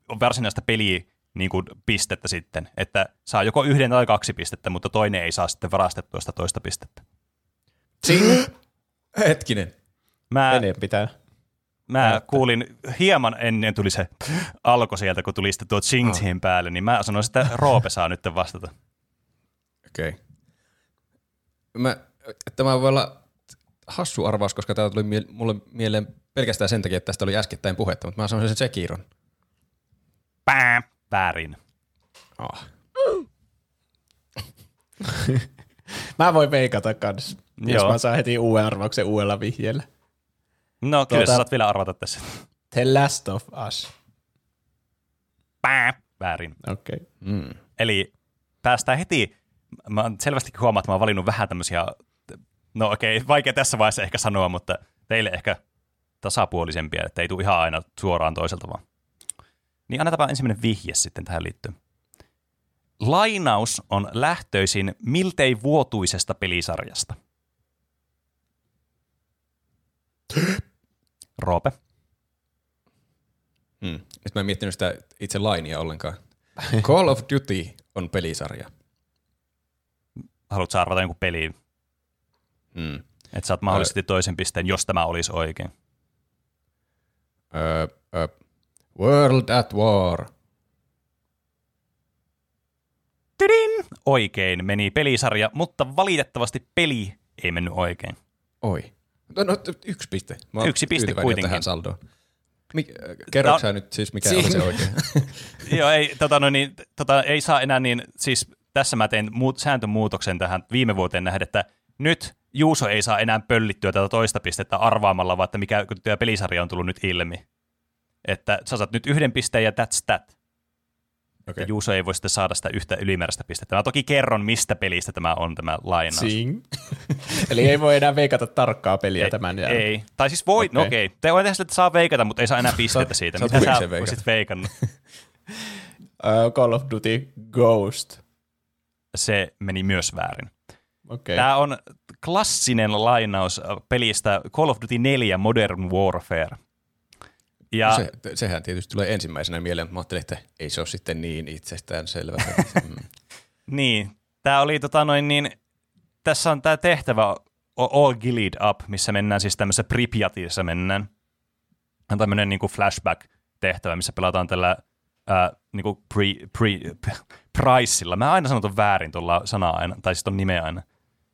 varsinaista peliä niin kuin, pistettä sitten. Että saa joko yhden tai kaksi pistettä, mutta toinen ei saa sitten varastettua sitä toista pistettä. Tsing. Hetkinen. Mä, Mene pitää. mä kuulin hieman ennen tuli se alko sieltä, kun tuli sitten tuo ching siihen päälle, niin mä sanoin, että Roope saa nyt vastata. Okei. Okay. Mä, tämä voi olla hassu arvaus, koska tämä tuli mie- mulle mieleen pelkästään sen takia, että tästä oli äskettäin puhetta, mutta mä sanoisin sen Sekiron. Pää, väärin. Ah. Mä voin veikata kans, jos Joo. mä saan heti uuden arvauksen uudella vihjeellä. No kyllä Tuota- sä saat vielä arvata tässä. The Last of Us. Pää, väärin. Okei. Okay. Mm. Eli päästään heti, mä oon selvästikin huomaa, että mä oon valinnut vähän tämmöisiä, no okei, vaikea tässä vaiheessa ehkä sanoa, mutta teille ehkä tasapuolisempia, että ei tule ihan aina suoraan toiselta vaan. Niin annetaanpa ensimmäinen vihje sitten tähän liittyen. Lainaus on lähtöisin miltei vuotuisesta pelisarjasta. Roope. Mm. Sitten mä en miettinyt sitä itse lainia ollenkaan. Call of Duty on pelisarja. Haluatko arvata joku peliin? Hmm. Että saat mahdollisesti toisen pisteen, jos tämä olisi oikein. Öö, öö. World at War. Tidin! Oikein meni pelisarja, mutta valitettavasti peli ei mennyt oikein. Oi. No, no yksi piste. Mä Yksi piste kuitenkin. Tähän saldoon. Mik, No- sä nyt siis, mikä oli se oikein? Joo, ei, tota, no niin, tota, ei saa enää niin, siis tässä mä tein muut, sääntömuutoksen tähän viime vuoteen nähden, että nyt Juuso ei saa enää pöllittyä tätä toista pistettä arvaamalla, vaan että mikä kun pelisarja on tullut nyt ilmi. Että sä saat nyt yhden pisteen ja that's that. Okei. Ja Juuso ei voi sitten saada sitä yhtä ylimääräistä pistettä. Mä toki kerron, mistä pelistä tämä on tämä lainaus. Sing. Eli ei voi enää veikata tarkkaa peliä ei, tämän jälkeen. Ei. Tai siis voi, okay. no Okei. okei. Te voi tehdä sille, että saa veikata, mutta ei saa enää pistettä siitä. Mitä sä huvikseen veikata. olisit veikannut? Uh, Call of Duty Ghost. Se meni myös väärin. Okei. Tämä on klassinen lainaus pelistä Call of Duty 4 Modern Warfare. Ja Se, sehän tietysti tulee ensimmäisenä mieleen, mutta mä ajattelin, että ei se ole sitten niin itsestään selvä. Mm. niin, tämä oli tota noin niin, tässä on tämä tehtävä All Gillied Up, missä mennään siis tämmöisessä Pripyatissa mennään. On tämmöinen niin flashback-tehtävä, missä pelataan tällä ää, niin kuin pre, pre, Priceilla. Mä aina sanon väärin tuolla sanaa aina, tai siis ton nimeä aina.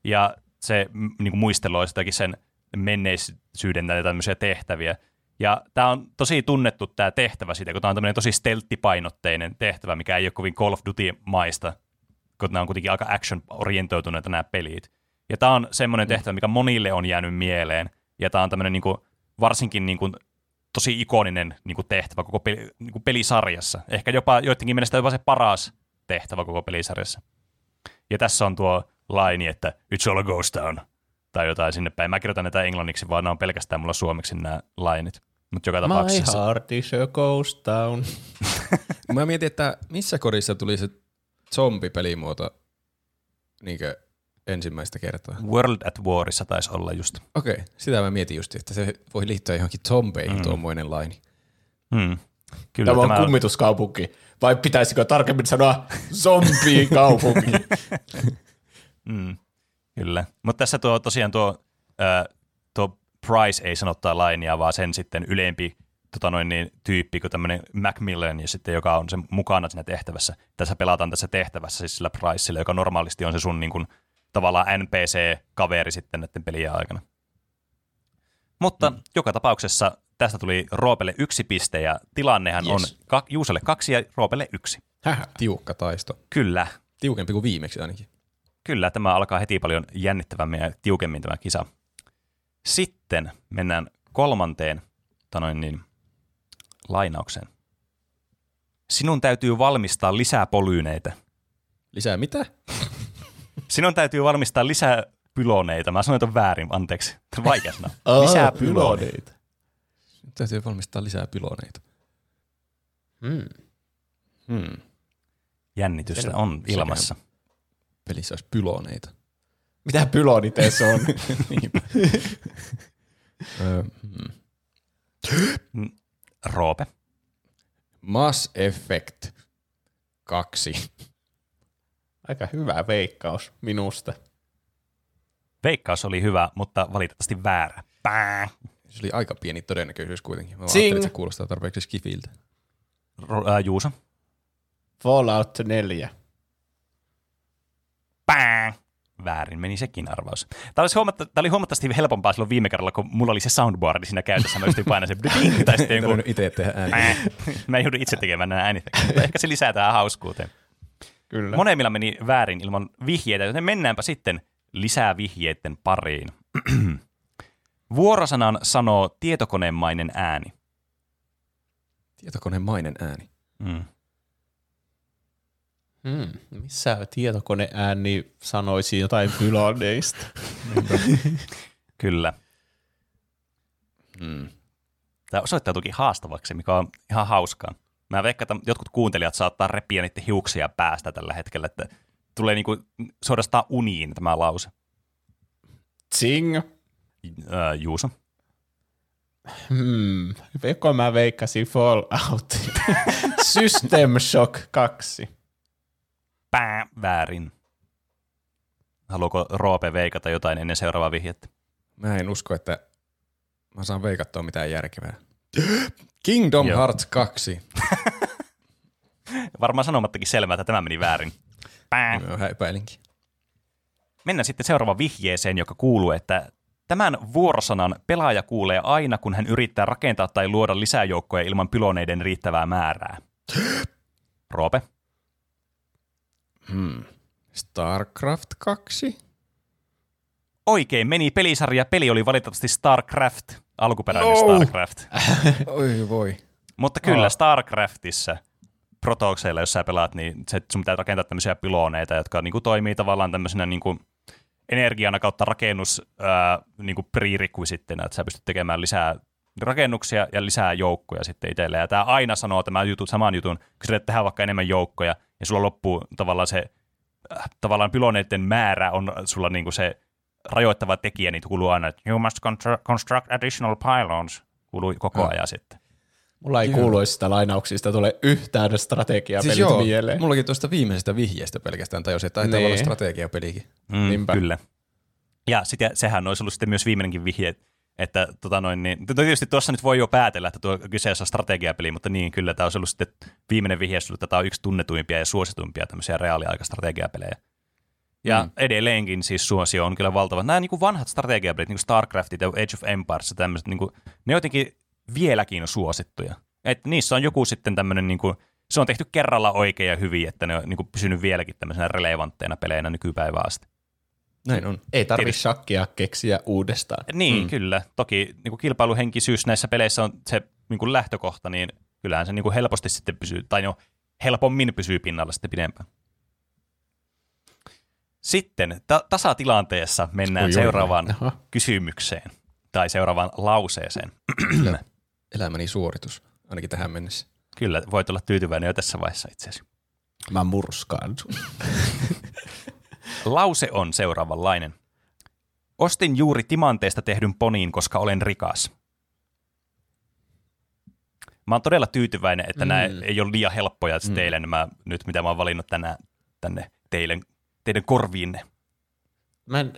Ja se niin kuin muisteloi sitäkin sen menneisyyden näitä tämmöisiä tehtäviä. Ja tämä on tosi tunnettu tämä tehtävä siitä, kun tämä on tämmöinen tosi stelttipainotteinen tehtävä, mikä ei ole kovin Call of Duty-maista, kun nämä on kuitenkin aika action-orientoituneita nämä pelit. Ja tämä on semmoinen tehtävä, mikä monille on jäänyt mieleen, ja tämä on tämmöinen niin kuin, varsinkin niin kuin, tosi ikoninen niin kuin tehtävä koko peli, niin kuin pelisarjassa. Ehkä jopa joidenkin mielestä jopa se paras tehtävä koko pelisarjassa. Ja tässä on tuo laini, että it's all a ghost town, tai jotain sinne päin. Mä kirjoitan näitä englanniksi, vaan nämä on pelkästään mulla suomeksi nämä lainit. Mutta joka My tapauksessa. heart is a ghost town. Mä mietin, että missä kodissa tuli se zombipelimuoto niinkö ensimmäistä kertaa. World at Warissa taisi olla just. Okei, sitä mä mietin just, että se voi liittyä johonkin zombeihin mm. tuommoinen laini. Hmm. Kyllä Tämä on kummituskaupunki. Vai pitäisikö tarkemmin sanoa zombie-kaupunki? Mm, kyllä. Mutta tässä tuo tosiaan tuo, ää, tuo Price ei sanottaa lainia, vaan sen sitten ylempi tota noin niin, tyyppi kuin tämmöinen Macmillan, ja sitten, joka on sen mukana siinä tehtävässä. Tässä pelataan tässä tehtävässä siis sillä Pricella, joka normaalisti on se sun niin kuin, tavallaan NPC-kaveri sitten näiden pelien aikana. Mutta mm. joka tapauksessa tästä tuli Roopelle yksi piste, ja tilannehan Yes. on ka- Juuselle kaksi ja Roopelle yksi. Häh, tiukka taisto. Kyllä, Tiukempi kuin viimeksi ainakin. Kyllä, tämä alkaa heti paljon jännittävämmin ja tiukemmin tämä kisa. Sitten mennään kolmanteen tanoin niin, lainaukseen. Sinun täytyy valmistaa lisää polyyneitä. Lisää mitä? Sinun täytyy valmistaa lisää pyloneita. Mä sanoin ton väärin, anteeksi. Vaikea sanoa. Lisää pyloneita. Nyt täytyy valmistaa lisää pyloneita. Hmm. Hmm. Jännitystä on ilmassa. Pelissä olisi pyloneita. Mitä pylonite se on? Hmm. Roope. Mass Effect 2. Aika hyvä veikkaus minusta. Veikkaus oli hyvä, mutta valitettavasti väärä. Pää. Se oli aika pieni todennäköisyys kuitenkin. Mä ajattelin, että se kuulostaa tarpeeksi skifiltä. Ro- ää, Juuso. Fallout 4. Pää. Väärin meni sekin arvaus. Tämä, olisi huomatta, tämä oli huomattavasti helpompaa silloin viime kerralla, kun mulla oli se soundboardi siinä käytössä. Mä pystyin painamaan se ding, tai sitten joku... itse tehdä ääni. Mä en joudu itse tekemään nämä mutta ehkä se lisää tähän hauskuuteen. Kyllä. Monemmilla meni väärin ilman vihjeitä, joten mennäänpä sitten lisää vihjeiden pariin. Vuorosanan sanoo tietokonemainen ääni. Tietokonemainen ääni. Mm. Hmm. Missä tietokoneääni sanoisi jotain pyloneista? Kyllä. Hmm. Tämä osoittautuikin haastavaksi, mikä on ihan hauskaa. Mä veikkaan, että jotkut kuuntelijat saattaa repiä niiden hiuksia päästä tällä hetkellä, että tulee niinku suorastaan uniin tämä lause. Zing. Öö, Juuso. Hmm. Joko mä veikkasin Fallout? System Shock 2. Pää, väärin. Haluaako Roope veikata jotain ennen seuraavaa vihjettä? Mä en usko, että mä saan veikattua mitään järkevää. Kingdom Joo. Hearts 2. Varmaan sanomattakin selvää, että tämä meni väärin. Pää. Mä vähän epäilinkin. Mennään sitten seuraavaan vihjeeseen, joka kuuluu, että tämän vuorosanan pelaaja kuulee aina, kun hän yrittää rakentaa tai luoda lisää joukkoja ilman pyloneiden riittävää määrää. Roope? Hmm. StarCraft 2? Oikein meni pelisarja. Peli oli valitettavasti StarCraft, alkuperäinen No. StarCraft. Oi voi. Mutta kyllä Aa. StarCraftissa protokseilla, jos sä pelaat, niin se, sun pitää rakentaa tämmöisiä pyloneita, jotka niin kuin, toimii tavallaan tämmöisenä niin kuin, energiana kautta rakennus ää, niin kuin prerequisittenä, että sä pystyt tekemään lisää rakennuksia ja lisää joukkoja sitten itselle. Ja tämä aina sanoo tämän jutun, saman jutun, kun sä yrität tehdä vaikka enemmän joukkoja, ja sulla loppuu tavallaan se äh, tavallaan pyloneiden määrä on sulla niin kuin se rajoittava tekijä, niin kuuluu aina, että you must constru- construct additional pylons, kuuluu koko ajan sitten. Mulla ei Joo. kuuluisista lainauksista tule yhtään strategiapelit Siis joo, mieleen. mullakin tuosta viimeisestä vihjeestä pelkästään tajusin, että taitaa Nee. olla strategiapelikin. Mm, Niinpä. Kyllä. Ja sit, sehän olisi ollut sitten myös viimeinenkin vihje, että tota noin, niin, to- tietysti tuossa nyt voi jo päätellä, että tuo kyseessä on strategiapeli, mutta niin kyllä tämä olisi ollut sitten viimeinen vihje, että tämä on yksi tunnetuimpia ja suosituimpia tämmöisiä reaaliaikastrategiapelejä. Ja Mm. edelleenkin siis suosio on kyllä valtava. Nämä niin kuin vanhat strategiapelit, niin kuin StarCraftit ja Age of Empires ja tämmöiset, niin kuin, ne jotenkin vieläkin suosittuja. Et niissä on joku sitten tämmöinen, niin kuin, se on tehty kerralla oikein ja hyvin, että ne on niin kuin, pysynyt vieläkin tämmöisenä relevantteina peleinä nykypäivään asti. Näin on. Ei tarvi Tietysti. shakkia keksiä uudestaan. Niin, Mm. kyllä. Toki niin kuin kilpailuhenkisyys näissä peleissä on se niin kuin lähtökohta, niin kyllähän se niin kuin helposti sitten pysyy, tai no helpommin pysyy pinnalla sitten pidempään. Sitten ta- tasatilanteessa mennään Oi, oi, seuraavaan Aha. kysymykseen tai seuraavaan lauseeseen. Kyllä. Elämäni suoritus, ainakin tähän mennessä. Kyllä, voit olla tyytyväinen jo tässä vaiheessa itse asiassa. Mä murskaan sun. Lause on seuraavanlainen. Ostin juuri timanteesta tehdyn poniin, koska olen rikas. Mä oon todella tyytyväinen, että mm. nämä ei ole liian helppoja mm. teille nämä nyt, mitä mä oon valinnut tänään tänne teille, teidän korviinne. Mä, en,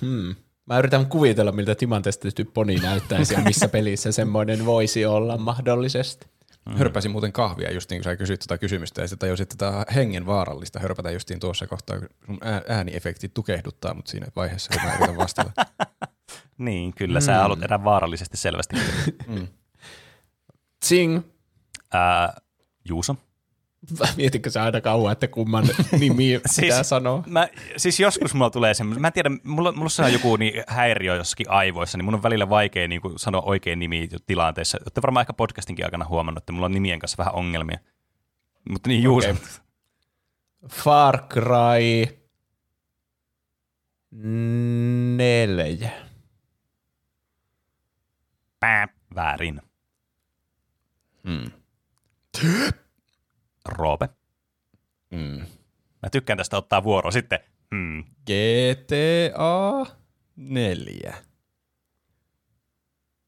hmm. Mä yritän kuvitella, miltä timanteesta tehty poni näyttäisi ja missä pelissä semmoinen voisi olla mahdollisesti. Mm. Hörpäsin muuten kahvia just niin kuin sä kysyit tuota kysymystä ja sitten tajusin, että tämä hengen vaarallista hörpätä justiin tuossa kohtaa, kun sun ää- ääniefekti tukehduttaa mut siinä vaiheessa, kun mä yritän vastata. Niin, kyllä, mm. sä haluat erään vaarallisesti selvästi. Mm. Tsing! Ää, Juuso? Mietitkö sä aina kauan, että kumman nimi pitää sanoa? Mä, siis joskus mulla tulee semmoinen, mä en tiedä, mulla, mulla on joku niin häiriö jossakin aivoissa, niin mun on välillä vaikea niin kuin sanoa oikein nimi tilanteessa. Olette varmaan ehkä podcastinkin aikana huomannut, että mulla on nimien kanssa vähän ongelmia. Mutta niin Juuso. Okei. Far Cry 4. Pää, väärin. Mm. Roope. Mm. Mä tykkään tästä ottaa vuoro sitten. Hmm. GTA 4.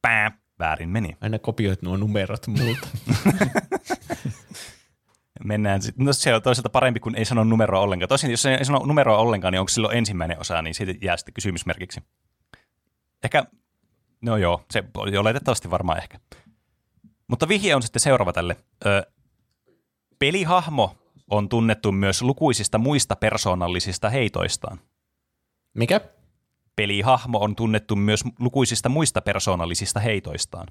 Pää, väärin meni. Aina kopioit nuo numerot multa. Mennään sit, no se on toisaalta parempi kuin ei sano numeroa ollenkaan. Tosin jos ei sano numeroa ollenkaan, niin onko silloin ensimmäinen osa, niin siitä jää sitten kysymysmerkiksi. Ehkä, no joo, se oletettavasti varmaan ehkä. Mutta vihje on sitten seuraava tälle. Ö, pelihahmo on tunnettu myös lukuisista muista persoonallisista heitoistaan. Mikä? Pelihahmo on tunnettu myös lukuisista muista persoonallisista heitoistaan.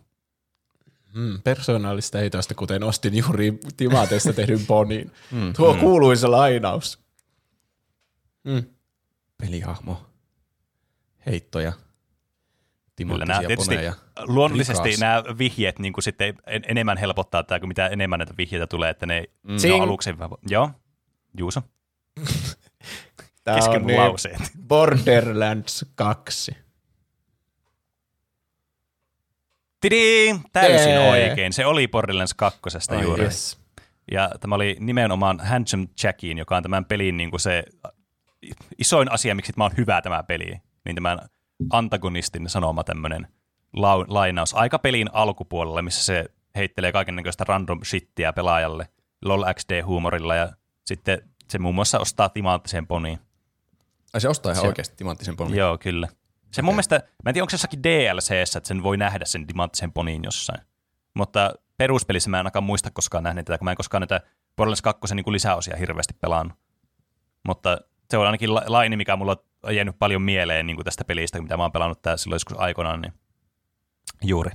Mm, persoonallista heitoista, kuten ostin juuri timateista tehdyn ponin. Mm, Tuo mm. kuuluisa lainaus. Mm. Pelihahmo. Heittoja. Kyllä nämä, tietysti poneja. luonnollisesti Rikas. nämä vihjeet niin kuin sitten en, enemmän helpottaa tämä, kun mitä enemmän näitä vihjeitä tulee, että ne, mm. on aluksi Joo, Juuso, kesken on niin lauseet. Borderlands 2. Tidii, täysin Jee. oikein. Se oli Borderlands 2 Ai juuri. Yes. Ja tämä oli nimenomaan Handsome Jackin, joka on tämän pelin niin kuin se isoin asia, miksi mä oon hyvä tämä peli. Niin tämän antagonistin sanoma tämmöinen lau- lainaus aika pelin alkupuolella, missä se heittelee kaikennäköistä random shittiä pelaajalle LOL XD-huumorilla ja sitten se muun muassa ostaa timanttisen poniin. Ai se ostaa ihan Se- oikeasti timanttisen pomin. Joo, kyllä. Se mun mielestä, mä en tiedä onko se jossakin DLCssä, että sen voi nähdä sen timanttisen poniin jossain. Mutta peruspelissä mä en ainakaan muista koskaan nähnyt tätä, kun mä en koskaan näitä Borderlands 2 niin lisäosia hirveästi pelannut. Mutta se on ainakin la- laini, mikä mulla on jäänyt paljon mieleen niin kuin tästä pelistä, mitä mä oon pelannut tää silloin joskus aikoinaan. Niin juuri.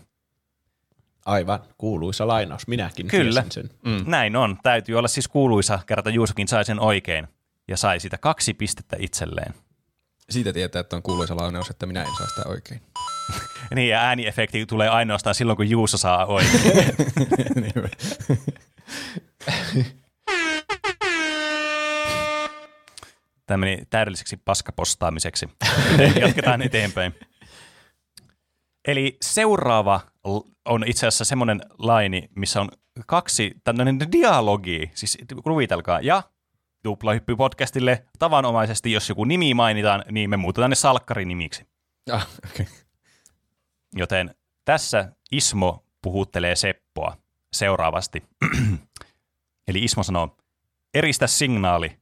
Aivan, kuuluisa lainaus. Minäkin Kyllä. sen. Mm. Näin on. Täytyy olla siis kuuluisa, kerta Juusokin sai sen oikein. Ja sai siitä kaksi pistettä itselleen. Siitä tietää, että on kuuluisa launaus, että minä en saa sitä oikein. Niin, ja ääniefekti tulee ainoastaan silloin, kun Juuso saa oikein. Tämä meni täydelliseksi paskapostaamiseksi. Jatketaan eteenpäin. Eli seuraava on itse asiassa semmoinen laini, missä on kaksi tämmöinen dialogi, siis kuvitelkaa, ja Tuplahyppy-podcastille tavanomaisesti, jos joku nimi mainitaan, niin me muutetaan ne salkkarinimiksi. ah, okay. Joten tässä Ismo puhuttelee Seppoa seuraavasti. Eli Ismo sanoo, eristä signaali.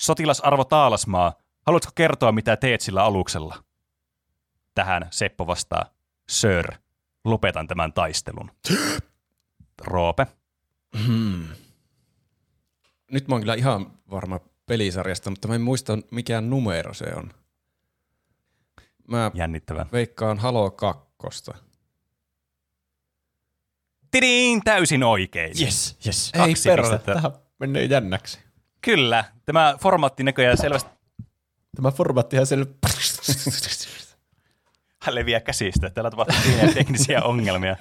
Sotilasarvo Taalasmaa, haluatko kertoa, mitä teet sillä aluksella? Tähän Seppo vastaa, Sir, lopetan tämän taistelun. Roope. Hmm. Nyt mä oon kyllä ihan varma pelisarjasta, mutta mä en muista mikä numero se on. Mä Jännittävää. veikkaan Halo 2. Tidin, täysin oikein. Yes, yes. Ei Kaksi perhana, pistettä. tähän menee jännäksi. Kyllä, tämä formaatti näköjään selvästi Tämä formaattihan siellä... Hän leviää käsistä. Täällä tapahtuu pieniä teknisiä ongelmia.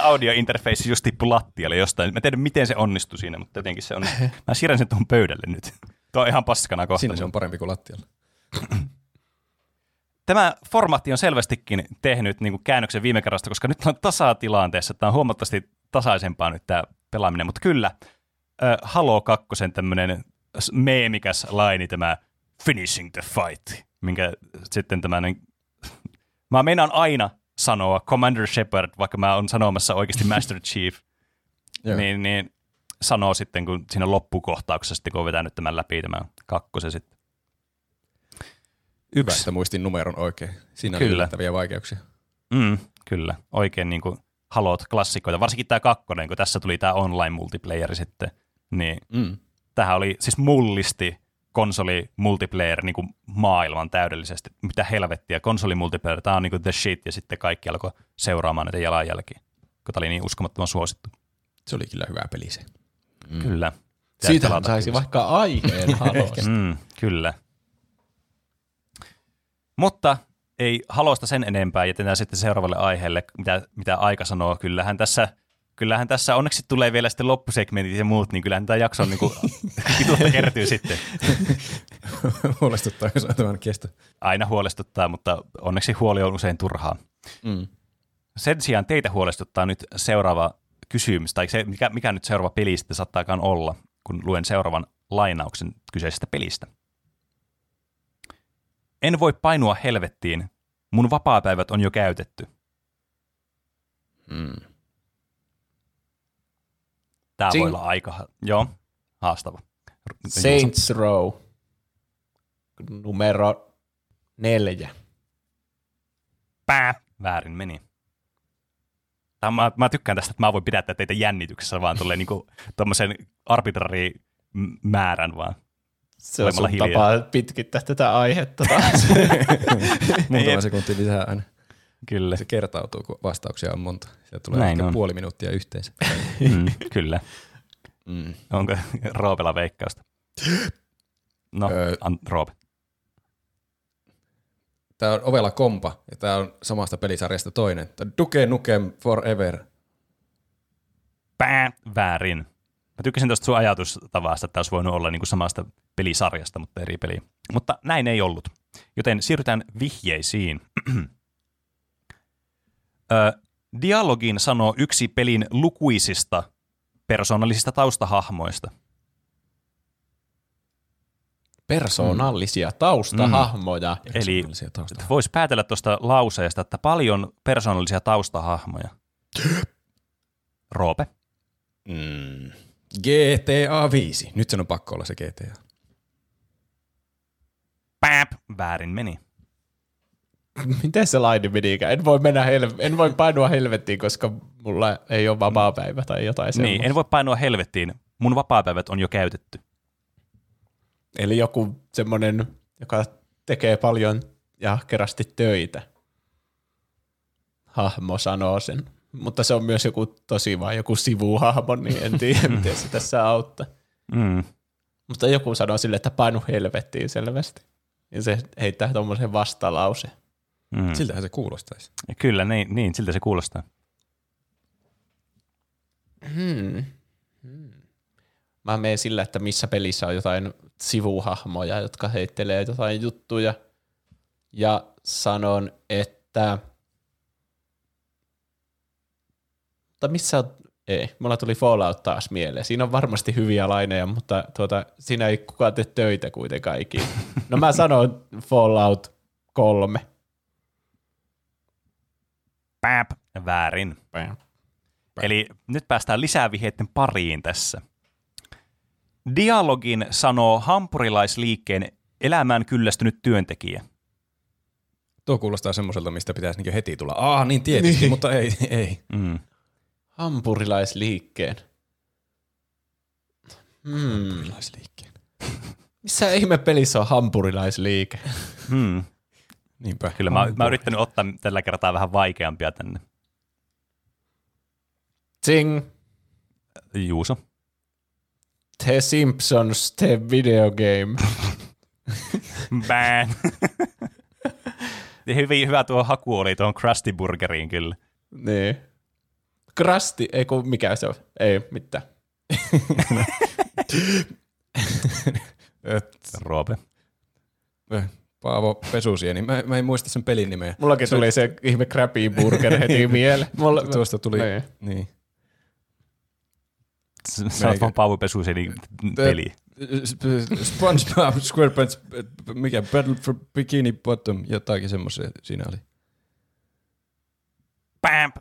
Audiointerface just tippui lattialle jostain. Mä en tiedä, miten se onnistui siinä, mutta jotenkin se on. Mä siirrän sen tuohon pöydälle nyt. Tuo on ihan paskana kohta. Siinä se on parempi kuin lattialla. Tämä formaatti on selvästikin tehnyt niin kuin käännöksen viime kerrasta, koska nyt on tasatilanteessa. Tämä on huomattavasti tasaisempaa nyt tämä pelaaminen, mutta kyllä äh, Halo 2 tämmöinen meemikäs laini, tämä finishing the fight, minkä sitten tämmöinen, mä meinaan aina sanoa Commander Shepard, vaikka mä oon sanomassa oikeasti Master Chief, niin, niin sanoo sitten, kun siinä loppukohtauksessa sitten, kun on vetänyt tämän läpi tämän kakkosen sitten. Hyvä, että muistin numeron oikein. Siinä on Kyllä. yllättäviä vaikeuksia. Mm, kyllä, oikein niin kuin halot klassikoita, varsinkin tämä kakkonen, kun tässä tuli tämä online multiplayer sitten, niin Mm. tähän oli siis mullisti konsoli multiplayer niin kuin maailman täydellisesti. Mitä helvettiä, konsoli multiplayer, tämä on niin kuin the shit, ja sitten kaikki alkoi seuraamaan näitä jalanjälkiä, kun tämä oli niin uskomattoman suosittu. Se oli kyllä hyvä peli se. Mm. Kyllä. Siitä saisi kyllä. vaikka aiheen halosta. Mm, kyllä. Mutta ei halosta sen enempää, jätetään sitten seuraavalle aiheelle, mitä, mitä aika sanoo. Kyllähän tässä, kyllähän tässä onneksi tulee vielä sitten loppusegmentit ja muut, niin kyllähän tämä jakso on niin kuin, kertyy sitten. Huolestuttaa, jos on tämän kesto. Aina huolestuttaa, mutta onneksi huoli on usein turhaa. Mm. Sen sijaan teitä huolestuttaa nyt seuraava kysymys, tai se, mikä, mikä nyt seuraava peli sitten saattaakaan olla, kun luen seuraavan lainauksen kyseisestä pelistä. En voi painua helvettiin. Mun vapaapäivät on jo käytetty. Mm. Tämä Sing- voi olla aika, joo, haastava. Saints Row. Numero neljä. Pää, väärin meni. Tämä, mä, mä, tykkään tästä, että mä voin pidättää teitä jännityksessä vaan tulee niinku tuommoisen arbitrari määrän vaan. Se on sun hiljaa. tapa pitkittää tätä aihetta taas. Muutama sekunti lisää aina. Kyllä, Se kertautuu, kun vastauksia on monta. Sieltä tulee Näin ehkä on. puoli minuuttia yhteensä. mm, kyllä. Mm. Onko Roopella veikkausta? No, Öö. an, Roope. Tämä on Ovela Kompa, ja tämä on samasta pelisarjasta toinen. Duke Nukem Forever. Pää, väärin. Mä tykkäsin tuosta sun ajatustavasta, että tämä olisi voinut olla niin kuin samasta pelisarjasta, mutta eri peli. Mutta näin ei ollut. Joten siirrytään vihjeisiin. Ö, dialogin sanoo yksi pelin lukuisista persoonallisista taustahahmoista. Persoonallisia taustahahmoja. Eli Persoonallisia taustahahmoja. voisi päätellä tuosta lauseesta, että paljon persoonallisia taustahahmoja. Roope. Mm. GTA 5. Nyt sen on pakko olla se GTA. Pääp. Väärin meni. Miten se laini menikään? En voi, mennä helv- en voi painua helvettiin, koska mulla ei ole vapaa-päivä tai jotain Niin, semmoista. en voi painua helvettiin. Mun vapaapäivät on jo käytetty. Eli joku semmoinen, joka tekee paljon ja ahkerasti töitä. Hahmo sanoo sen. Mutta se on myös joku tosi vaan joku sivuhahmo, niin en tiedä, miten se tässä auttaa. Mm. Mutta joku sanoo sille, että painu helvettiin selvästi. Ja se heittää tuommoisen vastalauseen. Mm. Siltähän se kuulostaisi. Kyllä, niin, niin, siltä se kuulostaa. Mä menen sillä, että missä pelissä on jotain sivuhahmoja, jotka heittelee jotain juttuja. Ja sanon, että... Mutta missä on... Ei, mulla tuli Fallout taas mieleen. Siinä on varmasti hyviä laineja, mutta tuota, siinä ei kukaan tee töitä kuitenkaan ikinä. No mä sanon Fallout 3. Pääp. Väärin. Eli nyt päästään lisää vihjeiden pariin tässä. Dialogin sanoo hampurilaisliikkeen elämään kyllästynyt työntekijä. Tuo kuulostaa semmoiselta, mistä pitäisi niinku heti tulla. Ah, niin tietysti, niin. mutta ei, ei. Mm. Hampurilaisliikkeen. Hmm. Hampurilaisliikkeen. Missä ihme pelissä on hampurilaisliike? Hmm. Niinpä. Kyllä mä, mä oon yrittänyt ottaa tällä kertaa vähän vaikeampia tänne. Sing. Juuso. The Simpsons, the video game. Bang. hyvin hyvä tuo haku oli tuohon Krusty Burgeriin kyllä. niin. Krasti, ei kun mikä se on? Ei mitään. Et, Roope. Paavo Pesusieni. Mä, mä en muista sen pelin nimeä. Mullakin tuli se ihme Krabby Burger heti mieleen. Mulla, Tuosta tuli, Niin. niin. Sä oot vaan Paavo Pesuseni peli. Sp- SpongeBob SquarePants, mikä Battle for Bikini Bottom, jotakin semmoisia siinä oli. Bam!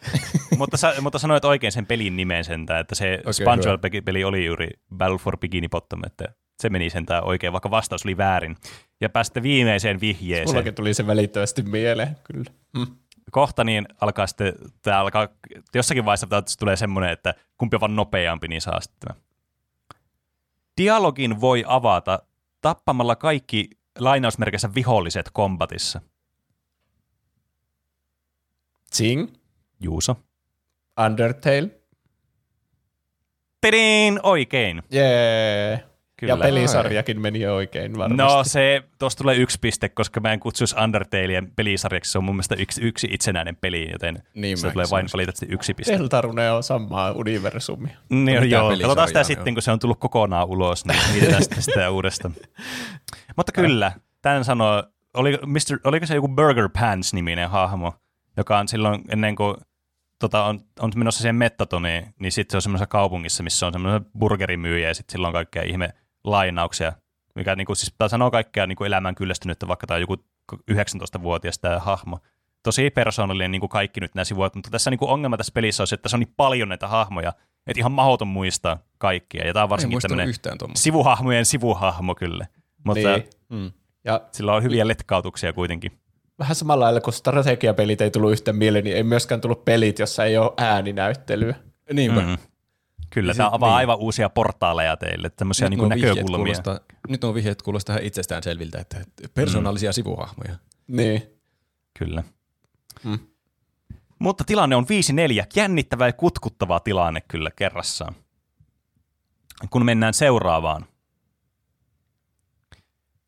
mutta, sä, mutta sanoit oikein sen pelin nimen sentään, että se okay, SpongeBob-peli oli juuri Battle for Bikini Bottom, että se meni sentään oikein, vaikka vastaus oli väärin. Ja pääsitte viimeiseen vihjeeseen. mullakin tuli se välittömästi mieleen, kyllä. Hm. Kohta niin alkaa sitten, tää alkaa, jossakin vaiheessa tulee semmoinen, että kumpi on vaan nopeampi, niin saa sitten tämä. Dialogin voi avata tappamalla kaikki lainausmerkeissä viholliset kombatissa. Sing, Juuso. Undertale, Tidin! Oikein. jee. Kyllä. Ja pelisarjakin meni oikein varmasti. No se, tuosta tulee yksi piste, koska mä en kutsuisi Undertalea pelisarjaksi, se on mun mielestä yksi, yksi itsenäinen peli, joten Niin se tulee vain valitettavasti yksi piste. Deltarune on samaa universumia. Niin, mitä joo, katsotaan sitä sitten, kun se on tullut kokonaan ulos, niin mietitään sitten sitä uudestaan. Mutta kyllä, tämän sanoo, oli, Mr., oliko se joku Burger Pants-niminen hahmo, joka on silloin ennen kuin tota, on, on menossa siihen mettatoniin, niin sitten se on semmoisessa kaupungissa, missä on semmoinen burgerimyyjä ja sitten sillä on kaikkea ihme lainauksia, mikä niinku, siis tää sanoo kaikkea niinku elämään kyllästynyttä, vaikka tämä on joku 19-vuotias tämä hahmo. Tosi persoonallinen niin kuin kaikki nyt nämä sivut, mutta tässä niinku ongelma tässä pelissä on se, että se on niin paljon näitä hahmoja, että ihan mahdoton muistaa kaikkia. Ja tämä on varsinkin tämmöinen sivuhahmojen sivuhahmo kyllä. Mutta Niin. Mm. Ja sillä on hyviä letkautuksia kuitenkin. vähän samalla lailla, kun strategiapelit ei tullut yhtä mieleen, niin ei myöskään tullut pelit, jossa ei ole ääninäyttelyä. Niinpä. Mm. Kyllä, Ja tämä avaa niin. aivan uusia portaaleja teille, tämmöisiä Nyt niin vihjeet näkökulmia. nyt nuo vihjeet kuulostaa ihan itsestään selviltä, että persoonallisia mm. sivuhahmoja. Niin. Kyllä. Mm. Mutta tilanne on 5-4. Jännittävä ja kutkuttava tilanne kyllä kerrassaan. Kun mennään seuraavaan.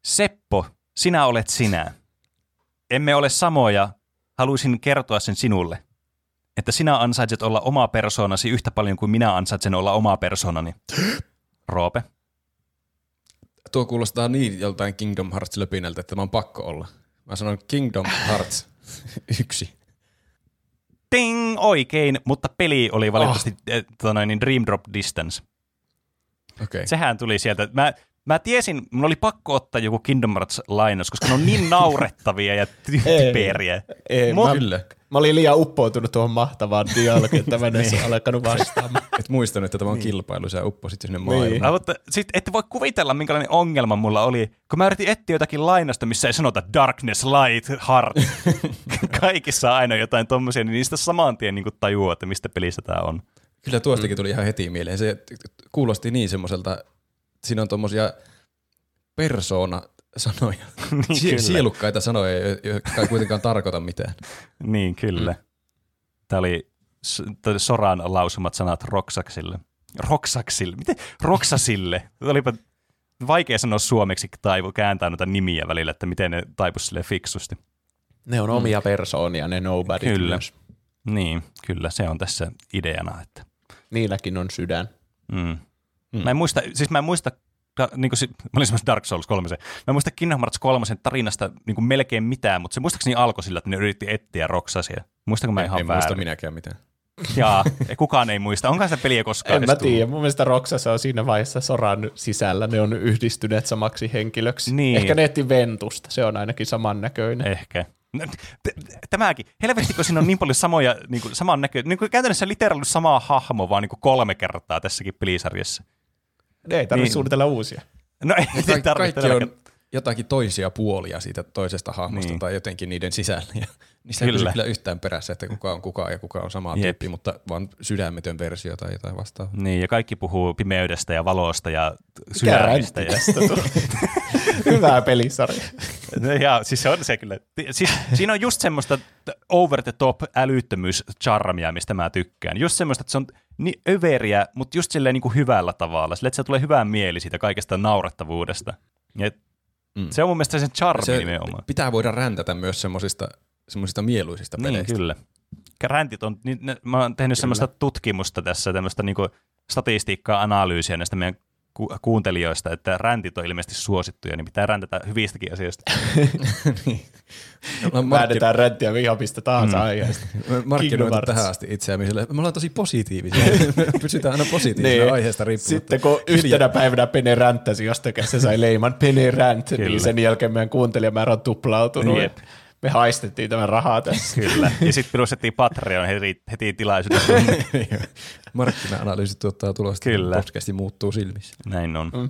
Seppo, sinä olet sinä. Emme ole samoja. Haluaisin kertoa sen sinulle. Että sinä ansaitset olla oma persoonasi yhtä paljon kuin minä ansaitsen olla oma persoonani. Roope. Tuo kuulostaa niin joltain Kingdom Hearts löpinältä, että mä on pakko olla. Mä sanon Kingdom Hearts yksi. Ding! Oikein, mutta peli oli valitettavasti oh. tota noin, niin Dream Drop Distance. Okay. Sehän tuli sieltä. Mä mä tiesin, mulla oli pakko ottaa joku Kingdom Hearts-lainaus, koska ne on niin naurettavia ja typeriä. Ei, Mut- mä, Kyllä. Mä olin liian uppoutunut tuohon mahtavaan dialogiin, että mä en edes alkanut vastaamaan. Et muistanut, että tämä on kilpailu, sä upposit sinne Niin. maailmaan. Ah, mutta sit ette voi kuvitella, minkälainen ongelma mulla oli, kun mä yritin etsiä jotakin lainasta, missä ei sanota darkness, light, heart. Kaikissa on aina jotain tommosia, niin niistä saman tien niin tajuaa, että mistä pelissä tää on. Kyllä tuostakin tuli ihan heti mieleen. Se kuulosti niin semmoiselta, siinä on tommosia persoona-sanoja, Niin, Sie- kyllä. sielukkaita sanoja, jo- jotka ei kuitenkaan tarkoita mitään. Niin, kyllä. Mm. Tämä oli Soran lausumat sanat Roksaksille. Roksaksille? Miten? Roksasille. Olipa vaikea sanoa suomeksi taivu kääntää noita nimiä välillä, että miten ne taipus sille fiksusti. Ne on omia persoonia, ne nobody Kyllä. myös. Niin, kyllä, se on tässä ideana. Että, Niilläkin on sydän. mm. Mm. Mä en muista, siis mä en muista, da, niin kuin, mä olin semmoista Dark Souls 3. Mä en muista Kingdom Hearts 3 tarinasta niin kuin melkein mitään, mutta se muistaakseni alkoi sillä, että ne yritti etsiä Roksasia. Muistanko mä ihan en muista väärin? minäkään mitään. Jaa, kukaan ei muista. Onko sitä peliä koskaan En mä tiedä, mun mielestä Roksassa on siinä vaiheessa Soran sisällä, ne on yhdistyneet samaksi henkilöksi. Niin. Ehkä ne etti Ventusta, se on ainakin samannäköinen. Ehkä. No, Tämäkin. Helvetti, kun siinä on niin paljon samoja, niin kuin, saman näkö, niin kuin käytännössä literaalisesti sama hahmo, vaan niin kuin kolme kertaa tässäkin pelisarjassa. Ne ei tarvitse Niin. suunnitella uusia. No ei, Ka- ei tarvitse kaikki on jotakin toisia puolia siitä toisesta hahmosta Niin. tai jotenkin niiden sisällä. Niissä ei Kyllä. pysy kyllä yhtään perässä, että kuka on kuka ja kuka on sama Jep. tyyppi, mutta vaan sydämetön versio tai jotain vastaavaa. Niin, ja kaikki puhuu pimeydestä ja valosta ja sydämistä. räntti Ja? Hyvää pelisarja. No ja siis se on se kyllä. Siis, siinä on just semmoista over the top älyttömyys charmia, mistä mä tykkään. Just semmoista, että se on niin överiä, mutta just silleen niin kuin hyvällä tavalla. Silleen, että se tulee hyvää mieli siitä kaikesta naurettavuudesta. Ja Mm. Se on mun mielestä sen charmi Se nimenomaan. pitää voida räntätä myös semmoisista semmoisista mieluisista Niin, peleistä. kyllä. Räntit on, niin, ne, mä oon tehnyt semmoista tutkimusta tässä, tämmöistä niinku statistiikkaa, analyysiä näistä meidän ku- kuuntelijoista, että räntit on ilmeisesti suosittuja, niin pitää räntätä hyvistäkin asioista. No, markkino- Väännetään ränttiä vihapista tahansa mm. aiheesta. Hearts. tähän asti itseämme sille, me ollaan tosi positiivisia. me pysytään aina positiivisena Niin. aiheesta riippumatta. Sitten kun yhtenä päivänä Pene ränttäsi jostakin, se sai leiman Pene Ränt, Kyllä. niin sen jälkeen meidän kuuntelijamäärä on tuplautunut. Jep. Me haistettiin tämän rahaa tässä. Kyllä. Ja sitten perustettiin Patreon heti, heti tilaisuuden. Markkina-analyysi tuottaa tulosta, Kyllä. podcasti muuttuu silmissä. Näin on. Mm.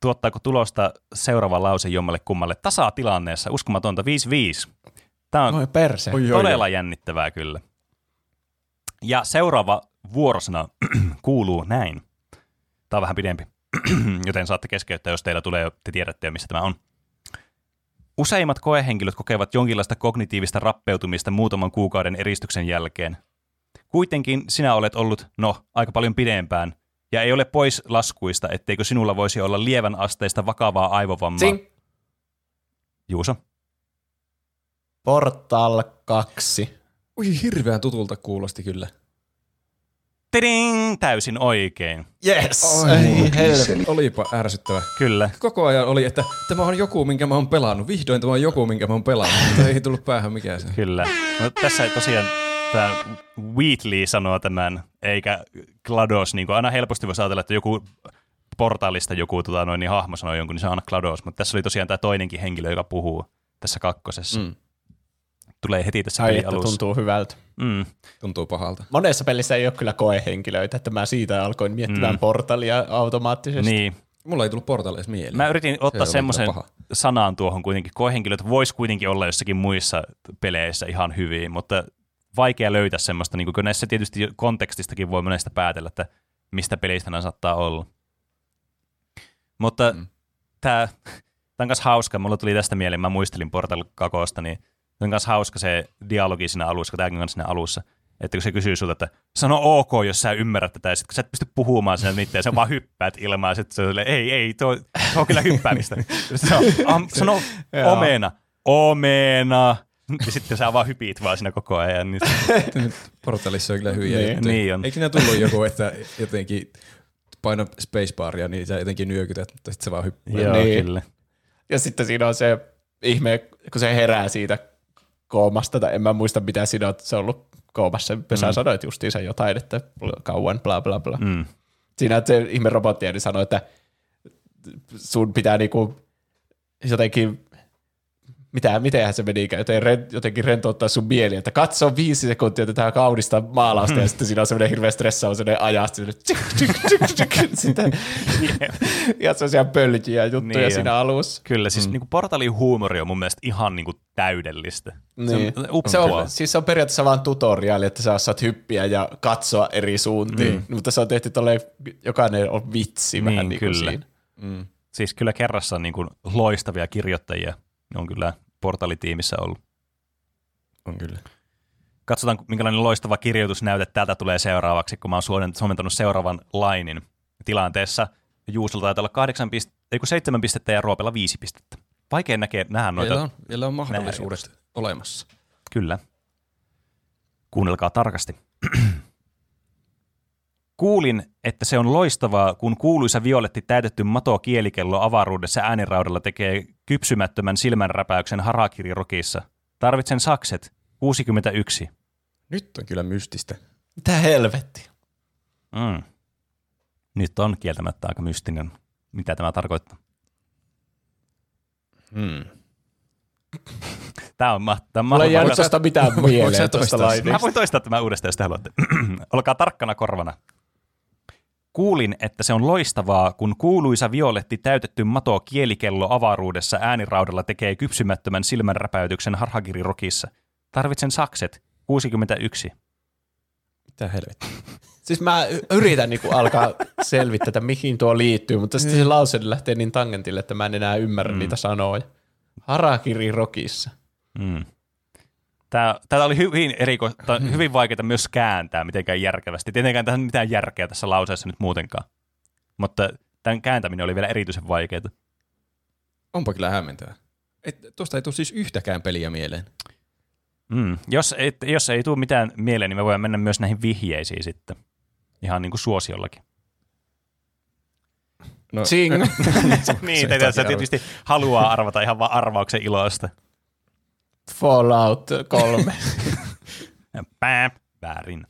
Tuottaako tulosta seuraava lause jommalle kummalle tasatilanneessa? Uskomatonta 5-5. Tämä on Oi perse. Oi, oi, Todella jännittävää kyllä. Ja seuraava vuorosana kuuluu näin. Tämä on vähän pidempi, joten saatte keskeyttää, jos teillä tulee, te tiedätte jo, missä tämä on. Useimmat koehenkilöt kokevat jonkinlaista kognitiivista rappeutumista muutaman kuukauden eristyksen jälkeen. Kuitenkin sinä olet ollut, no, aika paljon pidempään, ja ei ole pois laskuista, etteikö sinulla voisi olla lievän asteista vakavaa aivovammaa. Sing. Juuso. Portal 2. Ui, hirveän tutulta kuulosti kyllä. Tiding! Täysin oikein. Yes! Oi. Olipa ärsyttävä. Kyllä. Koko ajan oli, että tämä on joku, minkä mä oon pelannut. Vihdoin tämä on joku, minkä mä oon pelannut. Ei tullut päähän mikään se. Kyllä. No, tässä tosiaan tämä Wheatley sanoo tämän, eikä GLaDOS. Niin aina helposti voisi ajatella, että joku portaalista joku tota, noin, niin hahmo sanoo jonkun, niin se on aina GLaDOS. Mutta tässä oli tosiaan tämä toinenkin henkilö, joka puhuu tässä kakkosessa. Mm. Tulee heti tässä Ai, pelin että alussa. tuntuu hyvältä. Mm. Tuntuu pahalta. Monessa pelissä ei ole kyllä koehenkilöitä, että mä siitä alkoin miettimään Mm. portalia automaattisesti. Niin. Mulla ei tullut portaille edes mieleen. Mä yritin ottaa oli semmoisen sanan tuohon kuitenkin. Koehenkilöt vois kuitenkin olla jossakin muissa peleissä ihan hyvin, mutta vaikea löytää semmoista, niin kun näissä tietysti kontekstistakin voi monesta päätellä, että mistä pelistä nämä saattaa olla. Mutta mm. Tämä, tämä on myös hauska, mulla tuli tästä mieleen, mä muistelin Portal 2, niin tämä on myös hauska se dialogi siinä alussa, kun tämäkin on siinä alussa, että kun se kysyy sulta, että sano ok, jos sä ymmärrät tätä, ja sitten kun sä et pysty puhumaan sen mitään, sä vaan hyppäät ilmaan, ja sitten se on ei, ei, tuo, tuo on kyllä hyppäämistä. Se on, am, sano omena, omena, ja sitten sä vaan hypit vaan siinä koko ajan. Niin, Nyt portalissa on kyllä hyviä Niin. juttuja. Niin on. Eikö siinä tullut joku, että jotenkin paino spacebaria, niin sä jotenkin nyökytät, mutta sitten se vaan hyppää. joo, Niin. kyllä. Ja sitten siinä on se ihme, kun se herää siitä koomasta, tai en mä muista mitä siinä on, se on ollut koomassa. Sä Mm. sanoit justiinsa jotain, että kauan, bla bla bla. Mm. Siinä se ihme robotti niin sanoi, että sun pitää niinku jotenkin mitä, mitenhän se meni, joten ren, jotenkin rentouttaa sun mieli, että katso viisi sekuntia tätä kaunista maalausta, ja sitten siinä on semmoinen hirveä stressaava semmoinen ajasta, sitten, ja sellaisia pöljiä juttuja Niin siinä alussa. Kyllä, siis mm. niin portalin huumori on mun mielestä ihan niin kuin täydellistä. Niin. Se on Se on, siis se on periaatteessa vain tutoriaali, että sä osaat hyppiä ja katsoa eri suuntiin, mm. mutta se on tehty tolleen, jokainen on vitsi Niin, vähän niin kuin kyllä. siinä. Siis kyllä kerrassa on niin kuin loistavia kirjoittajia. Ne on kyllä portalitiimissä ollut. On kyllä. Katsotaan, minkälainen loistava kirjoitusnäyte täältä tulee seuraavaksi, kun mä oon suomen- suomentanut seuraavan lainin tilanteessa. Juusolta taitaa olla 8 pist- ei kun 7 pistettä ja Roopella 5 pistettä. Vaikea näkee, nähdä noita. Vielä on, vielä on mahdollisuudet olemassa. Kyllä. Kuunnelkaa tarkasti. Kuulin, että se on loistavaa, kun kuuluisa violetti täytetty mato kielikello avaruudessa ääniraudalla tekee kypsymättömän silmänräpäyksen Harakiri-rokissa. Tarvitsen sakset. 61. Nyt on kyllä mystistä. Mitä helvetti? Mm. Nyt on kieltämättä aika mystinen, mitä tämä tarkoittaa. Hmm. Tämä on, ma- tämä on Mulla ei jäänyt tosta mitään mieleen? Mä voin toistaa tämän uudestaan, jos te haluatte. Olkaa tarkkana korvana. Kuulin, että se on loistavaa, kun kuuluisa violetti täytetty mato kielikello avaruudessa ääniraudalla tekee kypsymättömän silmänräpäytyksen Harhagiri-rokissa. Tarvitsen sakset. 61. Mitä helvettiä? Siis mä yritän niinku alkaa selvittää, että mihin tuo liittyy, mutta sitten se lause lähtee niin tangentille, että mä en enää ymmärrä mm. niitä sanoja. Harakiri rokissa. Mm. Tämä, tämä oli hyvin, eriko, hyvin vaikeaa myös kääntää mitenkään järkevästi. Tietenkään tässä ei mitään järkeä tässä lauseessa nyt muutenkaan. Mutta tämän kääntäminen oli vielä erityisen vaikeaa. Onpa kyllä hämmentävää. Et, tuosta ei tule siis yhtäkään peliä mieleen. Mm. Jos, ei, jos ei tule mitään mieleen, niin me voidaan mennä myös näihin vihjeisiin sitten. Ihan niin kuin suosiollakin. No, Ching. niin, te, se tietysti haluaa arvata ihan vaan arvauksen ilosta. Fallout 3. Pää, väärin.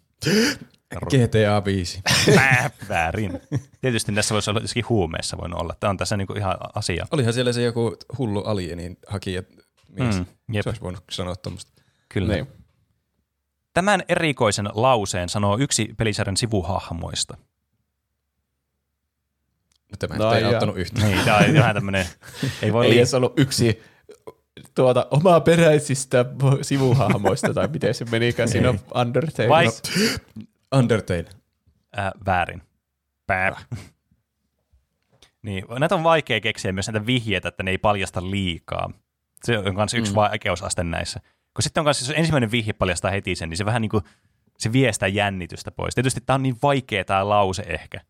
GTA 5. Pää, väärin. Tietysti tässä voisi olla jossakin huumeessa voinut olla. Tämä on tässä niin kuin ihan asia. Olihan siellä se joku hullu alienin hakija mies. Mm, jep. se olisi voinut sanoa tuommoista. Kyllä. niin. Tämän erikoisen lauseen sanoo yksi pelisarjan sivuhahmoista. No, tämä No ei auttanut yhtään. Niin, tämä on vähän tämmöinen, ei voi Ei liikaa. edes ollut yksi tuota, omaa peräisistä sivuhahmoista, tai miten se menikään siinä Undertale. Vai Undertale. äh, väärin. Pää. niin, näitä on vaikea keksiä myös näitä vihjeitä, että ne ei paljasta liikaa. Se on myös yksi mm. vaikeusaste näissä. Kun sitten on kanssa, jos ensimmäinen vihje paljastaa heti sen, niin se vähän niin kuin, se viestää jännitystä pois. Tietysti tämä on niin vaikea tämä lause ehkä,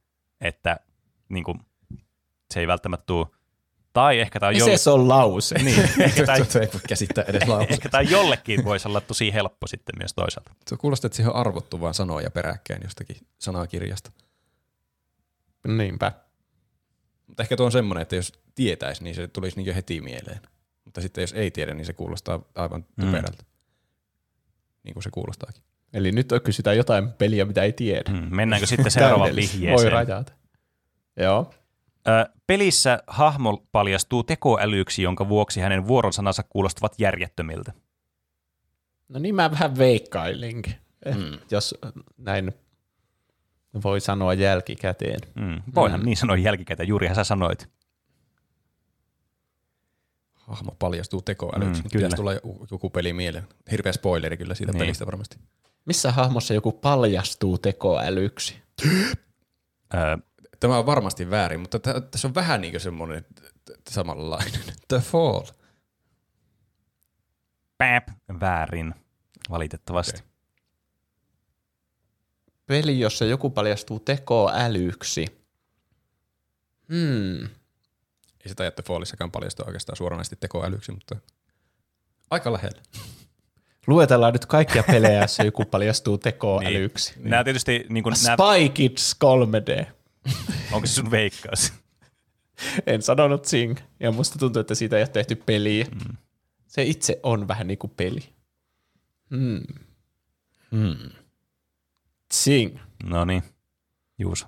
että niin kuin, se ei välttämättä tule. Tai ehkä tämä on, jolle, se on lause? niin, ehkä tämä, ei voi käsittää edes lausua. ehkä tämä jollekin voisi olla tosi helppo sitten myös toisaalta. Se kuulostaa, että siihen on arvottu vaan sanoja peräkkäin jostakin sanakirjasta. Niinpä. Mutta ehkä tuo on semmoinen, että jos tietäisi, niin se tulisi niin heti mieleen. Mutta sitten jos ei tiedä, niin se kuulostaa aivan typerältä. Niin kuin se kuulostaakin. Eli nyt kysytään jotain peliä, mitä ei tiedä. Hmm, mennäänkö sitten seuraavaan vihjeeseen? Voi rajata. Joo. Ö, pelissä hahmo paljastuu tekoälyksi, jonka vuoksi hänen vuoronsanansa kuulostavat järjettömiltä. No niin mä vähän veikkailinkin, eh, Mm. jos näin voi sanoa jälkikäteen. Mm. Voihan niin sanoa jälkikäteen, juurihan sä sanoit. Hahmo paljastuu tekoälyksi. Mm, Mm, kyllä. Pitäisi tulla joku, peli mieleen. Hirveä spoileri kyllä siitä Niin. pelistä varmasti. Missä hahmossa joku paljastuu tekoälyksi? Ö, Tämä on varmasti väärin, mutta tä- tässä on vähän niin kuin semmoinen t- t- samanlainen. The Fall. Päp, väärin, valitettavasti. Okei. Peli, jossa joku paljastuu tekoälyksi. Hmm. Ei sitä jättä Fallissakaan paljastua oikeastaan suoranaisesti tekoälyksi, mutta aika lähellä. Luetellaan nyt kaikkia pelejä, joissa joku paljastuu tekoälyksi. Niin. Nämä tietysti, niin kuin, nämä, Spy Kids 3D. Onko se sun veikkaus? En sanonut Sing. Ja musta tuntuu, että siitä ei ole tehty peliä. Mm. Se itse on vähän niin kuin peli. Hmm. Hmm. Sing. No niin, Juuso.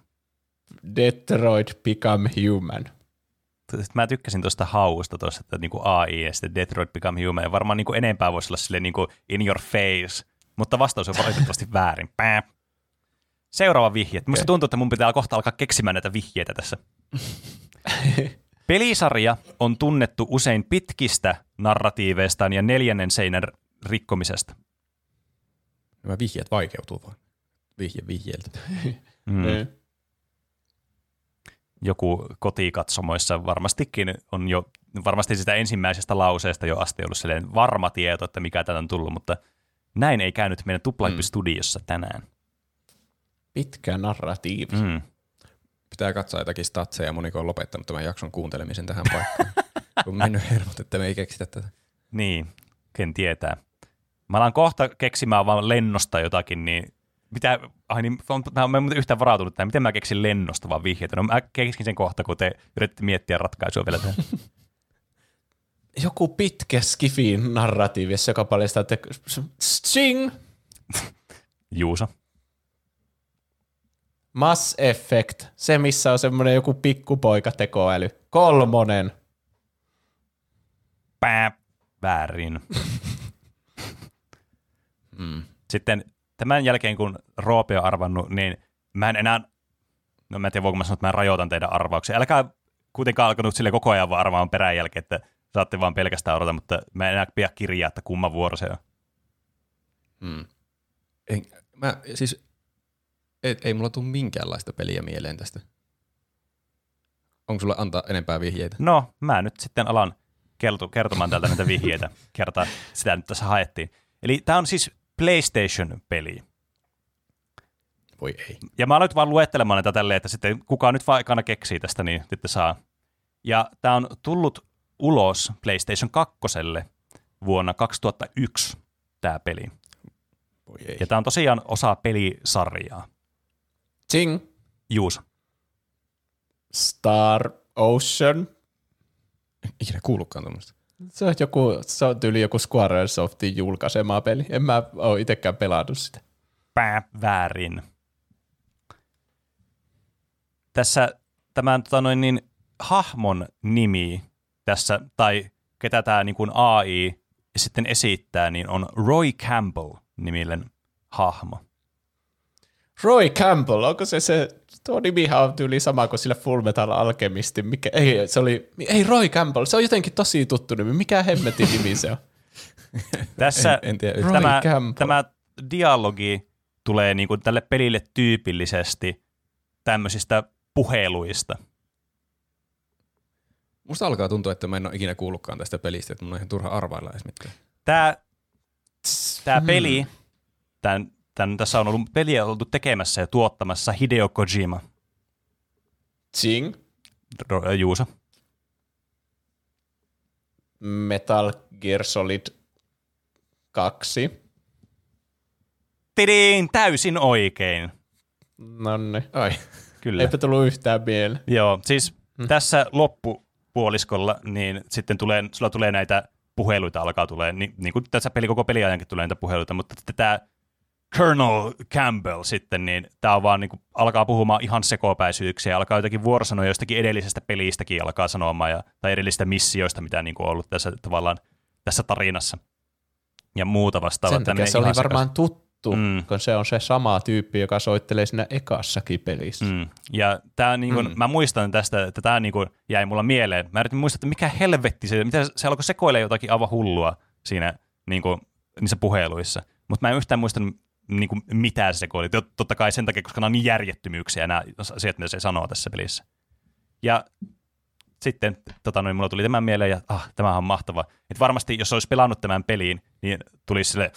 Detroit Become Human. mä tykkäsin tuosta hausta tuossa, että niinku AI ja sitten Detroit Become Human, ja varmaan niinku enempää voisi olla silleen niinku in your face, mutta vastaus on valitettavasti väärin. Pää. Seuraava vihje. Musta tuntuu, että mun pitää kohta alkaa keksimään näitä vihjeitä tässä. Pelisarja on tunnettu usein pitkistä narratiiveistaan ja neljännen seinän rikkomisesta. Nämä vihjeet vaikeutuu vaan. Vihje vihjeeltä. Mm. Niin. Joku kotikatsomoissa varmastikin on jo, varmasti sitä ensimmäisestä lauseesta jo asti ollut silleen varma tieto, että mikä tätä on tullut, mutta näin ei käynyt meidän Tuplahyppi-studiossa tänään. Pitkä narratiivi. Mm. Pitää katsoa jotakin statseja. Moniko on lopettanut tämän jakson kuuntelemisen tähän paikkaan. Kun mennyt hermot, että me ei keksitä tätä. Niin, ken tietää. Mä alan kohta keksimään vaan lennosta jotakin, niin mitä, ai niin, on- mä en muuten yhtään varautunut tähän, miten mä keksin lennosta vaan vihjeitä. No mä keksin sen kohta, kun te yritätte miettiä ratkaisua vielä tähän. Joku pitkä skifin narratiivi, joka paljastaa, että Sing! Juuso. Mass Effect, se missä on semmoinen joku pikkupoika tekoäly. Kolmonen. Pää. Väärin. Sitten tämän jälkeen, kun Roope on arvannut, niin mä en enää, no mä en tiedä voinko mä sanoa, että mä rajoitan teidän arvauksia. Älkää kuitenkaan alkanut sille koko ajan vaan arvaamaan perään jälkeen, että saatte vaan pelkästään odota, mutta mä en enää pidä kirjaa, että kumman vuoro se on. Ei, mä, siis, ei, ei mulla tule minkäänlaista peliä mieleen tästä. Onko sulla antaa enempää vihjeitä? No, mä nyt sitten alan keltu, kertomaan täältä näitä vihjeitä, kertaa sitä nyt tässä haettiin. Eli tämä on siis PlayStation-peli. Voi ei. Ja mä aloin vaan luettelemaan näitä tälleen, että sitten kuka nyt vaan ekana keksii tästä, niin sitten saa. Ja tämä on tullut ulos PlayStation 2 vuonna 2001, tämä peli. Voi ei. Ja tämä on tosiaan osa pelisarjaa. Sing! Juus. Star Ocean. Ikinä kuullutkaan tuommoista. Se on, joku, se on tyyli joku Squaresoftin julkaisema peli. En mä ole itsekään pelannut sitä. Pää väärin. Tässä tämän tota noin, niin, hahmon nimi tässä, tai ketä tämä niin kuin AI sitten esittää, niin on Roy Campbell niminen hahmo. Roy Campbell, onko se se, tuo nimihän on tyyli sama kuin sillä Full Metal Alchemistin. Mikä, ei, se oli, ei Roy Campbell, se on jotenkin tosi tuttu nimi. Mikä hemmetin nimi se on? Tässä En, en tiedä. Roy tämä, Campbell. tämä dialogi tulee niin kuin tälle pelille tyypillisesti tämmöisistä puheluista. Musta alkaa tuntua, että mä en ole ikinä kuullutkaan tästä pelistä, että mun on ihan turha arvailla edes mitään. Tämä, tämä peli, tämän, tämän, tässä on ollut peliä oltu tekemässä ja tuottamassa Hideo Kojima. Sing, Ro- Juuso. Metal Gear Solid 2. Tidin, täysin oikein. Nonne. Ai. Kyllä. Eipä tullut yhtään mieleen. Joo, siis tässä loppupuoliskolla, niin sitten tulee, sulla tulee näitä puheluita alkaa tulee, niin, niin kuin tässä peli koko peliajankin tulee näitä puheluita, mutta tämä Colonel Campbell sitten, niin tämä on vaan niin kuin, alkaa puhumaan ihan sekopäisyyksiä, alkaa jotakin vuorosanoja jostakin edellisestä pelistäkin alkaa sanomaan, ja, tai edellisistä missioista, mitä niin kuin on ollut tässä tavallaan tässä tarinassa. Ja muuta vastaavaa. Sen takia se oli sekas- varmaan tuttu, Mm. kun se on se sama tyyppi, joka soittelee siinä ekassakin pelissä. Mm. Ja tää niin kun, mm. mä muistan tästä, että tämä niin jäi mulla mieleen. Mä yritin muistaa, että mikä helvetti se, mitä se alkoi sekoilemaan jotakin aivan hullua siinä niin kun, niissä puheluissa. Mutta mä en yhtään muistanut, niin kuin, mitä se sekoili. Tot- Totta kai sen takia, koska nämä on niin järjettömyyksiä nämä asiat, mitä se sanoo tässä pelissä. Ja sitten tota, noin, mulla tuli tämän mieleen, ja ah, tämähän on mahtava. Et varmasti, jos olisi pelannut tämän peliin, niin tulisi sille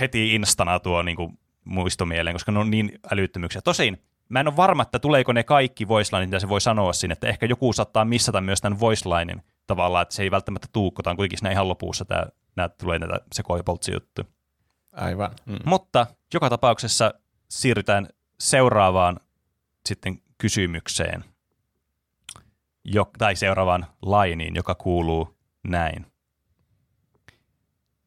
heti instana tuo niin kuin, muisto mieleen, koska ne on niin älyttömyyksiä. Tosin, mä en ole varma, että tuleeko ne kaikki voicelineit, mitä se voi sanoa sinne, että ehkä joku saattaa missata myös tämän voicelinen tavallaan, että se ei välttämättä tuukkotaan, kuitenkin siinä ihan lopussa tämä, nämä tulee näitä sekoipoltsi juttuja. Aivan. Mm. Mutta joka tapauksessa siirrytään seuraavaan sitten kysymykseen, jo, tai seuraavaan lainiin, joka kuuluu näin.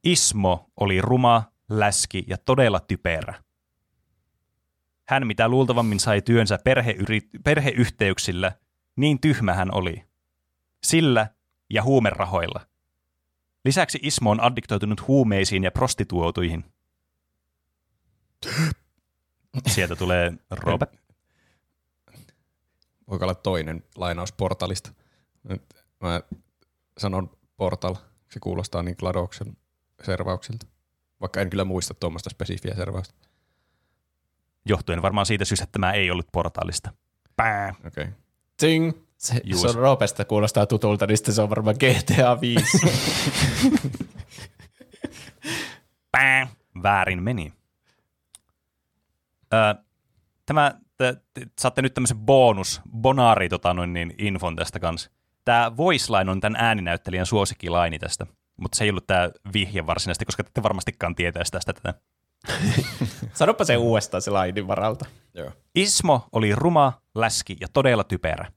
Ismo oli ruma, läski ja todella typerä. Hän mitä luultavammin sai työnsä perheyri- perheyhteyksillä, niin tyhmä hän oli. Sillä ja huumerahoilla. Lisäksi Ismo on addiktoitunut huumeisiin ja prostituoituihin. Sieltä tulee Robe. Voiko olla toinen lainaus portalista? Nyt Mä sanon portal. Se kuulostaa niin Gladoksen servauksilta. Vaikka en kyllä muista tuommoista spesifiä servausta. Johtuen varmaan siitä syystä, että tämä ei ollut portaalista. Pää. Okei. Okay. Ting. Se, Juus. se on Roopesta kuulostaa tutulta, niin sitten se on varmaan GTA 5. Pää. Väärin meni. Tämä, te, te, saatte nyt tämmöisen bonus, bonaari tota noin, niin, infon tästä kanssa. Tämä voice line on tämän ääninäyttelijän suosikkilaini tästä, mutta se ei ollut tämä vihje varsinaisesti, koska te ette varmastikaan tietäisi tästä tätä. Sanoppa se uudestaan se lainin varalta. Joo. Ismo oli ruma, läski ja todella typerä.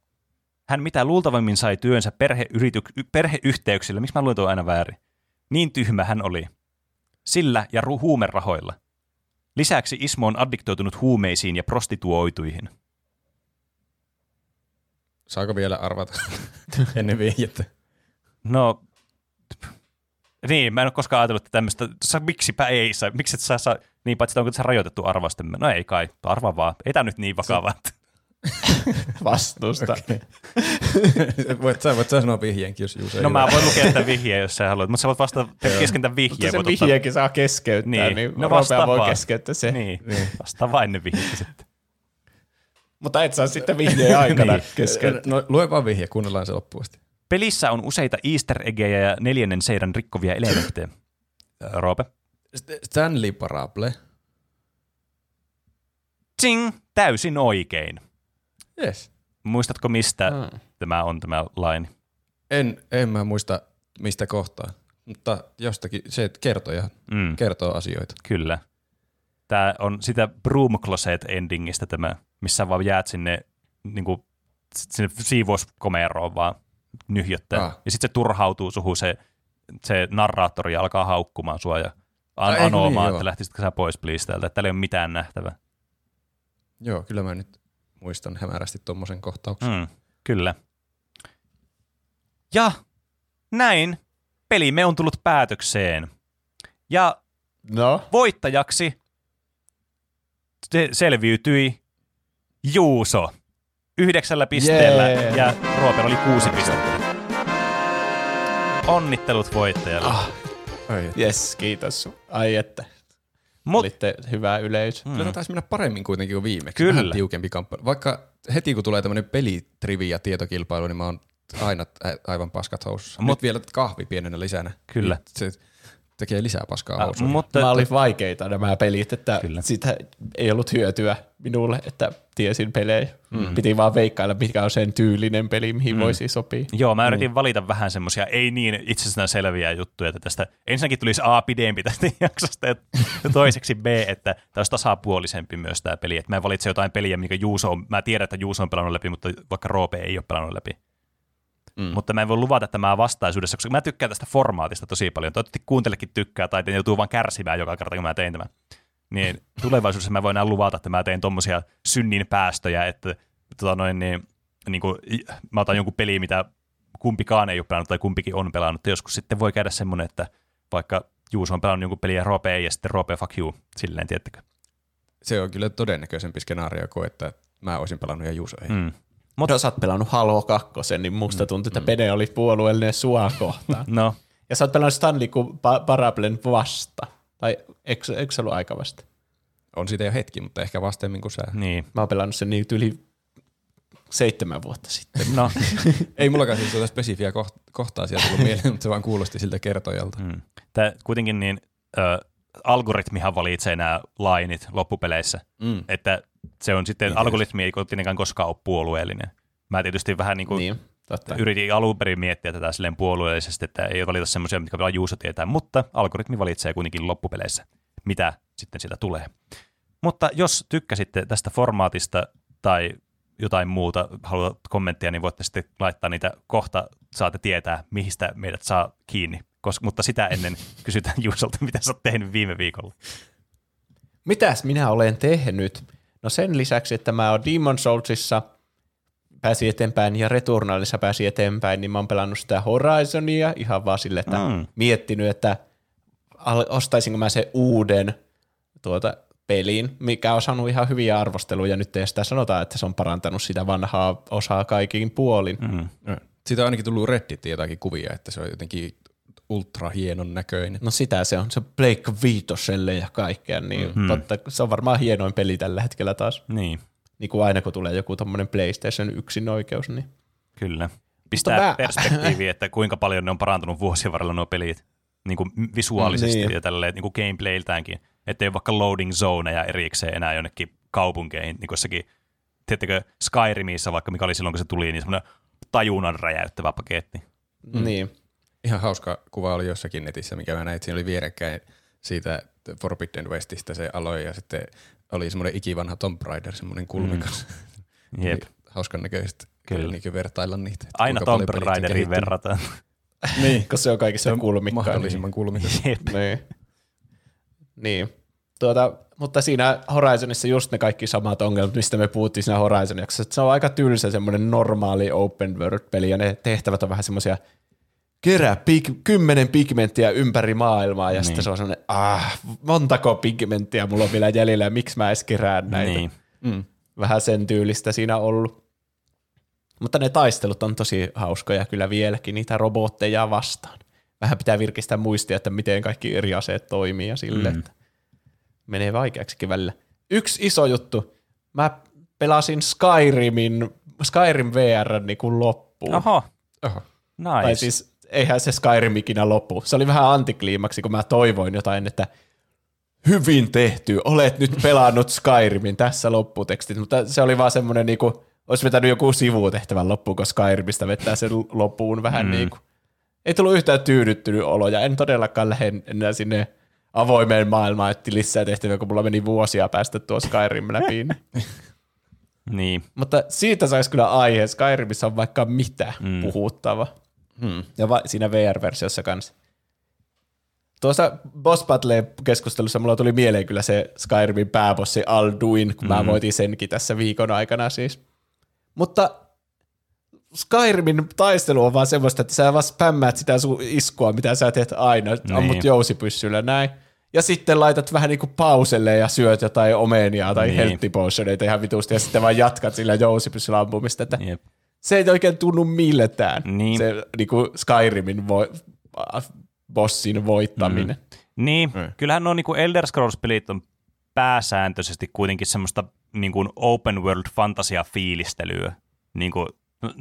Hän mitä luultavimmin sai työnsä perheyrityk- perheyhteyksillä. Miksi mä luin tuon aina väärin? Niin tyhmä hän oli. Sillä ja ru- huumerahoilla. Lisäksi Ismo on addiktoitunut huumeisiin ja prostituoituihin. Saako vielä arvata ennen vihjettä? No, niin, mä en ole koskaan ajatellut, että tämmöistä, miksipä ei saa, miksi et sä saa, niin paitsi että onko se rajoitettu arvaste. No ei kai, arva vaan, ei tämä nyt niin vakavaa. Vastusta. voit, sä, voit sä sanoa vihjeenkin, jos Juuse ei No mä voin lukea tämän vihjeen, jos sä haluat, mutta sä voit vasta kesken tämän Mutta vihjeen. se voit ottaa- vihjeekin saa keskeyttää, Niin. niin, niin No vastaa voi keskeyttää se. Niin, vasta vain ne vihjeet sitten. Mutta et saa sitten vihjeen aikana Niin. keskeyttää. No, lue vaan vihje, kuunnellaan se loppuun asti. Pelissä on useita easter eggejä ja neljännen seidan rikkovia elementtejä. Ö, Roope. St- Stanley Parable. Tsing, täysin oikein. Yes. Muistatko mistä Mm. tämä on tämä laini? En, en mä muista mistä kohtaa, mutta jostakin se että kertoja Mm, kertoo asioita. kyllä. Tämä on sitä Broom Closet endingistä tämä, missä vaan jäät sinne, niin kuin, sinne siivouskomeroon vaan nyhjöttää. Ah. Ja sitten se turhautuu suhun se, se narraattori ja alkaa haukkumaan sua ja an- anomaan, niin, että lähtisitkö sä pois please täältä, että täällä ei ole mitään nähtävää. Joo, kyllä mä nyt muistan hämärästi tuommoisen kohtauksen. Mm, kyllä. Ja näin pelimme on tullut päätökseen. Ja No, voittajaksi se selviytyi Juuso yhdeksällä pisteellä Jee. ja Rooper oli kuusi pistettä. Onnittelut voittajalle. Ah. Ai, yes, kiitos. Ai että. Mut, Olitte hyvä yleisö. Kyllä tämä taisi mennä paremmin kuitenkin kuin viimeksi. Kyllä. Vähän tiukempi kamppailu. Vaikka heti kun tulee tämmöinen pelitrivia tietokilpailu, niin mä oon aina aivan paskat housussa. Mut- Mut vielä kahvi pienenä lisänä. Kyllä. Niin Se tekee lisää paskaa äh, housuihin. mutta Nämä oli vaikeita nämä pelit, että Kyllä. Sitä ei ollut hyötyä minulle, että tiesin pelejä. Mm. Piti vaan veikkailla, mikä on sen tyylinen peli, mihin mm. voisi sopia. Joo, mä yritin valita vähän semmoisia ei niin itsestään selviä juttuja, että tästä ensinnäkin tulisi A pidempi tästä jaksosta ja toiseksi B, että tämä olisi tasapuolisempi myös tämä peli. Että mä en valitse jotain peliä, mikä Juuso on, mä tiedän, että Juuso on pelannut läpi, mutta vaikka Roope ei ole pelannut läpi. Mm. Mutta mä en voi luvata, että mä vastaisuudessa, koska mä tykkään tästä formaatista tosi paljon. Toivottavasti kuuntelekin tykkää tai te joutuu vaan kärsimään joka kerta, kun mä teen tämän. Niin tulevaisuudessa mä voin enää luvata, että mä teen tommosia synnin päästöjä, että tota noin, niin, niin kuin, mä otan jonkun peli, mitä kumpikaan ei ole pelannut tai kumpikin on pelannut. Joskus sitten voi käydä semmoinen, että vaikka Juuso on pelannut jonkun peliä ja ei, ja sitten Roope fuck you, silleen, tiettäkö. Se on kyllä todennäköisempi skenaario kuin, että mä olisin pelannut ja Juuso ei. Mm. Mm. Mutta jos sä oot pelannut Halo 2, niin musta tuntuu, että Pene oli puolueellinen sua kohtaan. No, ja sä oot pelannut Stanley kuin pa- Parablen vasta. Tai eikö, eikö se ollut aika vasta? On siitä jo hetki, mutta ehkä vastemmin kuin sä. niin. Mä oon pelannut sen niin yli seitsemän vuotta sitten. No, Ei mullakaan siis tuota spesifiä koht- kohtaa sieltä tullut mieleen, mutta se vaan kuulosti siltä kertojalta. Mm. mm. Tää kuitenkin niin, ö, algoritmihan valitsee nämä lainit loppupeleissä. Mm. Että se on sitten, Niin algoritmi ei tietenkään koskaan ole puolueellinen. Mä tietysti vähän niin kuin niin, totta. yritin alun perin miettiä tätä silleen puolueellisesti, että ei valita semmoisia, mitkä vaan Juuso tietää, mutta algoritmi valitsee kuitenkin loppupeleissä, mitä sitten siitä tulee. Mutta jos tykkäsitte tästä formaatista tai jotain muuta, haluat kommenttia, niin voitte sitten laittaa niitä kohta, saatte tietää, mistä meidät saa kiinni. Koska, mutta sitä ennen kysytään Juusolta, mitä sä oot tehnyt viime viikolla. Mitäs minä olen tehnyt? No sen lisäksi, että mä oon Demon Soulsissa pääsi eteenpäin ja Returnalissa pääsi eteenpäin, niin mä oon pelannut sitä Horizonia ihan vaan sille, että Mm. miettinyt, että ostaisinko mä se uuden tuota, pelin, mikä on saanut ihan hyviä arvosteluja nyt, ja sitä sanotaan, että se on parantanut sitä vanhaa osaa kaikin puolin. Mm. Siitä on ainakin tullut Redditiin jotakin kuvia, että se on jotenkin ultra hienon näköinen. No sitä se on, se on Blake Viitoselle ja kaikkea, niin mm-hmm. totta, se on varmaan hienoin peli tällä hetkellä taas. Niin, Niin kuin aina kun tulee joku tommonen PlayStation yksin oikeus, niin kyllä. Pistää mä- mä... perspektiiviin, että kuinka paljon ne on parantunut vuosien varrella nuo pelit niin kuin visuaalisesti Niin. niin. ja tälleen niin kuin gameplayltäänkin. Että ei ole vaikka loading zoneja erikseen enää jonnekin kaupunkeihin, niin kuin jossakin, tiedättekö, Skyrimissä vaikka, mikä oli silloin, kun se tuli, niin semmoinen tajunnan räjäyttävä paketti. mm. niin. Ihan hauska kuva oli jossakin netissä, mikä mä näin, että siinä oli vierekkäin siitä Forbidden Westistä se aloi ja sitten oli semmoinen ikivanha Tomb Raider, semmoinen kulmikas. Mm. Jep. Hauskan näköistä Kyllä. Niin vertailla niitä. että Aina Tomb Raideriin verrataan. niin, koska se on kaikissa kulmikkaa. Mahdollisimman kulmikas. Jep. Niin. niin. niin. Tuota, mutta siinä Horizonissa just ne kaikki samat ongelmat, mistä me puhuttiin siinä Horizon jaksossa, että se on aika tylsä semmoinen normaali open world-peli, ja ne tehtävät on vähän semmoisia kerää pig- kymmenen pigmenttiä ympäri maailmaa, ja niin. sitten se on semmoinen, ah, montako pigmenttiä mulla on vielä jäljellä, ja miksi mä edes kerään näitä. Niin. Mm. Vähän sen tyylistä siinä ollut. Mutta ne taistelut on tosi hauskoja kyllä vieläkin niitä robotteja vastaan. Vähän pitää virkistää muistia, että miten kaikki eri aseet toimii ja sille, mm. että menee vaikeaksikin välillä. Yksi iso juttu. Mä pelasin Skyrimin, Skyrim VR niin kuin loppuun. Oho, Oho. nice. Tai siis eihän se Skyrim ikinä loppu. Se oli vähän antikliimaksi, kun mä toivoin jotain, että hyvin tehty, olet nyt pelannut Skyrimin, tässä lopputekstit, mutta se oli vaan semmoinen niinku, olisi vetänyt joku sivutehtävän loppuun, kun Skyrimistä vetää sen loppuun vähän mm. niin kuin. Ei tullut yhtään tyydyttynyt olo, ja en todellakaan lähde enää sinne avoimeen maailmaan, että lisää tehtäviä, kun mulla meni vuosia päästä tuo Skyrim läpi. niin. Niin. Mutta siitä saisi kyllä aihe. Skyrimissä on vaikka mitä mm. puhuttava. Hmm. Ja va- siinä VR-versiossa kanssa. Tuossa Boss Battle-keskustelussa mulla tuli mieleen kyllä se Skyrimin pääbossi Alduin, kun mm. mä voitin senkin tässä viikon aikana siis. Mutta Skyrimin taistelu on vaan semmoista, että sä vaan spämmäät sitä sun iskua, mitä sä teet aina, niin. ammut jousipyssyllä näin. Ja sitten laitat vähän niinku pauselle ja syöt jotain omenia tai. Niin. healthy potioneita ihan vitusti ja sitten vaan jatkat sillä jousipyssyllä ampumista. Että Jep. Se ei oikein tunnu miltään, Niin. se niinku Skyrimin vo, bossin voittaminen. Mm. Niin, mm. kyllähän nuo niinku Elder Scrolls-pelit on pääsääntöisesti kuitenkin semmoista niinku open world fantasia-fiilistelyä. Niinku,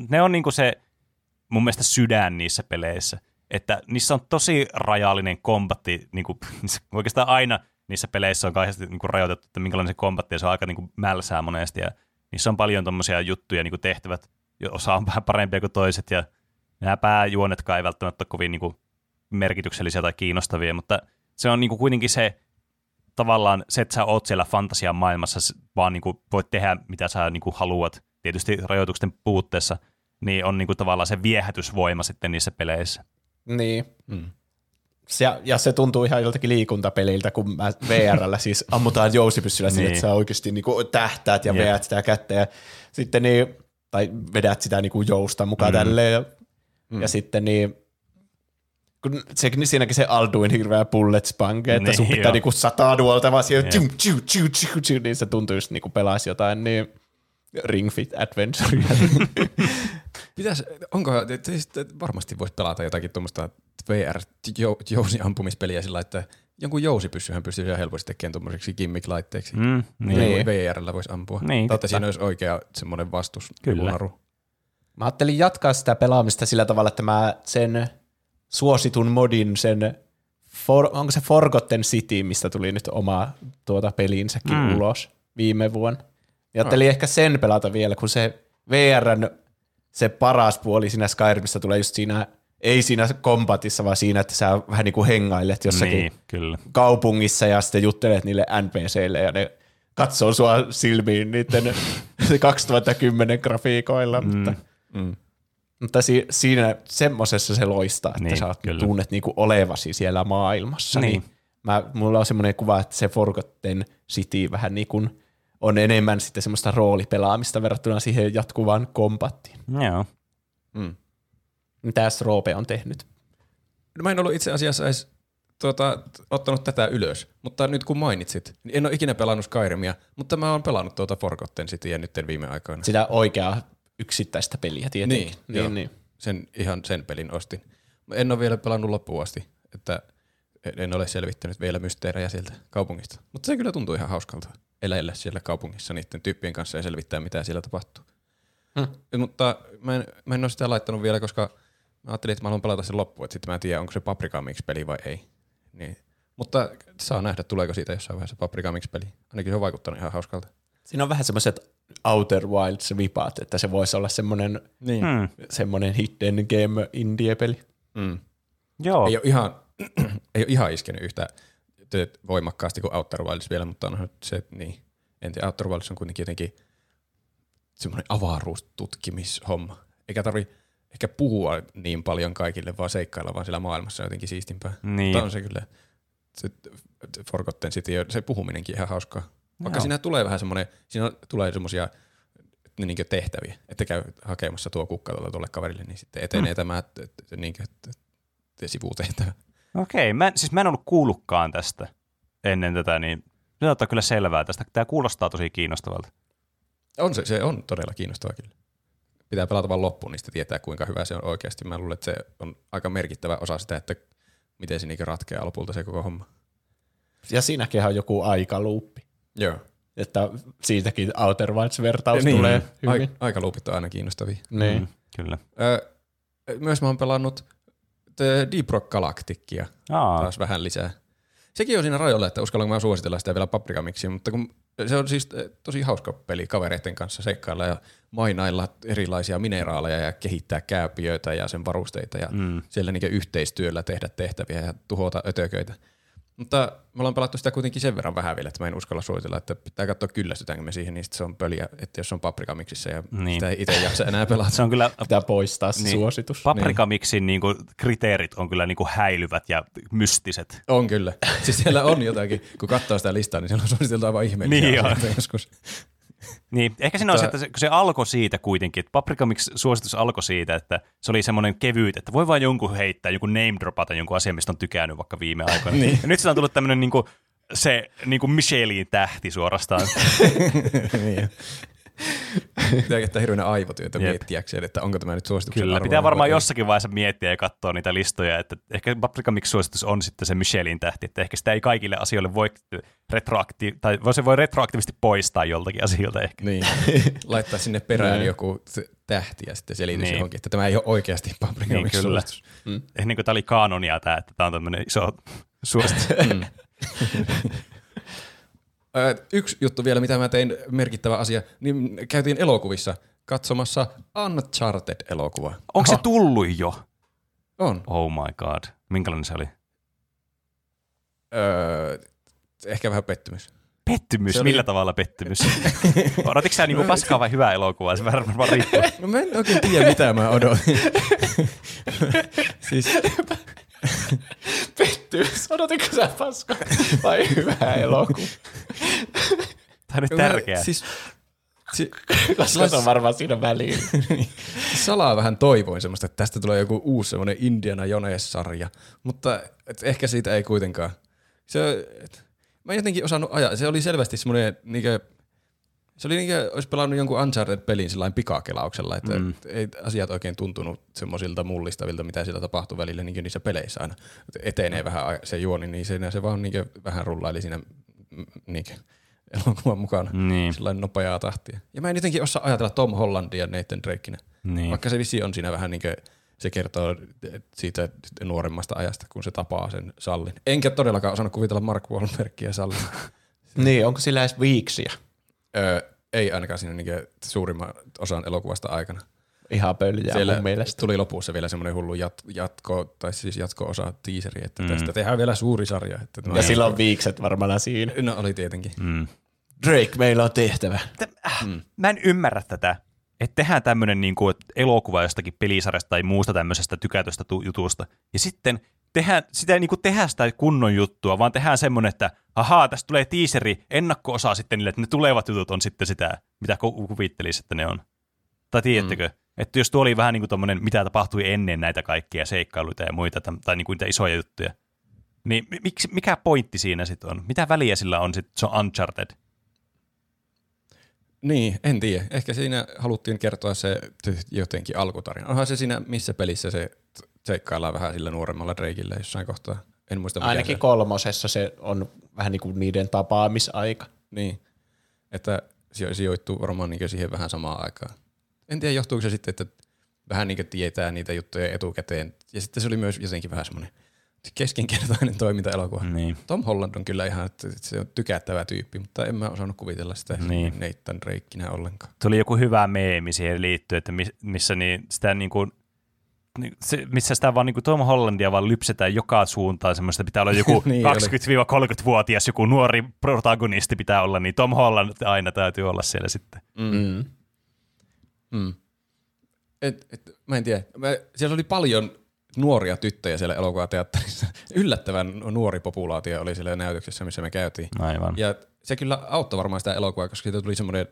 ne on niinku se mun mielestä sydän niissä peleissä. Että niissä on tosi rajallinen kombatti, niinku, oikeastaan aina niissä peleissä on kauheasti niinku rajoitettu, että minkälainen se kombatti, ja se on aika niinku mälsää monesti, ja niissä on paljon tommosia juttuja, niinku tehtävät, jo- osa on vähän parempia kuin toiset, ja nämä pääjuonetkaan ei välttämättä ole kovin niinku merkityksellisiä tai kiinnostavia, mutta se on niinku kuitenkin se tavallaan se, että sä oot siellä fantasian maailmassa, vaan niinku voit tehdä mitä sä niinku haluat, tietysti rajoitusten puutteessa, niin on niinku tavallaan se viehätysvoima sitten niissä peleissä. Niin. Mm. Se, ja se tuntuu ihan joltakin liikuntapeliltä, kun mä VRllä siis ammutaan jousipyssyllä niin. Niin. että sä oikeasti niinku tähtäät ja veät sitä kättä ja sitten niin, tai vedät sitä niinku jousta mukaan mm. tälleen ja, mm. ja sitten niin kun se, niin siinäkin se Alduin hirveä bullet spank, että niin, sun Niin, pitää joo. niinku sataa duolta vaan siihen, Jep. tju, tju, tju, tju, tju, niin se tuntuu just niinku pelaisi jotain niin Ring Fit Adventure. Pitäis, onko, siis varmasti voisi pelata jotakin tuommoista VR-jousiampumispeliä sillä, että jonkun jousipyssyhän pystyy ihan helposti tekemään tuommoiseksi gimmick-laitteeksi. Mm, Niin. niin. VRllä voisi ampua. Niin, tai että siinä olisi oikea semmoinen vastus. Kyllä. naru. Mä ajattelin jatkaa sitä pelaamista sillä tavalla, että mä sen suositun modin, sen for, onko se Forgotten City, mistä tuli nyt oma tuota pelinsäkin mm. Ulos viime vuonna. Ja ajattelin ehkä sen pelata vielä, kun se VRn se paras puoli siinä Skyrimissa tulee just siinä, ei siinä kombatissa, vaan siinä, että sä vähän niin kuin hengailet jossakin Niin, kyllä. kaupungissa ja sitten juttelet niille NPCille ja ne katsoo sua silmiin niiden 2010 grafiikoilla, mm. mutta, mm. mutta si- siinä semmoisessa se loistaa, että Niin, sä oot, kyllä. tunnet niinku olevasi siellä maailmassa. Niin. Niin. niin mä, mulla on semmoinen kuva, että se Forgotten City vähän niin kuin on enemmän sitten semmoista roolipelaamista verrattuna siihen jatkuvaan kombattiin. Joo. Mitäs Roope on tehnyt? No mä en ollut itse asiassa edes tuota, ottanut tätä ylös, mutta nyt kun mainitsit, niin en ole ikinä pelannut Skyrimia, mutta mä oon pelannut tuota Forgotten Cityä nyt viime aikoina. Sitä oikeaa yksittäistä peliä tietenkin. Niin, joo. niin, niin. Sen, ihan sen pelin ostin. En ole vielä pelannut loppuun asti, että en ole selvittänyt vielä mysteerejä sieltä kaupungista. Mutta se kyllä tuntuu ihan hauskalta eläillä siellä kaupungissa niiden tyyppien kanssa ja selvittää, mitä siellä tapahtuu. Hmm. Mutta mä en, mä en ole sitä laittanut vielä, koska mä ajattelin, että mä haluan pelata sen loppuun, että sitten mä en tiedä, onko se Paprika Mix-peli vai ei. Niin. Mutta saa nähdä, tuleeko siitä jossain vaiheessa Paprika Mix-peli. Ainakin se on vaikuttanut ihan hauskalta. Siinä on vähän semmoiset Outer Wilds vipaat, että se voisi olla semmoinen, Niin. Hmm. semmoinen hidden game indie-peli. Mm. Joo. Ei ole ihan, ei ole ihan iskenyt yhtä voimakkaasti kuin Outer Wilds vielä, mutta onhan se, niin. En tiedä, Outer Wilds on kuitenkin jotenkin semmoinen avaruustutkimishomma. Eikä tarvi ehkä puhua niin paljon kaikille, vaan seikkailla vaan siellä maailmassa jotenkin siistimpää. Niin. Mutta on se kyllä, se Forgotten City, se puhuminenkin ihan hauskaa. Vaikka Joo. siinä tulee vähän semmoinen, siinä tulee semmoisia niin tehtäviä, että käy hakemassa tuo kukka tuolle, tuolle kaverille, niin sitten etenee mm. tämä niin sivutehtävä. Okei, mä, siis mä en ollut kuullutkaan tästä ennen tätä, niin nyt ottaa kyllä selvää tästä. Tämä kuulostaa tosi kiinnostavalta. On se, se on todella kiinnostava kyllä. Pitää pelata vaan loppuun, niin sitten tietää kuinka hyvä se on oikeasti. Mä luulen, että se on aika merkittävä osa sitä, että miten se niinku ratkeaa lopulta se koko homma. Ja siinäkin on joku aikaluuppi. Joo. Että siitäkin Outer Wilds-vertaus niin. tulee hyvin. Ai, aikaluupit on aina kiinnostavia. niin. Mm, kyllä. Öö, myös mä oon pelannut The Deep Rock Galacticia Aa, taas vähän lisää. Sekin on siinä rajoilla, että uskallanko mä suositella sitä vielä Paprika Mixia, mutta kun se on siis eh, tosi hauska peli kavereiden kanssa seikkailla ja mainailla erilaisia mineraaleja ja kehittää kääpiöitä ja sen varusteita ja mm. siellä niin yhteistyöllä tehdä tehtäviä ja tuhota ötököitä. Mutta me ollaan pelattu sitä kuitenkin sen verran vähän vielä, että mä en uskalla suositella, että pitää katsoa kyllästytäänkö me siihen, niin sit se on pöliä, että jos on Paprika Mixissä ja Niin. niin. sitä ei itse jaksa enää pelata. se on kyllä, Pitää poistaa se Niin. suositus. paprikamiksin niinku kriteerit on kyllä niinku häilyvät ja mystiset. On kyllä. Siis siellä on jotakin, kun katsoo sitä listaa, niin siellä on suositeltu aivan ihmeellisiä Niin joskus. Niin, ehkä siinä on se, että se, kun se alkoi siitä kuitenkin, että Paprika Mix suositus alkoi siitä, että se oli semmoinen kevyt, että voi vaan jonkun heittää, jonkun name dropata jonkun asian, mistä on tykännyt vaikka viime aikoina. niin. Ja nyt sitä on tullut tämmöinen niinku, se niinku Michelin tähti suorastaan. niin. Pitää käyttää hirveänä aivotyötä Jep. miettiäkseen, että onko tämä nyt suosituksen Kyllä, pitää varmaan vai jossakin vaiheessa miettiä ja katsoa niitä listoja, että ehkä Paprika Mix suositus on sitten se Michelin tähti, että ehkä sitä ei kaikille asioille voi retroakti- tai voi- se voi retroaktiivisesti poistaa joltakin asioilta ehkä. Niin, laittaa sinne perään Niin. joku tähti ja sitten selitys Niin. johonkin, että tämä ei ole oikeasti Paprika Niin, Mix kyllä. suositus. Ennen kuin tämä oli kanonia tämä, että tämä on tämmöinen iso suositus. Yksi juttu vielä, mitä mä tein, merkittävä asia, niin käytiin elokuvissa katsomassa Uncharted-elokuva. Onko se tullut jo? On. Oh my god. Minkälainen se oli? Öö, ehkä vähän pettymys. Pettymys, Se oli- millä tavalla pettymys? Odotitko sä niinku paskaa vai hyvää elokuvaa? Se varmaan riippuu. No mä en oikein tiedä, mitä mä odotin. siis, Pettymys. Odotitko sä paska vai hyvää elokuva? Tämä on nyt tärkeää. Siis, si, Koska se on varmaan siinä väliin. salaa vähän toivoin semmoista, että tästä tulee joku uusi semmoinen Indiana Jones-sarja, mutta et ehkä siitä ei kuitenkaan. Se, et, mä en jotenkin osannut ajaa. Se oli selvästi semmoinen, niinkö, se oli niinkö, olisi pelannut jonkun Uncharted-pelin sellainen pikakelauksella, että mm. ei asiat oikein tuntunut semmoisilta mullistavilta, mitä siellä tapahtui välillä niin niissä peleissä aina. Et Etenee vähän ai- se juoni, niin siinä se vaan niinkö vähän rullaili siinä mm, niinkö, elokuvan mukana. Niin. Sellainen nopeaa tahtia. Ja mä en jotenkin osaa ajatella Tom Hollandia Nathan Drakeina. Niin. Vaikka se vissi on siinä vähän niin kuin, se kertoo siitä nuoremmasta ajasta, kun se tapaa sen Sallin. Enkä todellakaan osannut kuvitella Mark Wahlbergia Sallin. niin, onko sillä edes viiksiä? Öö, ei ainakaan siinä niin suurimman osan elokuvasta aikana. Ihan pöljää Siellä mun mielestä. tuli lopussa vielä semmoinen hullu jat, jatko, tai siis jatko-osa tiiseri, että mm. tästä tehdään vielä suuri sarja. Että Ja sillä on viikset varmaan siinä. No oli tietenkin. Mm. Drake, meillä on tehtävä. Mm. Mä en ymmärrä tätä. Että tehdään tämmöinen niin kuin, elokuva jostakin pelisarjasta tai muusta tämmöisestä tykätystä tu- jutusta. Ja sitten tehdään, sitä ei niinku tehdä sitä kunnon juttua, vaan tehdään semmoinen, että ahaa, tästä tulee teaseri, ennakko-osa sitten niille, että ne tulevat jutut on sitten sitä, mitä ku- kuvittelisi, että ne on. Tai tiedättekö, mm. että jos tuo oli vähän niin kuin tommonen, mitä tapahtui ennen näitä kaikkia seikkailuita ja muita, tai, niin kuin niitä isoja juttuja, niin mi- miksi, mikä pointti siinä sitten on? Mitä väliä sillä on sitten, se on Uncharted? Niin, en tiedä. Ehkä siinä haluttiin kertoa se jotenkin alkutarina. Onhan se siinä, missä pelissä se seikkaillaan vähän sillä nuoremmalla Drakeillä jossain kohtaa. En muista mikä Ainakin se. kolmosessa se on vähän niin kuin niiden tapaamisaika. Niin, että se sijoittuu varmaan niin siihen vähän samaan aikaan. En tiedä, johtuuko se sitten, että vähän niin tietää niitä juttuja etukäteen. Ja sitten se oli myös jotenkin vähän semmoinen keskinkertainen toiminta-elokuva. Niin. Tom Holland on kyllä ihan, että se on tykättävä tyyppi, mutta en mä osannut kuvitella sitä Niin. Nathan Drakeina ollenkaan. Tuli joku hyvä meemi siihen liittyen, että mi- missä niin sitä niin kuin, se, missä sitä vaan niin kuin Tom Hollandia vaan lypsetään joka suuntaan semmoista, pitää olla joku Niin niin 20-30-vuotias, joku nuori protagonisti pitää olla, niin Tom Holland aina täytyy olla siellä sitten. Mm. Mm. Et, et, mä en tiedä. Mä, siellä oli paljon nuoria tyttöjä siellä elokuvateatterissa. Yllättävän nuori populaatio oli siellä näytöksessä, missä me käytiin. Aivan. Ja se kyllä auttoi varmaan sitä elokuvaa, koska siitä tuli semmoinen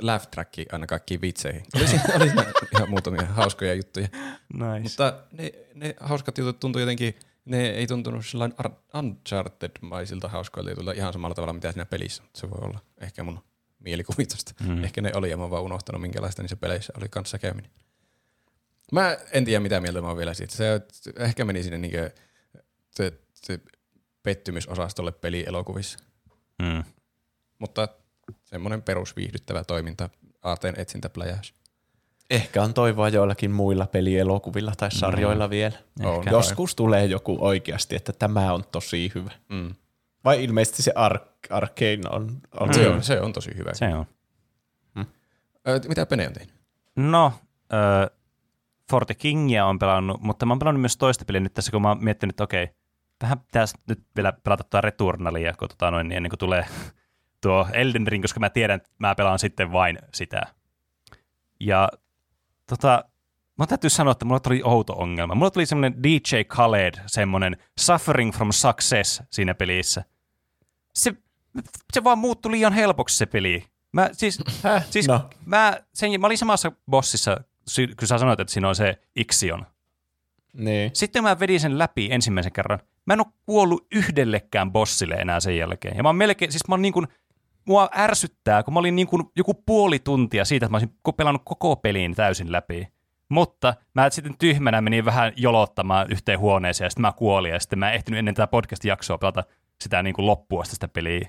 laugh track aina kaikkiin vitseihin. Oli siinä, oli siinä ihan muutamia hauskoja juttuja. Nice. Mutta ne, ne hauskat jutut tuntui jotenkin, ne ei tuntunut sellainen ar- Uncharted-maisilta hauskoilta jutuilta ihan samalla tavalla, mitä siinä pelissä. Se voi olla ehkä mun mielikuvitusta. Mm. Ehkä ne oli ja mä oon vaan unohtanut, minkälaista niissä peleissä oli kanssa käyminen. Mä en tiedä, mitä mieltä mä oon vielä siitä. Se ehkä meni sinne niinkö se, se pettymysosastolle pelielokuvissa. Mm. Mutta semmoinen perusviihdyttävä toiminta, aateen etsintäpläjäys. Ehkä on toivoa joillakin muilla pelielokuvilla tai sarjoilla vielä. On. Joskus tulee joku oikeasti, että tämä on tosi hyvä. Mm. Vai ilmeisesti se Ar- Arcane on, on Se, on, se on tosi hyvä. Se on. Ö, mitä Pene on tehnyt? No, äh, Forte Kingia on pelannut, mutta mä oon pelannut myös toista peliä nyt tässä, kun mä oon miettinyt, että okei, tähän pitäisi nyt vielä pelata tuota Returnalia, kun tota noin, niin ennen kuin tulee tuo Elden Ring, koska mä tiedän, että mä pelaan sitten vain sitä. Ja tota, mä täytyy sanoa, että mulla tuli outo ongelma. Mulla tuli semmoinen DJ Khaled, semmoinen Suffering from Success siinä pelissä. Se, se vaan muuttui liian helpoksi se peli. Mä siis, Häh? siis No. mä, sen, mä olin samassa bossissa, kun sä sanoit, että siinä on se Ixion. Niin. Sitten mä vedin sen läpi ensimmäisen kerran. Mä en ole kuollut yhdellekään bossille enää sen jälkeen. Ja mä oon melkein, siis mä oon niin kuin, mua ärsyttää, kun mä olin niin kuin joku puoli tuntia siitä, että mä olisin pelannut koko pelin täysin läpi. Mutta mä sitten tyhmänä menin vähän jolottamaan yhteen huoneeseen ja sitten mä kuolin ja sitten mä en ehtinyt ennen tätä podcast-jaksoa pelata sitä niin kuin loppuun asti sitä peliä.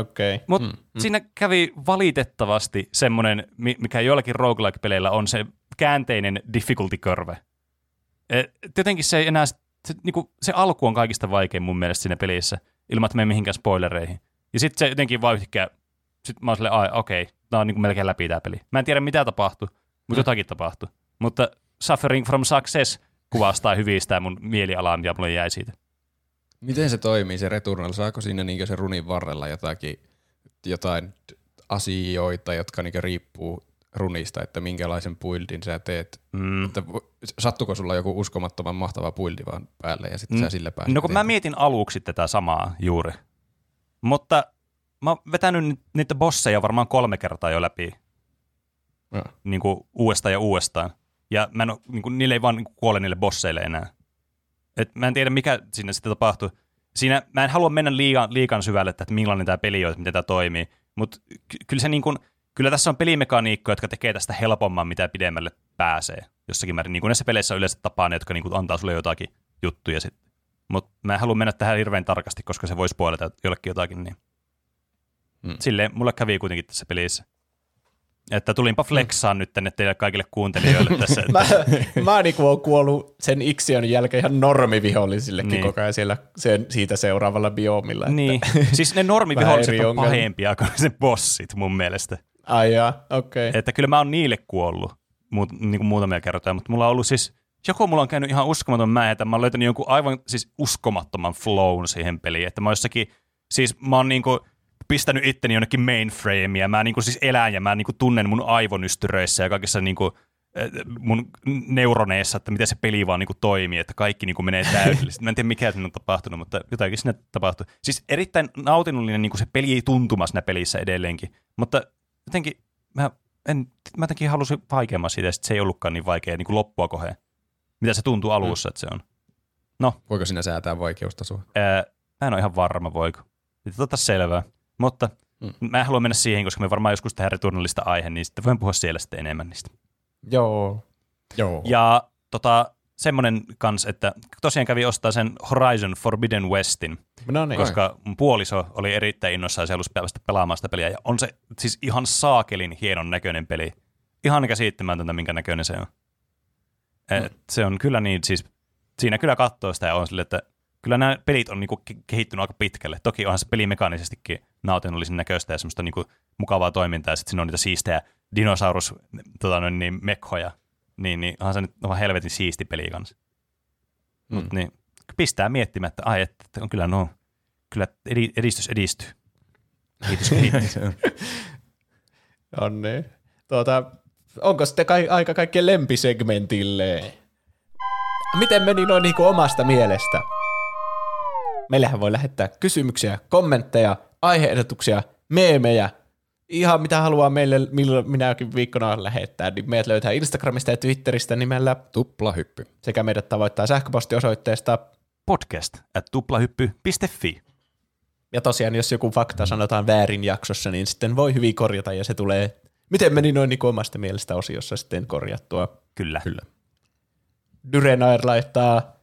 Okei. Okay. Mutta mm. siinä kävi valitettavasti semmoinen, mi- mikä joillakin roguelike-peleillä on se käänteinen difficulty curve. Et jotenkin se ei enää, se, niinku, se alku on kaikista vaikein mun mielestä siinä pelissä, ilman että mene mihinkään spoilereihin. Ja sitten se jotenkin vaan yhtäkkiä, sit mä oon silleen, ai okei, okay, tää on niinku melkein läpi tää peli. Mä en tiedä mitä tapahtui, mutta mm. jotakin tapahtui. Mutta Suffering from Success kuvastaa hyvin sitä mun mielialaa, mitä mulle jäi siitä. Miten se toimii se Returnal? Saako siinä niinkö se runin varrella jotakin, jotain asioita, jotka niinkö riippuu runista, että minkälaisen buildin sä teet? Mm. Että sattuko sulla joku uskomattoman mahtava buildi vaan päälle ja sitten Mm. sä sillä pääset No kun mä eteenpäin? mietin aluksi tätä samaa juuri. Mutta mä oon vetänyt ni- niitä bosseja varmaan kolme kertaa jo läpi Joo. niin kuin uudestaan ja uudestaan. Ja mä en oo, niin kuin, niille ei vaan niin kuin, kuole niille bosseille enää. Et mä en tiedä, mikä siinä sitten tapahtui. Siinä, mä en halua mennä liian, liikan syvälle, että millainen tämä peli on, että miten tämä toimii. Mutta ky- kyllä, se niin kuin, kyllä tässä on pelimekaniikkoja, jotka tekee tästä helpomman, mitä pidemmälle pääsee. Jossakin määrin. Niin kuin näissä peleissä on yleensä tapaa ne, jotka niin kuin antaa sulle jotakin juttuja sitten. Mutta mä en halua mennä tähän hirveän tarkasti, koska se voisi spoilata jollekin jotakin. Niin. Mm. Silleen mulle kävi kuitenkin tässä pelissä. Että tulinpa flexaan nyt tänne teille kaikille kuuntelijoille tässä. Että, Mä, mä niinku oon kuollut sen Ixion jälkeen ihan normivihollisillekin Niin. koko ajan siellä sen, siitä seuraavalla biomilla. niin. siis ne normiviholliset on ongelma. pahempia kuin se bossit mun mielestä. Ai okei. Okay. Että kyllä mä oon niille kuollut muut, niin kuin muutamia kertoja, mutta mulla on ollut siis, joko mulla on käynyt ihan uskomaton määrä, että mä oon löytänyt jonkun aivan siis uskomattoman flown siihen peliin, että mä jossakin, siis mä oon niinku pistänyt itteni jonnekin mainframeen ja mä niinku siis elän ja mä niinku tunnen mun aivonystyröissä ja kaikissa niinku eh, mun neuroneessa, että miten se peli vaan niin kuin toimii, että kaikki niin kuin menee täydellisesti. Mä en tiedä, mikä siinä on tapahtunut, mutta jotakin siinä tapahtui. Siis erittäin nautinnollinen niin se peli tuntuma siinä pelissä edelleenkin, mutta jotenkin mä, en, mä jotenkin halusin vaikeamman siitä, että se ei ollutkaan niin vaikea niin kuin loppua kohden. Mitä se tuntuu alussa, mm. että se on. No, Voiko sinä säätää vaikeustasoa? ää, mä en ole ihan varma, voiko. Pitää ottaa selvää. Mutta mm. mä en halua mennä siihen, koska me varmaan joskus tehdään returnallista aihe, niin sitten voin puhua siellä sitten enemmän niistä. Joo. Joo. Ja tota, semmoinen kans, että tosiaan kävi ostaa sen Horizon Forbidden Westin, No niin. koska mun puoliso oli erittäin innoissaan ja se halusi päästä pelaamaan sitä peliä. Ja on se siis ihan saakelin hienon näköinen peli. Ihan käsittämätöntä, minkä näköinen se on. Et Se on kyllä niin, siis siinä kyllä katsoo sitä ja on sille, että kyllä nämä pelit on niinku ke- kehittynyt aika pitkälle. Toki onhan se peli mekaanisestikin nautinnollisen näköistä ja semmoista niinku mukavaa toimintaa, ja sitten siinä on niitä siistejä dinosaurus tota noin, niin, mekhoja, niin, niin onhan se nyt ihan helvetin siisti peli kanssa. Mm. Mut niin, pistää miettimään, että ai, että, että on kyllä no, kyllä edi- edistys edistyy. Kehitys kehittyy. On niin. Tuota, onko sitten kai, aika kaikkien lempisegmentille? Miten meni noin niinku omasta mielestä? Meillähän voi lähettää kysymyksiä, kommentteja, aiheehdotuksia, meemejä, ihan mitä haluaa meille milloin minäkin viikkona lähettää, niin meidät löytää Instagramista ja Twitteristä nimellä Tuplahyppy. sekä meidät tavoittaa sähköpostiosoitteesta. Podcast at tuplahyppy.fi. Ja tosiaan, jos joku fakta sanotaan väärin jaksossa, niin sitten voi hyvin korjata ja se tulee, miten meni noin niin omasta mielestä osiossa sitten korjattua. Kyllä. Kyllä. Dyrenair laittaa,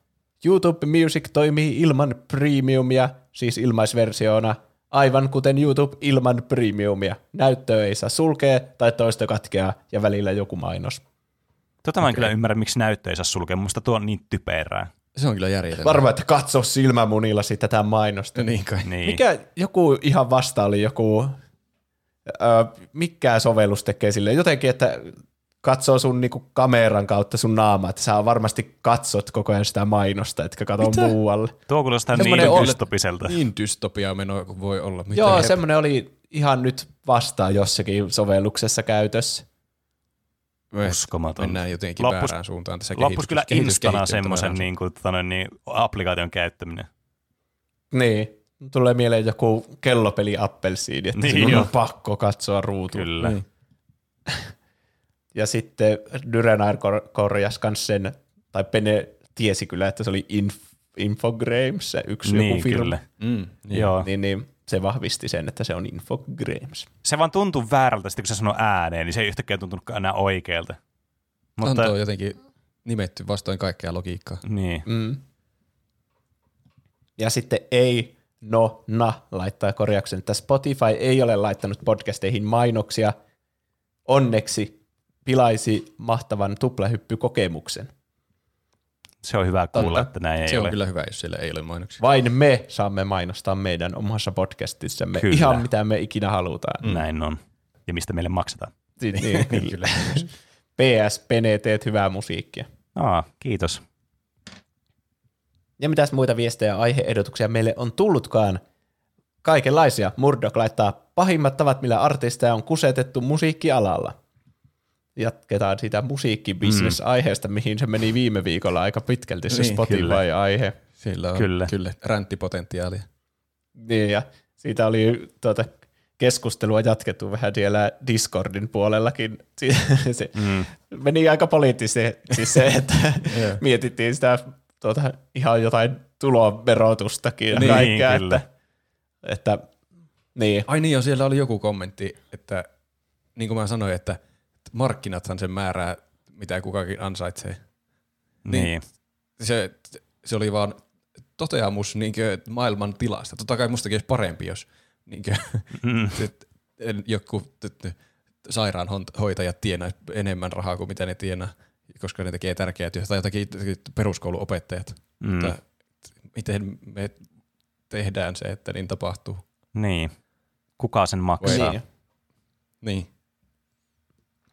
YouTube Music toimii ilman premiumia, siis ilmaisversiona, aivan kuten YouTube ilman premiumia. Näyttöä ei saa sulkea tai toista katkeaa ja välillä joku mainos. Tota mä en kyllä ymmärrä, miksi näyttö ei saa sulkea. Musta tuo on niin typerää. Se on kyllä järjetöntä. Varmaan, että katso silmämunilla sitä tätä mainosta. Niin kai. Niin. Mikä joku ihan vasta oli joku, ö, mikä sovellus tekee sille jotenkin, että katsoo sun niinku kameran kautta sun naamaa, että sä varmasti katsot koko ajan sitä mainosta, etkä katso Mitä? muualle. Tuo kuulostaa Semmoinen niin dystopiselta. Niin dystopia meno kuin voi olla. Mitä Joo, semmoinen oli ihan nyt vastaan jossakin sovelluksessa käytössä. Uskomaton. Mennään jotenkin Loppus- väärään suuntaan tässä Loppus kehitys- kyllä kehitys instana semmoisen niin kuin, tota, niin, applikaation käyttäminen. Niin. Tulee mieleen joku kellopeli Appelsiini, että Niin niin on pakko katsoa ruutu. Kyllä. Niin. Ja sitten Dyrenair kor- korjasi kans sen, tai Pene tiesi kyllä, että se oli Inf- Infogrames, se yksi Niin, joku firma. kyllä. Mm, niin. Joo. Niin, niin se vahvisti sen, että se on Infogrames. Se vaan tuntuu väärältä, sitten kun se sanoo ääneen, niin se ei yhtäkkiä tuntunutkaan enää oikealta. On Mutta, tuo jotenkin nimetty vastoin kaikkea logiikkaa. niin. Mm. Ja sitten ei no na laittaa korjauksen, että Spotify ei ole laittanut podcasteihin mainoksia. Onneksi pilaisi mahtavan tuplahyppykokemuksen. Se on hyvä kuulla, Totta. että näin ei Se on ole. kyllä hyvä, jos siellä ei ole mainoksia. Vain me saamme mainostaa meidän omassa podcastissamme Kyllä. ihan mitä me ikinä halutaan. Mm. Näin on. Ja mistä meille maksetaan. Niin, niin, kyllä. PS, Pene, teet hyvää musiikkia. Aa, kiitos. Ja mitäs muita viestejä ja aiheehdotuksia meille on tullutkaan? Kaikenlaisia. Murdoch laittaa pahimmat tavat, millä artisteja on kusetettu musiikkialalla. Jatketaan siitä musiikkibisnes-aiheesta, mihin se meni viime viikolla aika pitkälti se Niin, Spotify-aihe. Siellä on Kyllä. kyllä, räntipotentiaalia. Niin, ja siitä oli tuota, keskustelua jatkettu vähän siellä Discordin puolellakin. Se Mm. meni aika poliittisesti siis se, että mietittiin sitä tuota, ihan jotain tuloverotustakin ja Niin, kaikkea, kyllä. että, että niin, Ai niin, jo, siellä oli joku kommentti, että niin kuin mä sanoin, että markkinathan sen määrää, mitä kukakin ansaitsee. Niin. Niin. Se, se oli vaan toteamus niin maailman tilasta. Totta kai mustakin olisi parempi, jos niin Mm. joku t- t- sairaanhoitajat tienaisi enemmän rahaa kuin mitä ne tienaa, koska ne tekee tärkeää työtä, tai jotakin peruskouluopettajat. Mm. Mutta miten me tehdään se, että niin tapahtuu? Niin. Kuka sen maksaa? niin. Niin.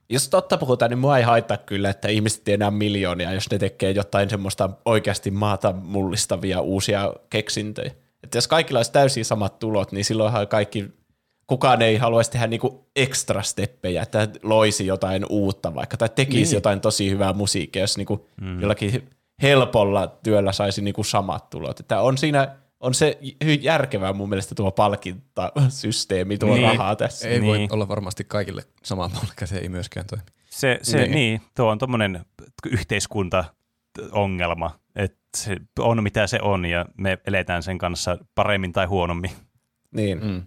Jos totta puhutaan, niin mua ei haittaa kyllä, että ihmiset tienaa miljoonia, jos ne tekee jotain semmoista oikeasti maata mullistavia uusia keksintöjä. Että jos kaikilla olisi täysin samat tulot, niin silloinhan kaikki kukaan ei haluaisi tehdä niinku ekstra steppejä, että loisi jotain uutta vaikka, tai tekisi niin. jotain tosi hyvää musiikkia, jos niinku mm. jollakin helpolla työllä saisi niinku samat tulot. Että on siinä on se järkevää mun mielestä tuo palkintasysteemi, tuo niin. rahaa tässä. Ei Niin. voi olla varmasti kaikille sama palkka, se ei myöskään toimi. Se, se Niin. niin. niin, tuo on tuommoinen yhteiskuntaongelma, että se on mitä se on ja me eletään sen kanssa paremmin tai huonommin. Niin. Mm.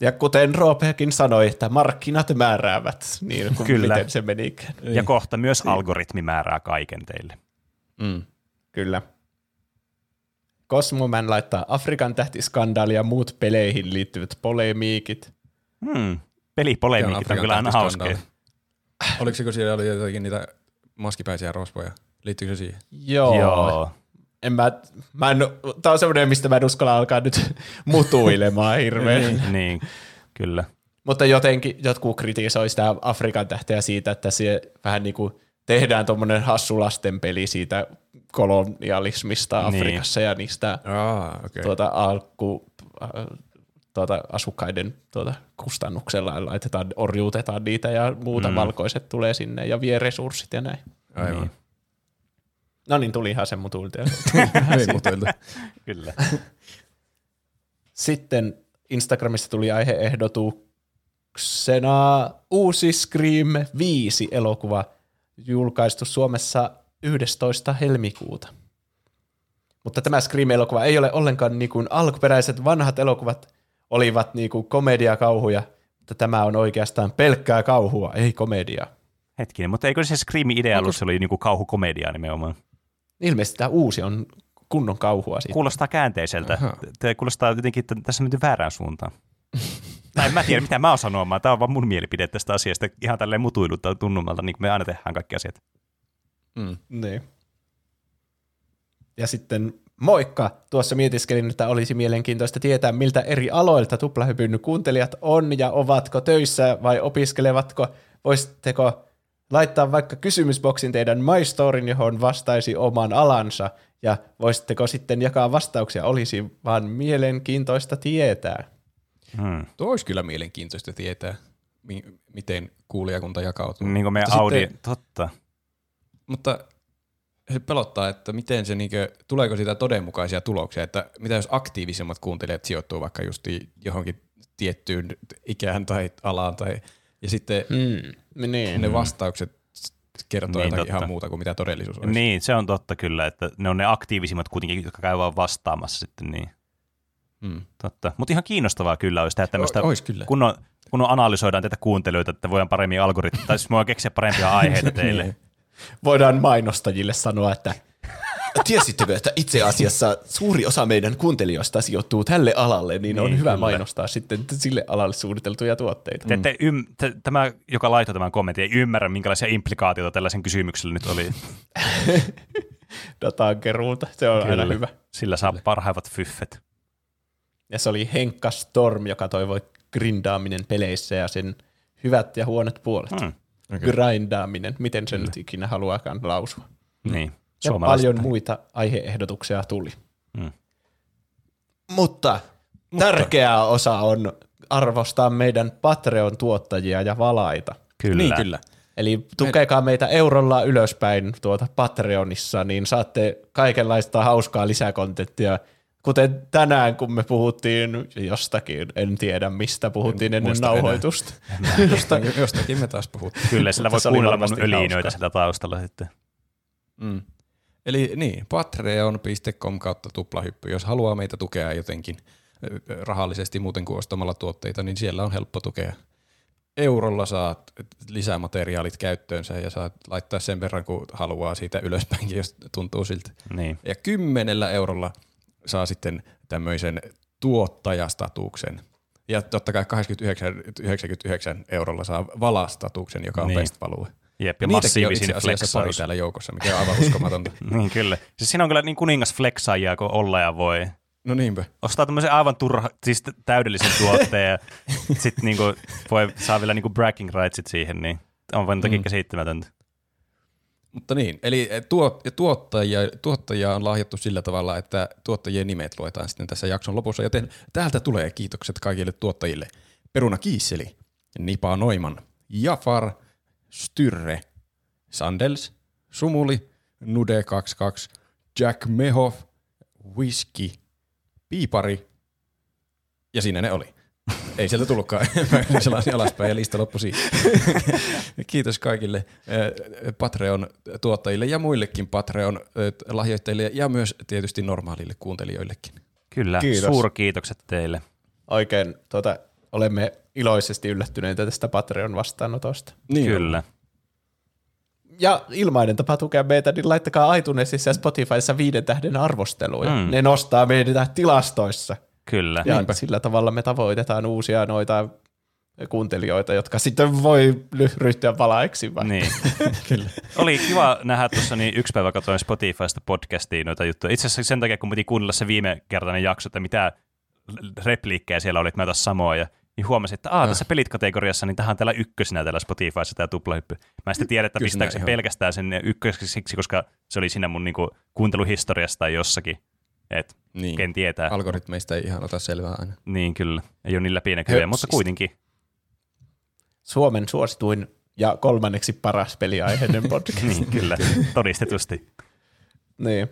Ja kuten Roopekin sanoi, että markkinat määräävät, niin kuin Kyllä. miten se menikään. Ja kohta myös algoritmi määrää kaiken teille. Mm. Kyllä. Cosmoman laittaa Afrikan tähtiskandaali ja muut peleihin liittyvät polemiikit. Hmm. On Pelipolemiikit on Afrikan kyllä aina hauskoja. Oliko se, kun siellä oli jotakin niitä maskipäisiä rosvoja? Liittyykö se siihen? Joo. Joo. En mä, mä en, tää on semmoinen, mistä mä en uskalla alkaa nyt mutuilemaan hirveän. niin, kyllä. Mutta jotenkin jotkut kritisoi sitä Afrikan tähteä siitä, että se vähän niin kuin tehdään tuommoinen hassu lastenpeli siitä kolonialismista Niin. Afrikassa ja niistä Aa, okei. tuota, alku, äh, tuota, asukkaiden tuota, kustannuksella laitetaan, orjuutetaan niitä ja muuta mm. valkoiset tulee sinne ja vie resurssit ja näin. Aivan. No niin, tuli ihan sen mutuilta. Hyvin mutuilta. kyllä. Sitten Instagramissa tuli aiheehdotuksena uusi Scream 5 elokuva julkaistu Suomessa 11. helmikuuta. Mutta tämä Scream-elokuva ei ole ollenkaan niin kuin alkuperäiset vanhat elokuvat olivat niin kuin komediakauhuja, mutta tämä on oikeastaan pelkkää kauhua, ei komediaa. Hetkinen, mutta eikö se Screamin idea ollut, se oli niinku kauhukomedia nimenomaan? Ilmeisesti tämä uusi on kunnon kauhua siitä. Kuulostaa käänteiseltä. Te kuulostaa jotenkin, että tässä on menty väärään suuntaan. tai en mä tiedä, mitä mä oon sanomaan. Tämä on vaan mun mielipide tästä asiasta. Ihan tälleen mutuilutta tunnumalta, niin kuin me aina tehdään kaikki asiat. Mm. Niin. Ja sitten moikka! Tuossa mietiskelin, että olisi mielenkiintoista tietää, miltä eri aloilta tuplahypyn kuuntelijat on ja ovatko töissä vai opiskelevatko. Voisitteko laittaa vaikka kysymysboksin teidän My Storyn, johon vastaisi oman alansa, ja voisitteko sitten jakaa vastauksia, olisi vaan mielenkiintoista tietää. Hmm. Tuo olisi kyllä mielenkiintoista tietää, mi- miten kuulijakunta jakautuu. Niin kuin meidän Mutta Audi, sitten- totta. Mutta se pelottaa, että miten se, niinkö, tuleeko siitä todenmukaisia tuloksia, että mitä jos aktiivisimmat kuuntelijat sijoittuu vaikka just johonkin tiettyyn ikään tai alaan, tai, ja sitten Mm. Niin. ne vastaukset kertoo Niin, jotakin totta. ihan muuta kuin mitä todellisuus olisi. Niin, se on totta kyllä, että ne on ne aktiivisimmat kuitenkin, jotka käyvät vastaamassa sitten niin. Mm. Totta. Mutta ihan kiinnostavaa kyllä olisi tehdä tämmöistä, O- kyllä. kunnon, kunnon analysoidaan tätä kuuntelijoita, että voidaan paremmin algoritmia, tai siis voidaan keksiä parempia aiheita teille. Niin. Voidaan mainostajille sanoa, että Tiesittekö, että itse asiassa suuri osa meidän kuuntelijoista sijoittuu tälle alalle, niin, on Niin, hyvä kyllä. mainostaa sitten sille alalle suunniteltuja tuotteita. Te, te ym, te, tämä, joka laittoi tämän kommentin, ei ymmärrä, minkälaisia implikaatioita tällaisen kysymyksellä nyt oli. Datan keruuta, se on aina hyvä. Sillä saa parhaimmat fyffet. Ja se oli Henkka Storm, joka toivoi grindaaminen peleissä ja sen hyvät ja huonot puolet. Hmm. Okay. Grindaaminen, miten se nyt ikinä haluaakaan lausua. Niin. Ja Suomalaiset- paljon muita aiheehdotuksia tuli. Mm. Mutta, tärkeä osa on arvostaa meidän Patreon-tuottajia ja valaita. Kyllä. Niin kyllä. Eli tukekaa meitä eurolla ylöspäin tuota Patreonissa, niin saatte kaikenlaista hauskaa lisäkontenttia. Kuten tänään, kun me puhuttiin jostakin, en tiedä mistä puhuttiin En ennen nauhoitusta. Jostain, jostakin me taas puhuttiin. Kyllä, sillä voi kuunnella mun hauskaa. sitä taustalla sitten. Mm. Eli niin, patreon.com kautta tuplahyppy. Jos haluaa meitä tukea jotenkin rahallisesti muuten kuin ostamalla tuotteita, niin siellä on helppo tukea. Eurolla saat lisämateriaalit käyttöönsä ja saat laittaa sen verran, kun haluaa siitä ylöspäinkin, jos tuntuu siltä. Niin. Ja kymmenellä eurolla saa sitten tämmöisen tuottajastatuksen. Ja totta kai 89, 99 eurolla saa valastatuksen, joka on niin. best value. Jep, ja massiivisin asiassa pari flexaus. täällä joukossa, mikä on aivan uskomatonta. Niin kyllä. Siis siinä on kyllä niin kuningas flexaajia, kun olla ja voi. No niinpä. Ostaa tämmöisen aivan turha, siis täydellisen tuotteen ja sitten niinku voi, saa vielä niinku bragging rightsit siihen, niin on vain toki Mm. käsittämätöntä. Mutta niin, eli tuot, tuottajia, tuottajia on lahjattu sillä tavalla, että tuottajien nimet luetaan sitten tässä jakson lopussa, joten täältä tulee kiitokset kaikille tuottajille. Peruna Kiisseli, Nipa Noiman, Jafar, Styrre, Sandels, Sumuli, Nude22, Jack Mehoff, Whisky, Piipari ja siinä ne oli. Ei sieltä tullutkaan. Mä selasin alaspäin ja lista loppui siihen. Kiitos kaikille eh, Patreon-tuottajille ja muillekin Patreon-lahjoittajille ja myös tietysti normaalille kuuntelijoillekin. Kyllä, Kiitos. suurkiitokset teille. Oikein tuota, olemme iloisesti yllättyneitä tästä Patreon vastaanotosta. Niin Kyllä. Ja ilmainen tapa tukea meitä, niin laittakaa iTunesissa ja Spotifyssa viiden tähden arvosteluja. Mm. Ne nostaa meitä tilastoissa. Kyllä. Ja Niinpä. sillä tavalla me tavoitetaan uusia noita kuuntelijoita, jotka sitten voi ryhtyä valaiksi. Vai? Niin. Kyllä. Oli kiva nähdä tuossa, niin yksi päivä katsoin Spotifysta podcastiin noita juttuja. Itse asiassa sen takia, kun piti kuunnella se viime kertainen jakso, että mitä repliikkejä siellä oli, että mä taas samoa, ja niin huomasin, että Aa, tässä pelit-kategoriassa, niin tähän on täällä ykkösenä täällä Spotifyssa tämä tuplahyppy. Mä en sitten tiedä, että pistääkö se pelkästään sen ykköseksi siksi, koska se oli siinä mun niinku, kuunteluhistoriassa tai jossakin. Et, Niin. ken tietää. Algoritmeista ei ihan ota selvää aina. Niin kyllä, ei ole niin läpinäkyviä, mutta kuitenkin. Suomen suosituin ja kolmanneksi paras peliaiheinen podcast. Niin, kyllä, todistetusti. Niin.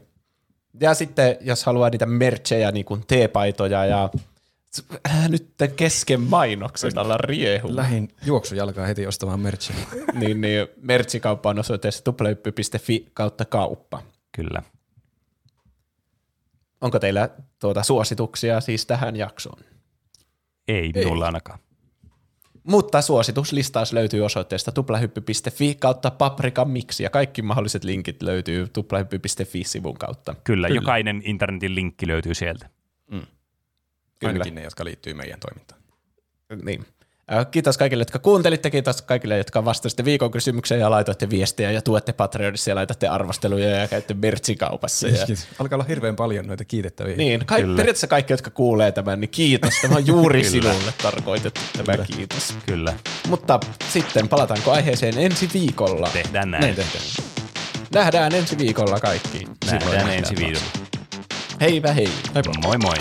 Ja sitten, jos haluaa niitä merchejä, niin kuin teepaitoja ja äh, nyt kesken mainoksen alla riehu. Lähin juoksujalkaa heti ostamaan merchia. niin, niin merchikauppa on osoitteessa tuplahyppy.fi kautta kauppa. Kyllä. Onko teillä tuota suosituksia siis tähän jaksoon? Ei minulla ainakaan. Mutta suosituslistaus löytyy osoitteesta tuplahyppy.fi kautta paprika miksi ja kaikki mahdolliset linkit löytyy tuplahyppy.fi-sivun kautta. Kyllä, Kyllä, jokainen internetin linkki löytyy sieltä. Kyllä. Ainakin ne, jotka liittyy meidän toimintaan. Niin. Kiitos kaikille, jotka kuuntelitte, kiitos kaikille, jotka vastasitte viikon kysymykseen ja laitoitte viestejä ja tuette Patreonissa ja laitatte arvosteluja ja käytte merchikaupassa. Ja... Alkaa olla hirveän paljon noita kiitettäviä. Niin, ka- Kyllä. periaatteessa kaikki, jotka kuulee tämän, niin kiitos. Tämä on juuri sinulle tarkoitettu tämä kiitos. Kyllä, Mutta sitten palataanko aiheeseen ensi viikolla? tehdään näin. Näin tehdään. Nähdään ensi viikolla kaikki. Nähdään ensi viikolla. Heipä hei. Moi moi.